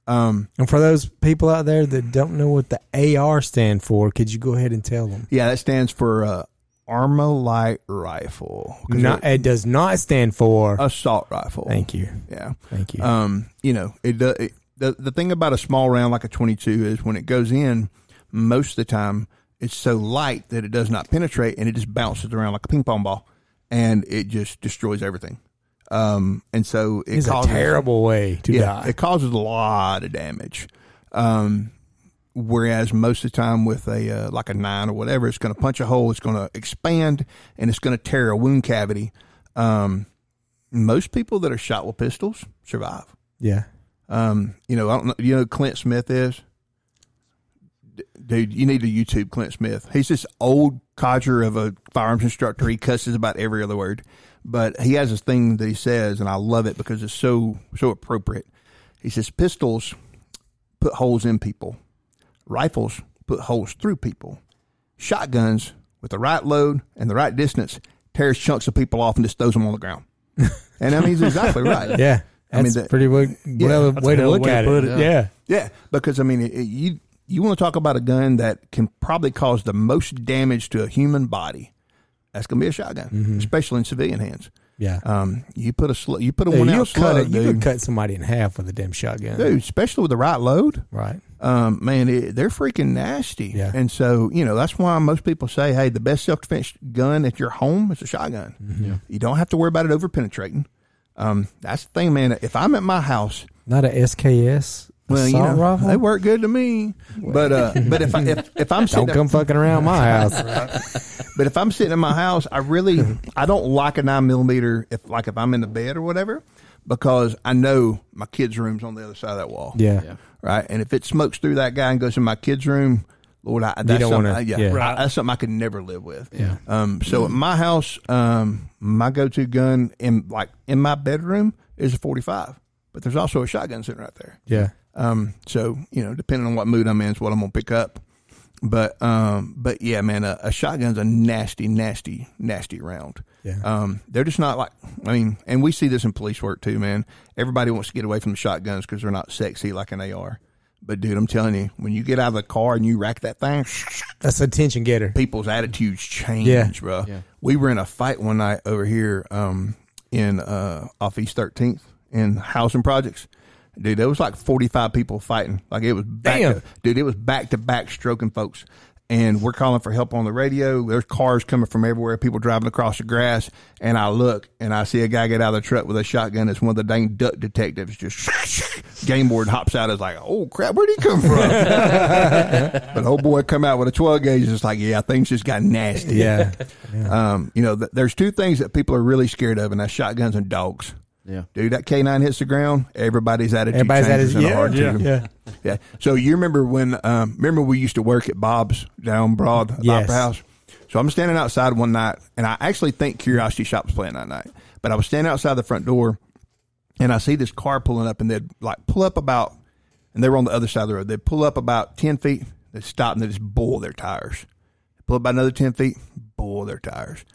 [SPEAKER 2] Um,
[SPEAKER 1] And for those people out there that don't know what the AR stand for, could you go ahead and tell them?
[SPEAKER 2] yeah, that stands for uh, Armalite Rifle, 'Cause
[SPEAKER 1] Not,
[SPEAKER 2] it-
[SPEAKER 1] it does not stand for.
[SPEAKER 2] assault rifle.
[SPEAKER 1] thank you.
[SPEAKER 2] Yeah.
[SPEAKER 1] Thank you.
[SPEAKER 2] Um, you know, it, it the the thing about a small round like a 22 is when it goes in, most of the time it's so light that it does not penetrate and it just bounces around like a ping pong ball, and it just destroys everything. Um, and so it
[SPEAKER 1] it's a
[SPEAKER 2] causes
[SPEAKER 1] terrible way to
[SPEAKER 2] yeah,
[SPEAKER 1] die.
[SPEAKER 2] it causes a lot of damage. Um, whereas most of the time with a uh, like a nine or whatever, it's going to punch a hole, it's going to expand, and it's going to tear a wound cavity. Um, most people that are shot with pistols survive.
[SPEAKER 1] yeah.
[SPEAKER 2] Um, you know, I don't know. You know Clint Smith is? D- Dude, you need to YouTube Clint Smith. He's this old codger of a firearms instructor. He cusses about every other word, But he has this thing that he says, and I love it because it's so so appropriate. He says pistols put holes in people, rifles put holes through people, shotguns with the right load and the right distance tears chunks of people off and just throws them on the ground. and I mean, he's exactly right.
[SPEAKER 1] Yeah.
[SPEAKER 2] I mean,
[SPEAKER 1] That's
[SPEAKER 2] that-
[SPEAKER 1] pretty well, well
[SPEAKER 3] That's
[SPEAKER 1] way
[SPEAKER 3] a
[SPEAKER 1] to
[SPEAKER 3] hell of a
[SPEAKER 1] look
[SPEAKER 3] way to
[SPEAKER 1] at
[SPEAKER 3] put
[SPEAKER 1] it.
[SPEAKER 3] it.
[SPEAKER 1] Yeah.
[SPEAKER 2] Yeah, because I mean, it, it- you you want to talk about a gun that can probably cause the most damage to a human body. That's going to be a shotgun, especially in civilian hands.
[SPEAKER 1] Yeah.
[SPEAKER 2] Um, you put a sl- you put a
[SPEAKER 1] Yeah,
[SPEAKER 2] one
[SPEAKER 1] you
[SPEAKER 2] out
[SPEAKER 1] could cut
[SPEAKER 2] slug,
[SPEAKER 1] it. You
[SPEAKER 2] dude.
[SPEAKER 1] could cut somebody in half with a damn shotgun.
[SPEAKER 2] dude, especially with the right load.
[SPEAKER 1] Right.
[SPEAKER 2] Um, man, it, they're freaking nasty.
[SPEAKER 1] Yeah.
[SPEAKER 2] And so, you know, that's why most people say, hey, the best self defense gun at your home is a shotgun.
[SPEAKER 1] Mm-hmm.
[SPEAKER 2] You don't have to worry about it over penetrating. Um, that's the thing, man. If I'm at my house,
[SPEAKER 1] Not a SKS
[SPEAKER 2] well, you know,
[SPEAKER 1] rifle.
[SPEAKER 2] they work good to me. But uh, but if I if, if I'm sitting
[SPEAKER 1] Don't come fucking around my house.
[SPEAKER 2] But if I'm sitting in my house, I really I don't like a nine millimeter if like if I'm in the bed or whatever, because I know my kid's room's on the other side of that wall.
[SPEAKER 1] Yeah.
[SPEAKER 2] Right. And if it smokes through that guy and goes in my kid's room, Lord, I, that's
[SPEAKER 1] don't
[SPEAKER 2] something,
[SPEAKER 1] wanna-
[SPEAKER 2] I- yeah,
[SPEAKER 1] yeah.
[SPEAKER 2] I- that's something I could never live with.
[SPEAKER 4] Yeah.
[SPEAKER 2] Um. So at my house, um, my go-to gun in like in my bedroom is a 45, but there's also a shotgun sitting right there.
[SPEAKER 1] Yeah.
[SPEAKER 2] Um, so you know, depending on what mood I'm in, is what I'm gonna pick up. But um, but yeah, man, a, a shotgun's a nasty, nasty, nasty round.
[SPEAKER 1] Yeah.
[SPEAKER 2] Um, they're just not like I mean, and we see this in police work too, man. Everybody wants to get away from the shotguns because they're not sexy like an AR. But dude, I'm telling you, when you get out of the car and you rack that thing,
[SPEAKER 1] That's a attention getter.
[SPEAKER 2] people's attitudes change,
[SPEAKER 1] Yeah.
[SPEAKER 2] bro.
[SPEAKER 4] Yeah.
[SPEAKER 2] We were in a fight one night over here um, in uh, off East 13th in housing projects. Dude, there was like 45 people fighting. Like it was back
[SPEAKER 1] Damn.
[SPEAKER 2] to, dude, it was back to back stroking folks. And we're calling for help on the radio. There's cars coming from everywhere, people driving across the grass. And I look and I see a guy get out of the truck with a shotgun. It's one of the dang duck detectives. Just game board hops out. Is like, oh crap, where'd he come from? but old boy come out with a 12 gauge. It's like, yeah, things just got nasty.
[SPEAKER 1] Yeah.
[SPEAKER 2] Um, you know, th- there's two things that people are really scared of, and that's shotguns and dogs.
[SPEAKER 4] Yeah.
[SPEAKER 2] Dude, that K9 hits the ground, everybody's attitude
[SPEAKER 1] Everybody's at
[SPEAKER 2] changes
[SPEAKER 1] his
[SPEAKER 2] in a
[SPEAKER 1] yeah,
[SPEAKER 2] heartbeat.
[SPEAKER 1] yeah.
[SPEAKER 3] Yeah.
[SPEAKER 2] Yeah. So you remember when? Um, remember we used to work at Bob's down Broad at
[SPEAKER 1] Yes.
[SPEAKER 2] Opera House. So I'm standing outside one night, and I actually think Curiosity Shop was playing that night. But I was standing outside the front door, and I see this car pulling up, and they'd like pull up about, and they were on the other side of the road. They'd pull up about ten feet, they stop, and they just boil their tires. Pull up about another ten feet, boil their tires.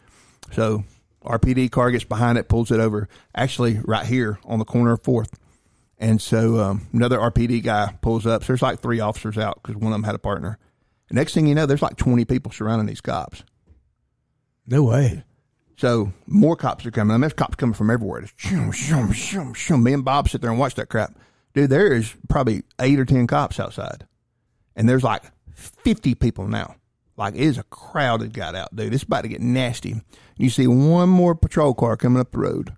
[SPEAKER 2] So RPD car gets behind it, pulls it over. Actually, right here on the corner of Fourth. And so um, another RPD guy pulls up. So there's like three officers out because one of them had a partner. The next thing you know, there's like 20 people surrounding these cops.
[SPEAKER 1] No way.
[SPEAKER 2] So more cops are coming. I mean, there's cops coming from everywhere. Just shum, shum, shum, shum. Me and Bob sit there and watch that crap. Dude, there is probably eight or 10 cops outside. And there's like 50 people now. Like it is a crowd that got out, dude. It's about to get nasty. You see one more patrol car coming up the road.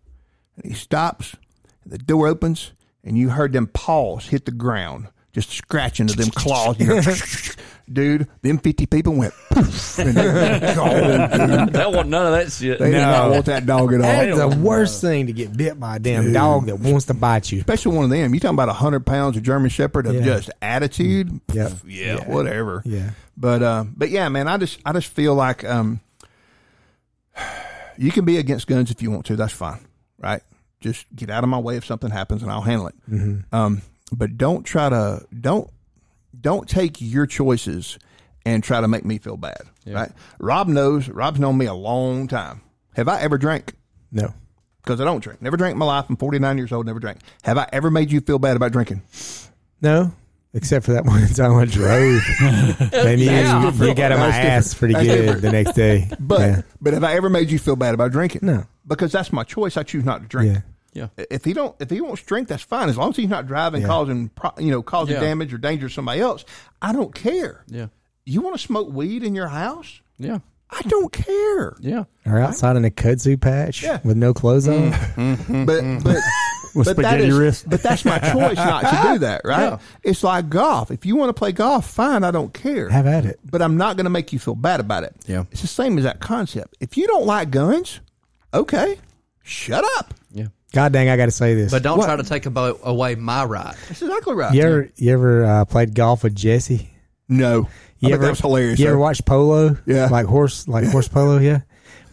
[SPEAKER 2] And he stops, the door opens, and you heard them paws hit the ground, just scratching to them claws. You dude, them 50 people went poof. And they were gone, dude.
[SPEAKER 4] That wasn't none of that shit.
[SPEAKER 2] They did not want that dog at all.
[SPEAKER 1] That's the worst thing to get bit by a damn dog that wants to bite you.
[SPEAKER 2] Especially one of them. You talking about hundred pounds of German Shepherd of
[SPEAKER 1] Yeah.
[SPEAKER 2] just attitude?
[SPEAKER 1] Yep.
[SPEAKER 2] Yeah, whatever.
[SPEAKER 1] Yeah.
[SPEAKER 2] But uh, but yeah, man, I just I just feel like um, you can be against guns if you want to. That's fine, right? Just get out of my way if something happens, and I'll handle it.
[SPEAKER 1] Mm-hmm.
[SPEAKER 2] Um, but don't try to don't don't take your choices and try to make me feel bad, right? Rob knows. Rob's known me a long time. Have I ever drank?
[SPEAKER 1] No.
[SPEAKER 2] Because I don't drink. Never drank in my life. I'm 49 years old. Never drank. Have I ever made you feel bad about drinking?
[SPEAKER 1] No. Except for that one time I drove. and you,
[SPEAKER 4] Yeah.
[SPEAKER 1] you got on my
[SPEAKER 2] That's different.
[SPEAKER 1] ass pretty
[SPEAKER 2] That's
[SPEAKER 1] good
[SPEAKER 2] different.
[SPEAKER 1] the next day.
[SPEAKER 2] But
[SPEAKER 1] yeah.
[SPEAKER 2] but have I ever made you feel bad about drinking?
[SPEAKER 1] No.
[SPEAKER 2] because that's my choice. I choose not to drink.
[SPEAKER 1] Yeah.
[SPEAKER 4] Yeah.
[SPEAKER 2] If he don't, if he wants to drink, that's fine. As long as he's not driving,
[SPEAKER 1] Yeah.
[SPEAKER 2] causing pro- you know causing
[SPEAKER 4] Yeah.
[SPEAKER 2] damage or danger to somebody else, I don't care.
[SPEAKER 4] Yeah.
[SPEAKER 2] You want to smoke weed in your house?
[SPEAKER 4] Yeah.
[SPEAKER 2] I don't care.
[SPEAKER 4] Yeah.
[SPEAKER 1] Or outside in a kudzu patch
[SPEAKER 2] Yeah.
[SPEAKER 1] with no clothes on. Mm-hmm.
[SPEAKER 2] But but.
[SPEAKER 3] With
[SPEAKER 2] but that
[SPEAKER 3] spaghetti
[SPEAKER 2] is,
[SPEAKER 3] wrist.
[SPEAKER 2] but that's my choice not to do that, right?
[SPEAKER 4] Yeah.
[SPEAKER 2] It's like golf. If you want to play golf, fine. I don't care.
[SPEAKER 1] Have at it.
[SPEAKER 2] but I'm not going to make you feel bad about it.
[SPEAKER 4] Yeah.
[SPEAKER 2] It's the same as that concept. If you don't like guns, okay, shut up.
[SPEAKER 4] Yeah.
[SPEAKER 1] God dang, I got to say this.
[SPEAKER 4] But don't
[SPEAKER 2] What?
[SPEAKER 4] try to take abo- away my right.
[SPEAKER 2] That's exactly right.
[SPEAKER 1] you ever you ever uh, played golf with Jesse?
[SPEAKER 2] No.
[SPEAKER 1] You
[SPEAKER 2] I
[SPEAKER 1] ever
[SPEAKER 2] think that was hilarious.
[SPEAKER 1] You ever
[SPEAKER 2] though.
[SPEAKER 1] watch polo?
[SPEAKER 2] Yeah.
[SPEAKER 1] like horse like horse polo. Yeah.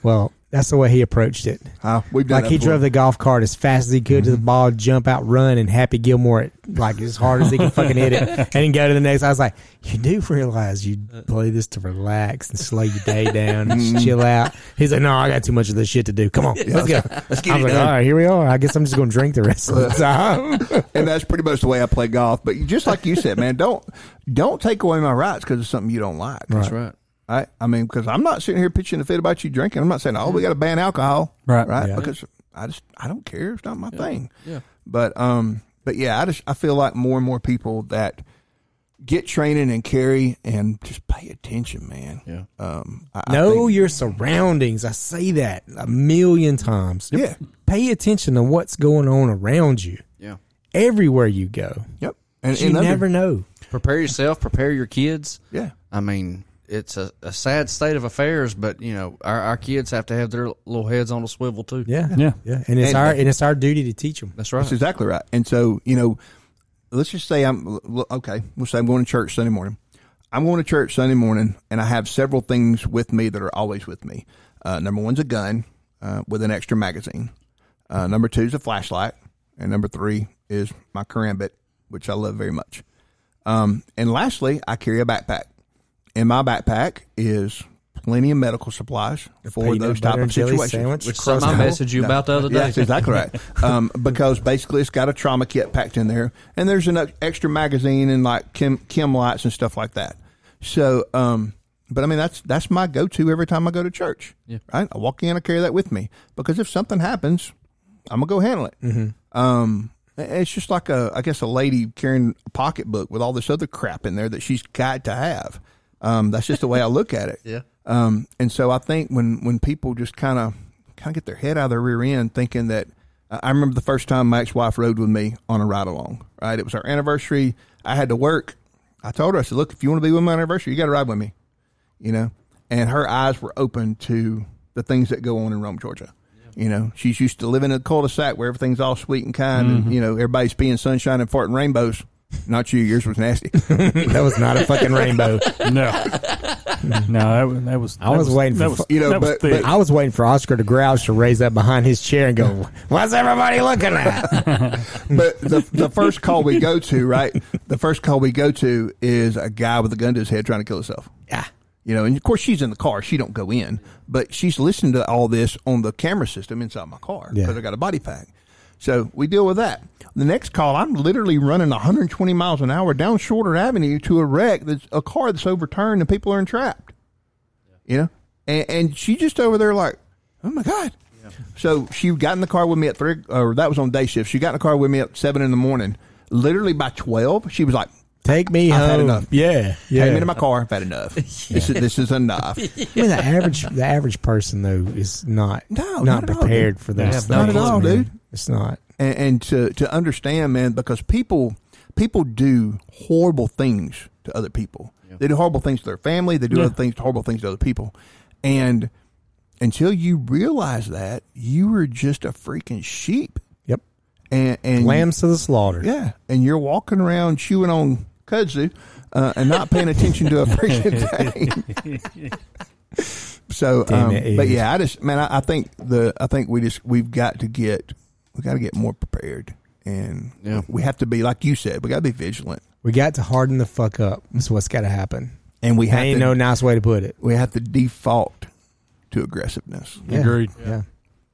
[SPEAKER 1] Well, That's the way he approached it.
[SPEAKER 2] Uh, we've done
[SPEAKER 1] Like he
[SPEAKER 2] before.
[SPEAKER 1] drove the golf cart as fast as he could to the ball, jump out, run, and Happy Gilmore it like as hard as he could fucking hit it, and then go to the next. I was like, you do realize you play this to relax and slow your day down and just chill out. He's like, no, I got too much of this shit to do. Come on, let's go.
[SPEAKER 2] Let's get
[SPEAKER 1] I was
[SPEAKER 2] it
[SPEAKER 1] like,
[SPEAKER 2] done.
[SPEAKER 1] all right, here we are. I guess I'm just gonna drink the rest of the time.
[SPEAKER 2] and that's pretty much the way I play golf. But just like you said, man, don't don't take away my rights because it's something you don't like.
[SPEAKER 4] That's right.
[SPEAKER 2] I, I mean, because I'm not sitting here pitching a fit about you drinking. I'm not saying, oh, we got to ban alcohol,
[SPEAKER 3] Right.
[SPEAKER 2] Right?
[SPEAKER 1] Yeah.
[SPEAKER 2] Because I just I don't care. It's not my thing.
[SPEAKER 4] Yeah.
[SPEAKER 2] But um, but yeah, I just I feel like more and more people that get training and carry and just pay attention, man.
[SPEAKER 4] Yeah.
[SPEAKER 2] Um, I, I
[SPEAKER 1] know
[SPEAKER 2] think-
[SPEAKER 1] your surroundings. I say that a million times.
[SPEAKER 2] Yeah.
[SPEAKER 1] Pay attention to what's going on around you
[SPEAKER 4] Yeah.
[SPEAKER 1] everywhere you go.
[SPEAKER 2] Yep. And,
[SPEAKER 1] you
[SPEAKER 2] and under-
[SPEAKER 1] never know.
[SPEAKER 4] Prepare yourself. Prepare your kids.
[SPEAKER 2] Yeah.
[SPEAKER 4] I mean, it's a, a sad state of affairs, but you know, our, our kids have to have their little heads on a swivel too.
[SPEAKER 1] Yeah,
[SPEAKER 3] Yeah.
[SPEAKER 1] yeah. And it's
[SPEAKER 2] And-
[SPEAKER 1] our and it's our duty to teach them.
[SPEAKER 4] That's right.
[SPEAKER 2] That's exactly right. And so, you know, let's just say I'm okay. We'll say I'm going to church Sunday morning. I'm going to church Sunday morning, and I have several things with me that are always with me. Uh, number one's a gun uh, with an extra magazine. Uh, number two is a flashlight, and number three is my karambit, which I love very much. Um, and lastly, I carry a backpack. In my backpack is plenty of medical supplies for those type of situations.
[SPEAKER 1] sandwich.
[SPEAKER 4] Which is something I messaged you about the other day.
[SPEAKER 2] Yeah, that's exactly right. Um, because basically it's got a trauma kit packed in there, and there's an extra magazine and like chem, chem lights and stuff like that. So, um, but I mean that's that's my go to every time I go to church.
[SPEAKER 4] Yeah.
[SPEAKER 2] Right. I walk in, I carry that with me because if something happens, I'm gonna go handle it. Mm-hmm. Um, it's just like a I guess a lady carrying a pocketbook with all this other crap in there that she's got to have. Um, that's just the way I look at it.
[SPEAKER 4] Yeah.
[SPEAKER 2] Um, and so I think when, when people just kind of kind of get their head out of their rear end, thinking that I I remember the first time my ex wife rode with me on a ride along. Right, it was our anniversary. I had to work. I told her, I said, "Look, if you want to be with my anniversary, you got to ride with me." You know, and her eyes were open to the things that go on in Rome, Georgia. You know, she's used to living in a cul-de-sac where everything's all sweet and kind, and you know everybody's being sunshine and farting rainbows. Not you. Yours was nasty.
[SPEAKER 1] That was not a fucking rainbow.
[SPEAKER 3] No, no, that was. That was
[SPEAKER 1] I was
[SPEAKER 3] that
[SPEAKER 1] waiting
[SPEAKER 3] that
[SPEAKER 1] for
[SPEAKER 3] was,
[SPEAKER 2] you know,
[SPEAKER 3] that was
[SPEAKER 2] but-
[SPEAKER 3] thick.
[SPEAKER 2] but-
[SPEAKER 1] I was waiting for Oscar the Grouch to raise that behind his chair and go, "What's everybody looking at?"
[SPEAKER 2] but the the first call we go to, right? The first call we go to is a guy with a gun to his head trying to kill himself.
[SPEAKER 1] yeah,
[SPEAKER 2] You know, and of course she's in the car. She don't go in, but she's listening to all this on the camera system inside my car
[SPEAKER 1] Yeah.
[SPEAKER 2] because I got a body pack. So we deal with that. The next call, I'm literally running 120 miles an hour down Shorter Avenue to a wreck that's a car that's overturned and people are entrapped. You know, and, and she just over there like, oh my god. So she got in the car with me at three, or that was on day shift. She got in the car with me at seven in the morning. Literally by twelve, she was like,
[SPEAKER 1] take me
[SPEAKER 2] I've
[SPEAKER 1] home.
[SPEAKER 2] had enough.
[SPEAKER 1] Yeah, yeah.
[SPEAKER 2] "Take me to my car. I've had enough. This is this is enough."
[SPEAKER 1] I mean, the average the average person though is not
[SPEAKER 2] No,
[SPEAKER 1] not,
[SPEAKER 2] not at all,
[SPEAKER 1] prepared
[SPEAKER 2] dude.
[SPEAKER 1] for those
[SPEAKER 3] Yeah,
[SPEAKER 2] not at all,
[SPEAKER 1] man.
[SPEAKER 2] dude.
[SPEAKER 1] It's not.
[SPEAKER 2] and, and to to understand, man, because people people do horrible things to other people. They do horrible things to their family. They do
[SPEAKER 3] Yeah.
[SPEAKER 2] other things, horrible things to other people, and until you realize that, you are just a freaking sheep,
[SPEAKER 1] Yep.
[SPEAKER 2] and and
[SPEAKER 1] Lambs to the slaughter.
[SPEAKER 2] yeah, and you're walking around chewing on kudzu uh, and not paying attention to a freaking thing. so, um, but yeah, I just man, I, I think the I think we just we've got to get we got to get more prepared, and
[SPEAKER 4] Yeah.
[SPEAKER 2] we have to be like you said, we got to be vigilant,
[SPEAKER 1] We got to harden the fuck up. That's what's got to happen.
[SPEAKER 2] and we have
[SPEAKER 1] Ain't
[SPEAKER 2] to
[SPEAKER 1] no nice way to put it.
[SPEAKER 2] we have to default to aggressiveness.
[SPEAKER 1] Yeah.
[SPEAKER 3] Agreed.
[SPEAKER 1] Yeah.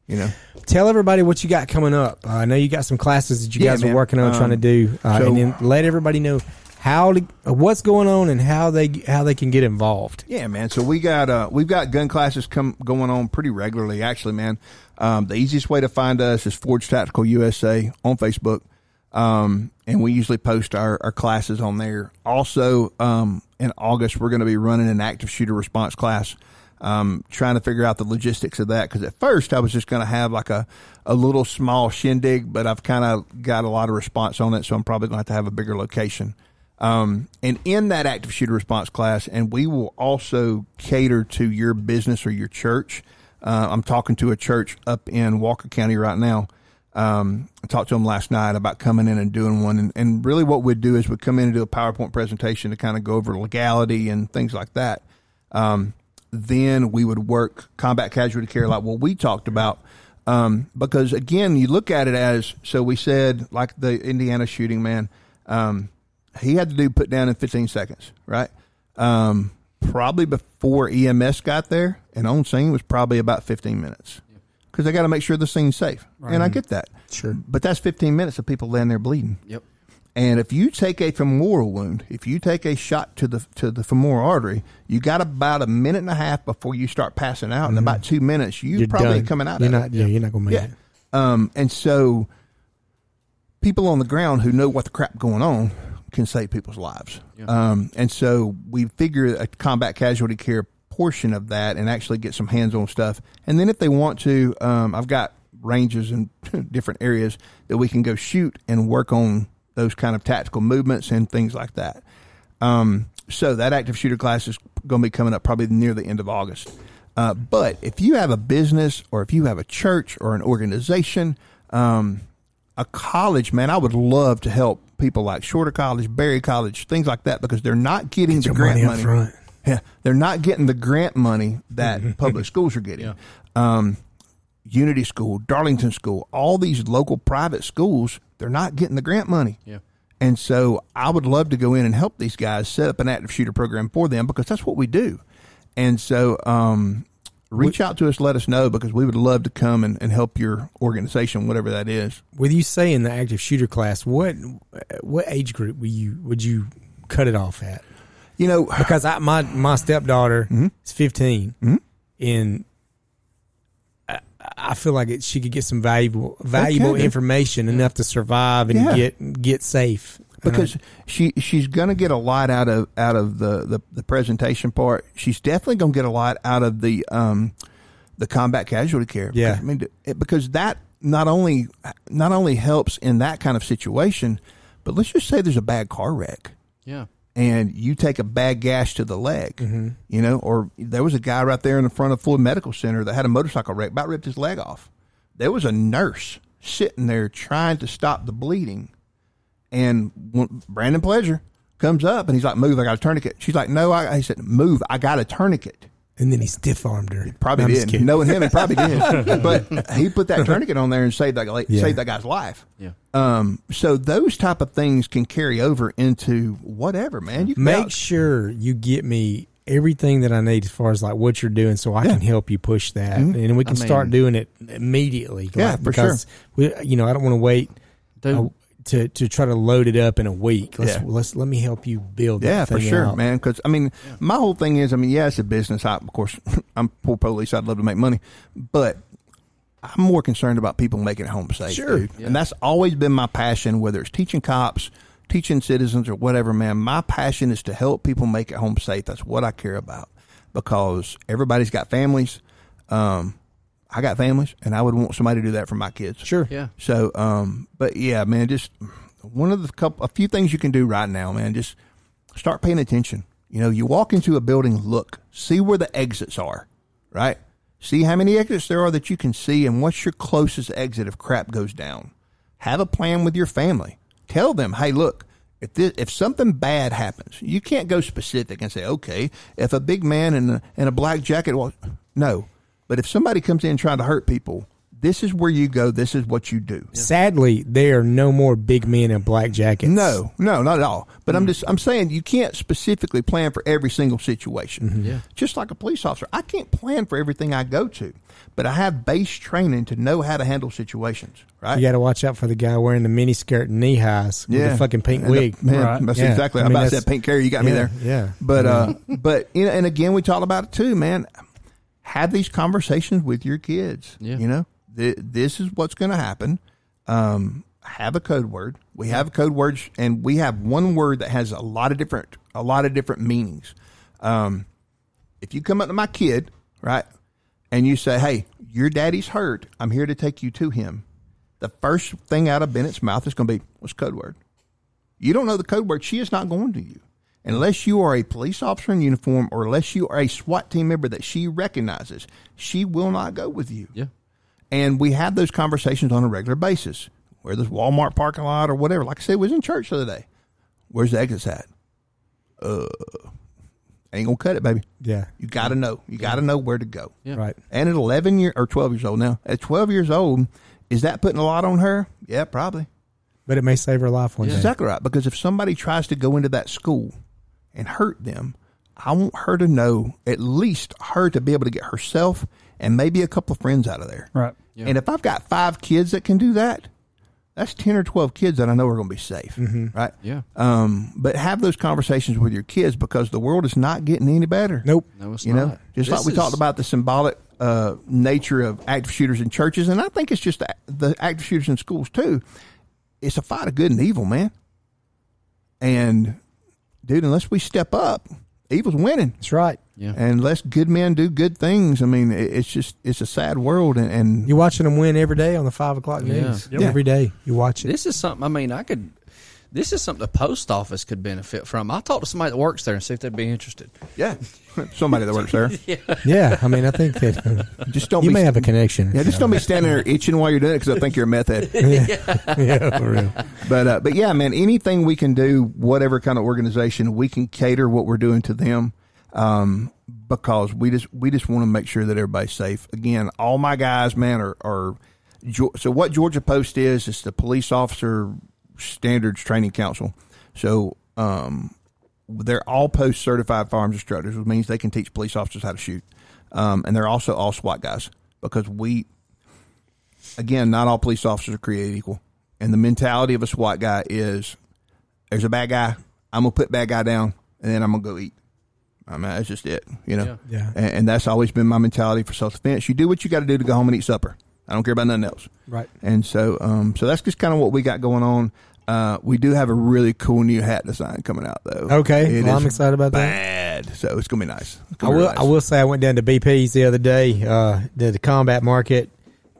[SPEAKER 2] You know,
[SPEAKER 1] Tell everybody what you got coming up. Uh, I know you got some classes that you
[SPEAKER 2] Yeah,
[SPEAKER 1] guys
[SPEAKER 2] man.
[SPEAKER 1] are working on
[SPEAKER 2] Um,
[SPEAKER 1] trying to do, uh,
[SPEAKER 2] so-
[SPEAKER 1] and then let everybody know how to, what's going on and how they how they can get involved.
[SPEAKER 2] Yeah, man. So we got uh we've got gun classes come going on pretty regularly. Actually, man, um, the easiest way to find us is Forge Tactical USA on Facebook, um, and we usually post our, our classes on there. Also, um, in August we're going to be running an active shooter response class. Um, trying to figure out the logistics of that because at first I was just going to have like a, a little small shindig, but I've kind of got a lot of response on it, so I'm probably going to have to have a bigger location. Um, and in that active shooter response class, and we will also cater to your business or your church. Uh, I'm talking to a church up in Walker County right now. Um, I talked to them last night about coming in and doing one. And, and really what we'd do is we'd come in and do a PowerPoint presentation to kind of go over legality and things like that. Um, then we would work combat casualty care like what we talked about. Um, because again, you look at it as so we said like the Indiana shooting man, um, he had to do put down in 15 seconds, right? Um, probably before EMS got there and on scene was probably about 15 minutes because they got to make sure the scene's safe. And I get that.
[SPEAKER 1] Sure.
[SPEAKER 2] But that's 15 minutes of people laying there bleeding.
[SPEAKER 4] Yep.
[SPEAKER 2] And if you take a femoral wound, if you take a shot to the to the femoral artery, you got about a minute and a half before you start passing out. In about two minutes, you
[SPEAKER 1] Mm-hmm. You're
[SPEAKER 2] probably
[SPEAKER 1] done.
[SPEAKER 2] coming out.
[SPEAKER 1] You're
[SPEAKER 2] of
[SPEAKER 1] not.
[SPEAKER 2] it.
[SPEAKER 1] Yeah, you're not gonna make
[SPEAKER 2] Yeah.
[SPEAKER 1] it.
[SPEAKER 2] Um, and so people on the ground who know what the crap going on can save people's lives. Um, and so we figure a combat casualty care portion of that and actually get some hands on stuff. And then if they want to, um, I've got ranges in different areas that we can go shoot and work on those kind of tactical movements and things like that. Um, so that active shooter class is going to be coming up probably near the end of August. Uh, but if you have a business or if you have a church or an organization, um, a college, man, I would love to help people like Shorter College, Berry College, things like that, because they're not getting the grant
[SPEAKER 1] money
[SPEAKER 2] money.
[SPEAKER 1] front.
[SPEAKER 2] Yeah, they're not getting the grant money that public schools are getting. Um, Unity School, Darlington School, all these local private schools, they're not getting the grant money.
[SPEAKER 4] Yeah.
[SPEAKER 2] And so I would love to go in and help these guys set up an active shooter program for them because that's what we do. And so um, reach out to us, let us know because we would love to come and, and help your organization, whatever that is.
[SPEAKER 1] With you saying the active shooter class, what what age group would you would you cut it off at?
[SPEAKER 2] You know,
[SPEAKER 1] Because I, my my stepdaughter
[SPEAKER 2] Mm-hmm.
[SPEAKER 1] is 15, and I, I feel like it, she could get some valuable valuable
[SPEAKER 2] Okay.
[SPEAKER 1] information enough to survive and
[SPEAKER 2] Yeah.
[SPEAKER 1] get get safe.
[SPEAKER 2] Because she she's going to get a lot out of out of the, the the presentation part. She's definitely going to get a lot out of the um the combat casualty care.
[SPEAKER 1] Yeah.
[SPEAKER 2] I mean it, because that not only not only helps in that kind of situation, but let's just say there's a bad car wreck
[SPEAKER 4] Yeah.
[SPEAKER 2] and you take a bad gash to the leg, you know, or there was a guy right there in the front of Floyd Medical Center that had a motorcycle wreck, about ripped his leg off. There was a nurse sitting there trying to stop the bleeding, and when Brandon Pleasure comes up and he's like, "Move, I got a tourniquet." She's like, "No," I, he said, "Move, I got a tourniquet."
[SPEAKER 1] and then he stiff armed her.
[SPEAKER 2] Probably
[SPEAKER 1] I'm
[SPEAKER 2] did.
[SPEAKER 1] kidding.
[SPEAKER 2] Knowing him, he probably did. but he put that tourniquet on there and saved that guy,
[SPEAKER 1] Yeah.
[SPEAKER 2] saved that guy's life.
[SPEAKER 4] Yeah.
[SPEAKER 2] Um, so those type of things can carry over into whatever, man. You
[SPEAKER 1] Make
[SPEAKER 2] out-
[SPEAKER 1] sure you get me everything that I need as far as like what you're doing, so I can help you push that, and we can
[SPEAKER 4] I
[SPEAKER 1] start doing it immediately.
[SPEAKER 2] Yeah,
[SPEAKER 1] like,
[SPEAKER 2] for
[SPEAKER 1] because We, you know, I don't want to wait
[SPEAKER 4] Dude.
[SPEAKER 1] To to try to load it up in a week. Let's
[SPEAKER 2] Yeah.
[SPEAKER 1] let's let me help you build.
[SPEAKER 2] Yeah, for sure,
[SPEAKER 1] out.
[SPEAKER 2] man. Because I mean, my whole thing is, I mean, yeah, it's a business. I, of course, I'm poor police. I'd love to make money, but I'm more concerned about people making it home safe.
[SPEAKER 1] Sure.
[SPEAKER 2] dude. and that's always been my passion. Whether it's teaching cops, teaching citizens, or whatever, man. My passion is to help people make it home safe. That's what I care about because everybody's got families. Um, I got families, and I would want somebody to do that for my kids.
[SPEAKER 1] Sure.
[SPEAKER 4] Yeah.
[SPEAKER 2] So, um, but yeah, man, just one of the couple, a few things you can do right now, man. Just start paying attention. You know, you walk into a building, look, see where the exits are, right? See how many exits there are that you can see, and what's your closest exit if crap goes down. Have a plan with your family. Tell them, hey, look, if this, if something bad happens, you can't go specific and say, okay, if a big man in a, in a black jacket, well, no. But if somebody comes in trying to hurt people, this is where you go. This is what you do.
[SPEAKER 1] Sadly, there are no more big men in black jackets.
[SPEAKER 2] No, no, not at all. But
[SPEAKER 1] Mm.
[SPEAKER 2] I'm just I'm saying you can't specifically plan for every single situation.
[SPEAKER 1] Mm-hmm.
[SPEAKER 4] Yeah.
[SPEAKER 2] Just like a police officer, I can't plan for everything I go to, but I have base training to know how to handle situations. Right?
[SPEAKER 1] You got to watch out for the guy wearing the mini skirt and knee highs with the fucking pink
[SPEAKER 2] And the-
[SPEAKER 1] wig.
[SPEAKER 2] man,
[SPEAKER 3] Right.
[SPEAKER 2] That's
[SPEAKER 1] Yeah.
[SPEAKER 2] exactly.
[SPEAKER 1] I
[SPEAKER 2] I'm
[SPEAKER 1] mean,
[SPEAKER 2] about to
[SPEAKER 1] that's-
[SPEAKER 2] say pink carrier. You got me there.
[SPEAKER 1] yeah.
[SPEAKER 2] But uh, but you know, and again, we talked about it too, man. Have these conversations with your kids.
[SPEAKER 4] Yeah.
[SPEAKER 2] You know, Th- this is what's going to happen. Um, have a code word. We have code words, and we have one word that has a lot of different a lot of different meanings. Um, if you come up to my kid, right, and you say, "Hey, your daddy's hurt. I'm here to take you to him," the first thing out of Bennett's mouth is going to be, "What's code word?" You don't know the code word. She is not going to you unless you are a police officer in uniform or unless you are a SWAT team member that she recognizes. She will not go with you.
[SPEAKER 4] Yeah.
[SPEAKER 2] And we have those conversations on a regular basis. Where there's Walmart parking lot or whatever. Like I said, we was in church the other day. Where's the exits at? Uh, ain't gonna cut it, baby.
[SPEAKER 1] Yeah.
[SPEAKER 2] You got to know. You got to know where to go.
[SPEAKER 4] Yeah.
[SPEAKER 1] Right.
[SPEAKER 2] And at 11 year or 12 years old now, at 12 years old, is that putting a lot on her? Yeah, probably.
[SPEAKER 1] But it may save her life one
[SPEAKER 2] That's
[SPEAKER 1] day.
[SPEAKER 2] exactly right. Because if somebody tries to go into that school and hurt them, I want her to know at least her to be able to get herself and maybe a couple of friends out of there.
[SPEAKER 3] Right.
[SPEAKER 4] Yeah.
[SPEAKER 2] And if I've got five kids that can do that, that's 10 or 12 kids that I know are going to be safe. Right.
[SPEAKER 4] Yeah.
[SPEAKER 2] Um, but have those conversations with your kids because the world is not getting any better.
[SPEAKER 1] Nope.
[SPEAKER 4] No, it's
[SPEAKER 2] You
[SPEAKER 4] not.
[SPEAKER 2] know, just
[SPEAKER 4] This
[SPEAKER 2] like we
[SPEAKER 4] is-
[SPEAKER 2] talked about the symbolic uh, nature of active shooters in churches, and I think it's just the, the active shooters in schools too. It's a fight of good and evil, man. And dude, unless we step up, evil's winning.
[SPEAKER 1] That's right.
[SPEAKER 4] Yeah.
[SPEAKER 2] And unless good men do good things, I mean, it's just it's a sad world. And, and
[SPEAKER 1] You're watching them win every day on the five o'clock
[SPEAKER 4] Yeah.
[SPEAKER 1] news.
[SPEAKER 3] Yep.
[SPEAKER 1] Every day you watch it.
[SPEAKER 4] This is something. I mean, I could. This is something the post office could benefit from. I'll talk to somebody that works there and see if they'd be interested.
[SPEAKER 2] yeah, somebody that works there.
[SPEAKER 1] yeah. yeah, I mean, I think that
[SPEAKER 2] Just don't.
[SPEAKER 1] you
[SPEAKER 2] be,
[SPEAKER 1] may have a connection.
[SPEAKER 2] Yeah, just don't be standing there itching while you're doing it because I think you're a meth head.
[SPEAKER 1] yeah, for real.
[SPEAKER 2] But uh, but yeah, man, anything we can do, whatever kind of organization, we can cater what we're doing to them, um, because we just we just want to make sure that everybody's safe. Again, all my guys, man, are are so what Georgia Post is is the police officer standards training council. So um, they're all post certified firearms instructors, which means they can teach police officers how to shoot, um, and they're also all SWAT guys because we again, not all police officers are created equal. And the mentality of a SWAT guy is there's a bad guy, I'm gonna put bad guy down, and then I'm gonna go eat. I mean, that's just it, you know.
[SPEAKER 4] Yeah.
[SPEAKER 1] Yeah.
[SPEAKER 2] And, and that's always been my mentality for self defense. You do what you got to do to go home and eat supper. I don't care about nothing else.
[SPEAKER 1] Right.
[SPEAKER 2] And so, um, so that's just kind of what we got going on. Uh, we do have a really cool new hat design coming out though.
[SPEAKER 1] Okay. Well, I'm excited about that.
[SPEAKER 2] bad, so it's gonna be nice.
[SPEAKER 1] I
[SPEAKER 2] gonna
[SPEAKER 1] will.
[SPEAKER 2] nice.
[SPEAKER 1] I will say I went down to BP's the other day. Uh, to the combat market,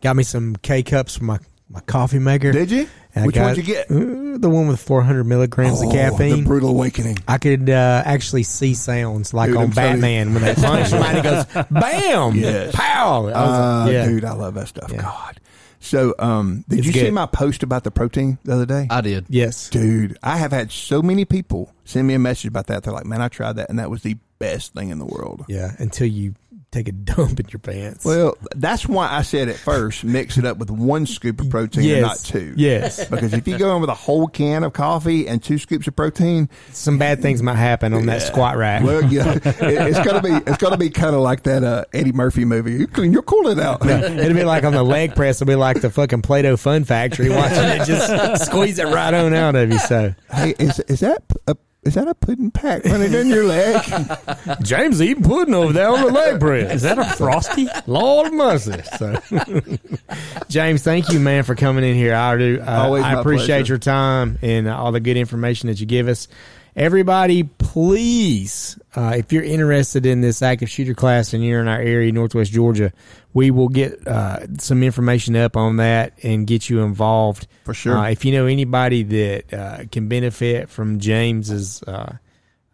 [SPEAKER 1] got me some K cups for my my coffee maker.
[SPEAKER 2] Did you?
[SPEAKER 1] And I
[SPEAKER 2] Which
[SPEAKER 1] got-
[SPEAKER 2] one'd you get?
[SPEAKER 1] Uh, the one with 400 milligrams of
[SPEAKER 2] Oh,
[SPEAKER 1] caffeine.
[SPEAKER 2] The brutal awakening.
[SPEAKER 1] I could uh, actually see sounds like
[SPEAKER 2] Dude,
[SPEAKER 1] on
[SPEAKER 2] I'm telling you.
[SPEAKER 1] Batman when they punch somebody. It goes bam,
[SPEAKER 2] Yes.
[SPEAKER 1] pow. I was
[SPEAKER 2] Uh,
[SPEAKER 1] like, yeah.
[SPEAKER 2] dude, I love that stuff.
[SPEAKER 1] Yeah.
[SPEAKER 2] God. So, um, did
[SPEAKER 1] It's
[SPEAKER 2] you see
[SPEAKER 1] good.
[SPEAKER 2] my post about the protein the other day?
[SPEAKER 4] I did.
[SPEAKER 1] Yes.
[SPEAKER 2] Dude, I have had so many people send me a message about that. They're like, "Man, I tried that, and that was the best thing in the world."
[SPEAKER 1] Yeah. Until you take a dump in your pants.
[SPEAKER 2] Well, that's why I said at first, mix it up with one scoop of protein
[SPEAKER 1] yes.
[SPEAKER 2] and not two.
[SPEAKER 1] Yes.
[SPEAKER 2] Because if you go in with a whole can of coffee and two scoops of protein,
[SPEAKER 1] Some bad things might happen on that squat rack.
[SPEAKER 2] well, yeah, it, it's gonna be it's gonna be kind of like that uh, Eddie Murphy movie. You clean coolant out.
[SPEAKER 1] It'll be like on the leg press. It'll be like the fucking Play-Doh Fun Factory watching it just squeeze it right on out of you. So
[SPEAKER 2] hey, is is that a is that a pudding pack running down your leg?
[SPEAKER 1] James eating pudding over there on the leg press.
[SPEAKER 3] Is that a frosty?
[SPEAKER 1] Lord mercy. So, James, thank you, man, for coming in here. I do. Uh,
[SPEAKER 2] Always
[SPEAKER 1] I appreciate
[SPEAKER 2] pleasure.
[SPEAKER 1] your time and all the good information that you give us. Everybody, please, uh, if you're interested in this active shooter class and you're in our area, Northwest Georgia, we will get uh, some information up on that and get you involved.
[SPEAKER 2] For sure.
[SPEAKER 1] Uh, if you know anybody that uh, can benefit from James's uh,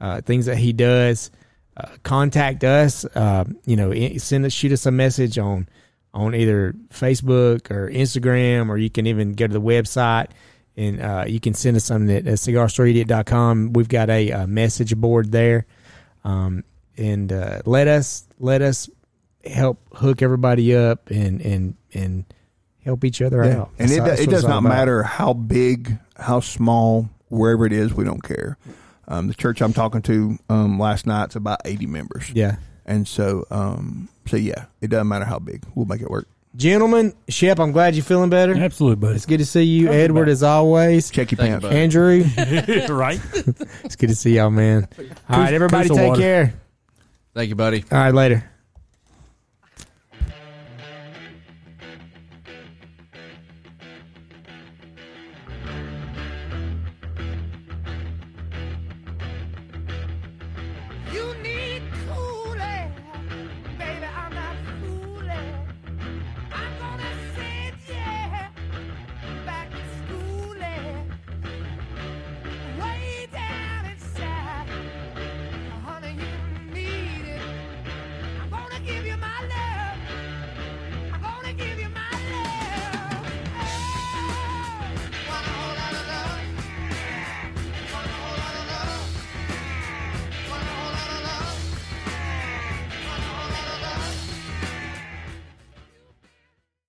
[SPEAKER 1] uh, things that he does, uh, contact us. Uh, you know, send us, shoot us a message on on either Facebook or Instagram, or you can even go to the website and uh, you can send us something at uh, cigarstoreidiot.com. We've got a, uh message board there, um, and uh, let us let us help hook everybody up and and and help each other
[SPEAKER 2] Yeah.
[SPEAKER 1] out.
[SPEAKER 2] And
[SPEAKER 1] That's
[SPEAKER 2] it, it does not matter how big, how small, wherever it is, we don't care. Um, the church I'm talking to um, last night's about 80 members.
[SPEAKER 1] Yeah.
[SPEAKER 2] And so, um, so yeah, it doesn't matter how big. We'll make it work.
[SPEAKER 1] Gentlemen, Shep, I'm glad you're feeling better.
[SPEAKER 3] Absolutely, buddy.
[SPEAKER 1] It's good to see you, Edward, as always.
[SPEAKER 2] Check your
[SPEAKER 4] Thank
[SPEAKER 2] pants.
[SPEAKER 4] bud.
[SPEAKER 1] Andrew,
[SPEAKER 3] right?
[SPEAKER 1] it's good to see y'all, man. All right, everybody, take
[SPEAKER 3] water.
[SPEAKER 1] care.
[SPEAKER 4] Thank you, buddy.
[SPEAKER 1] All right, later.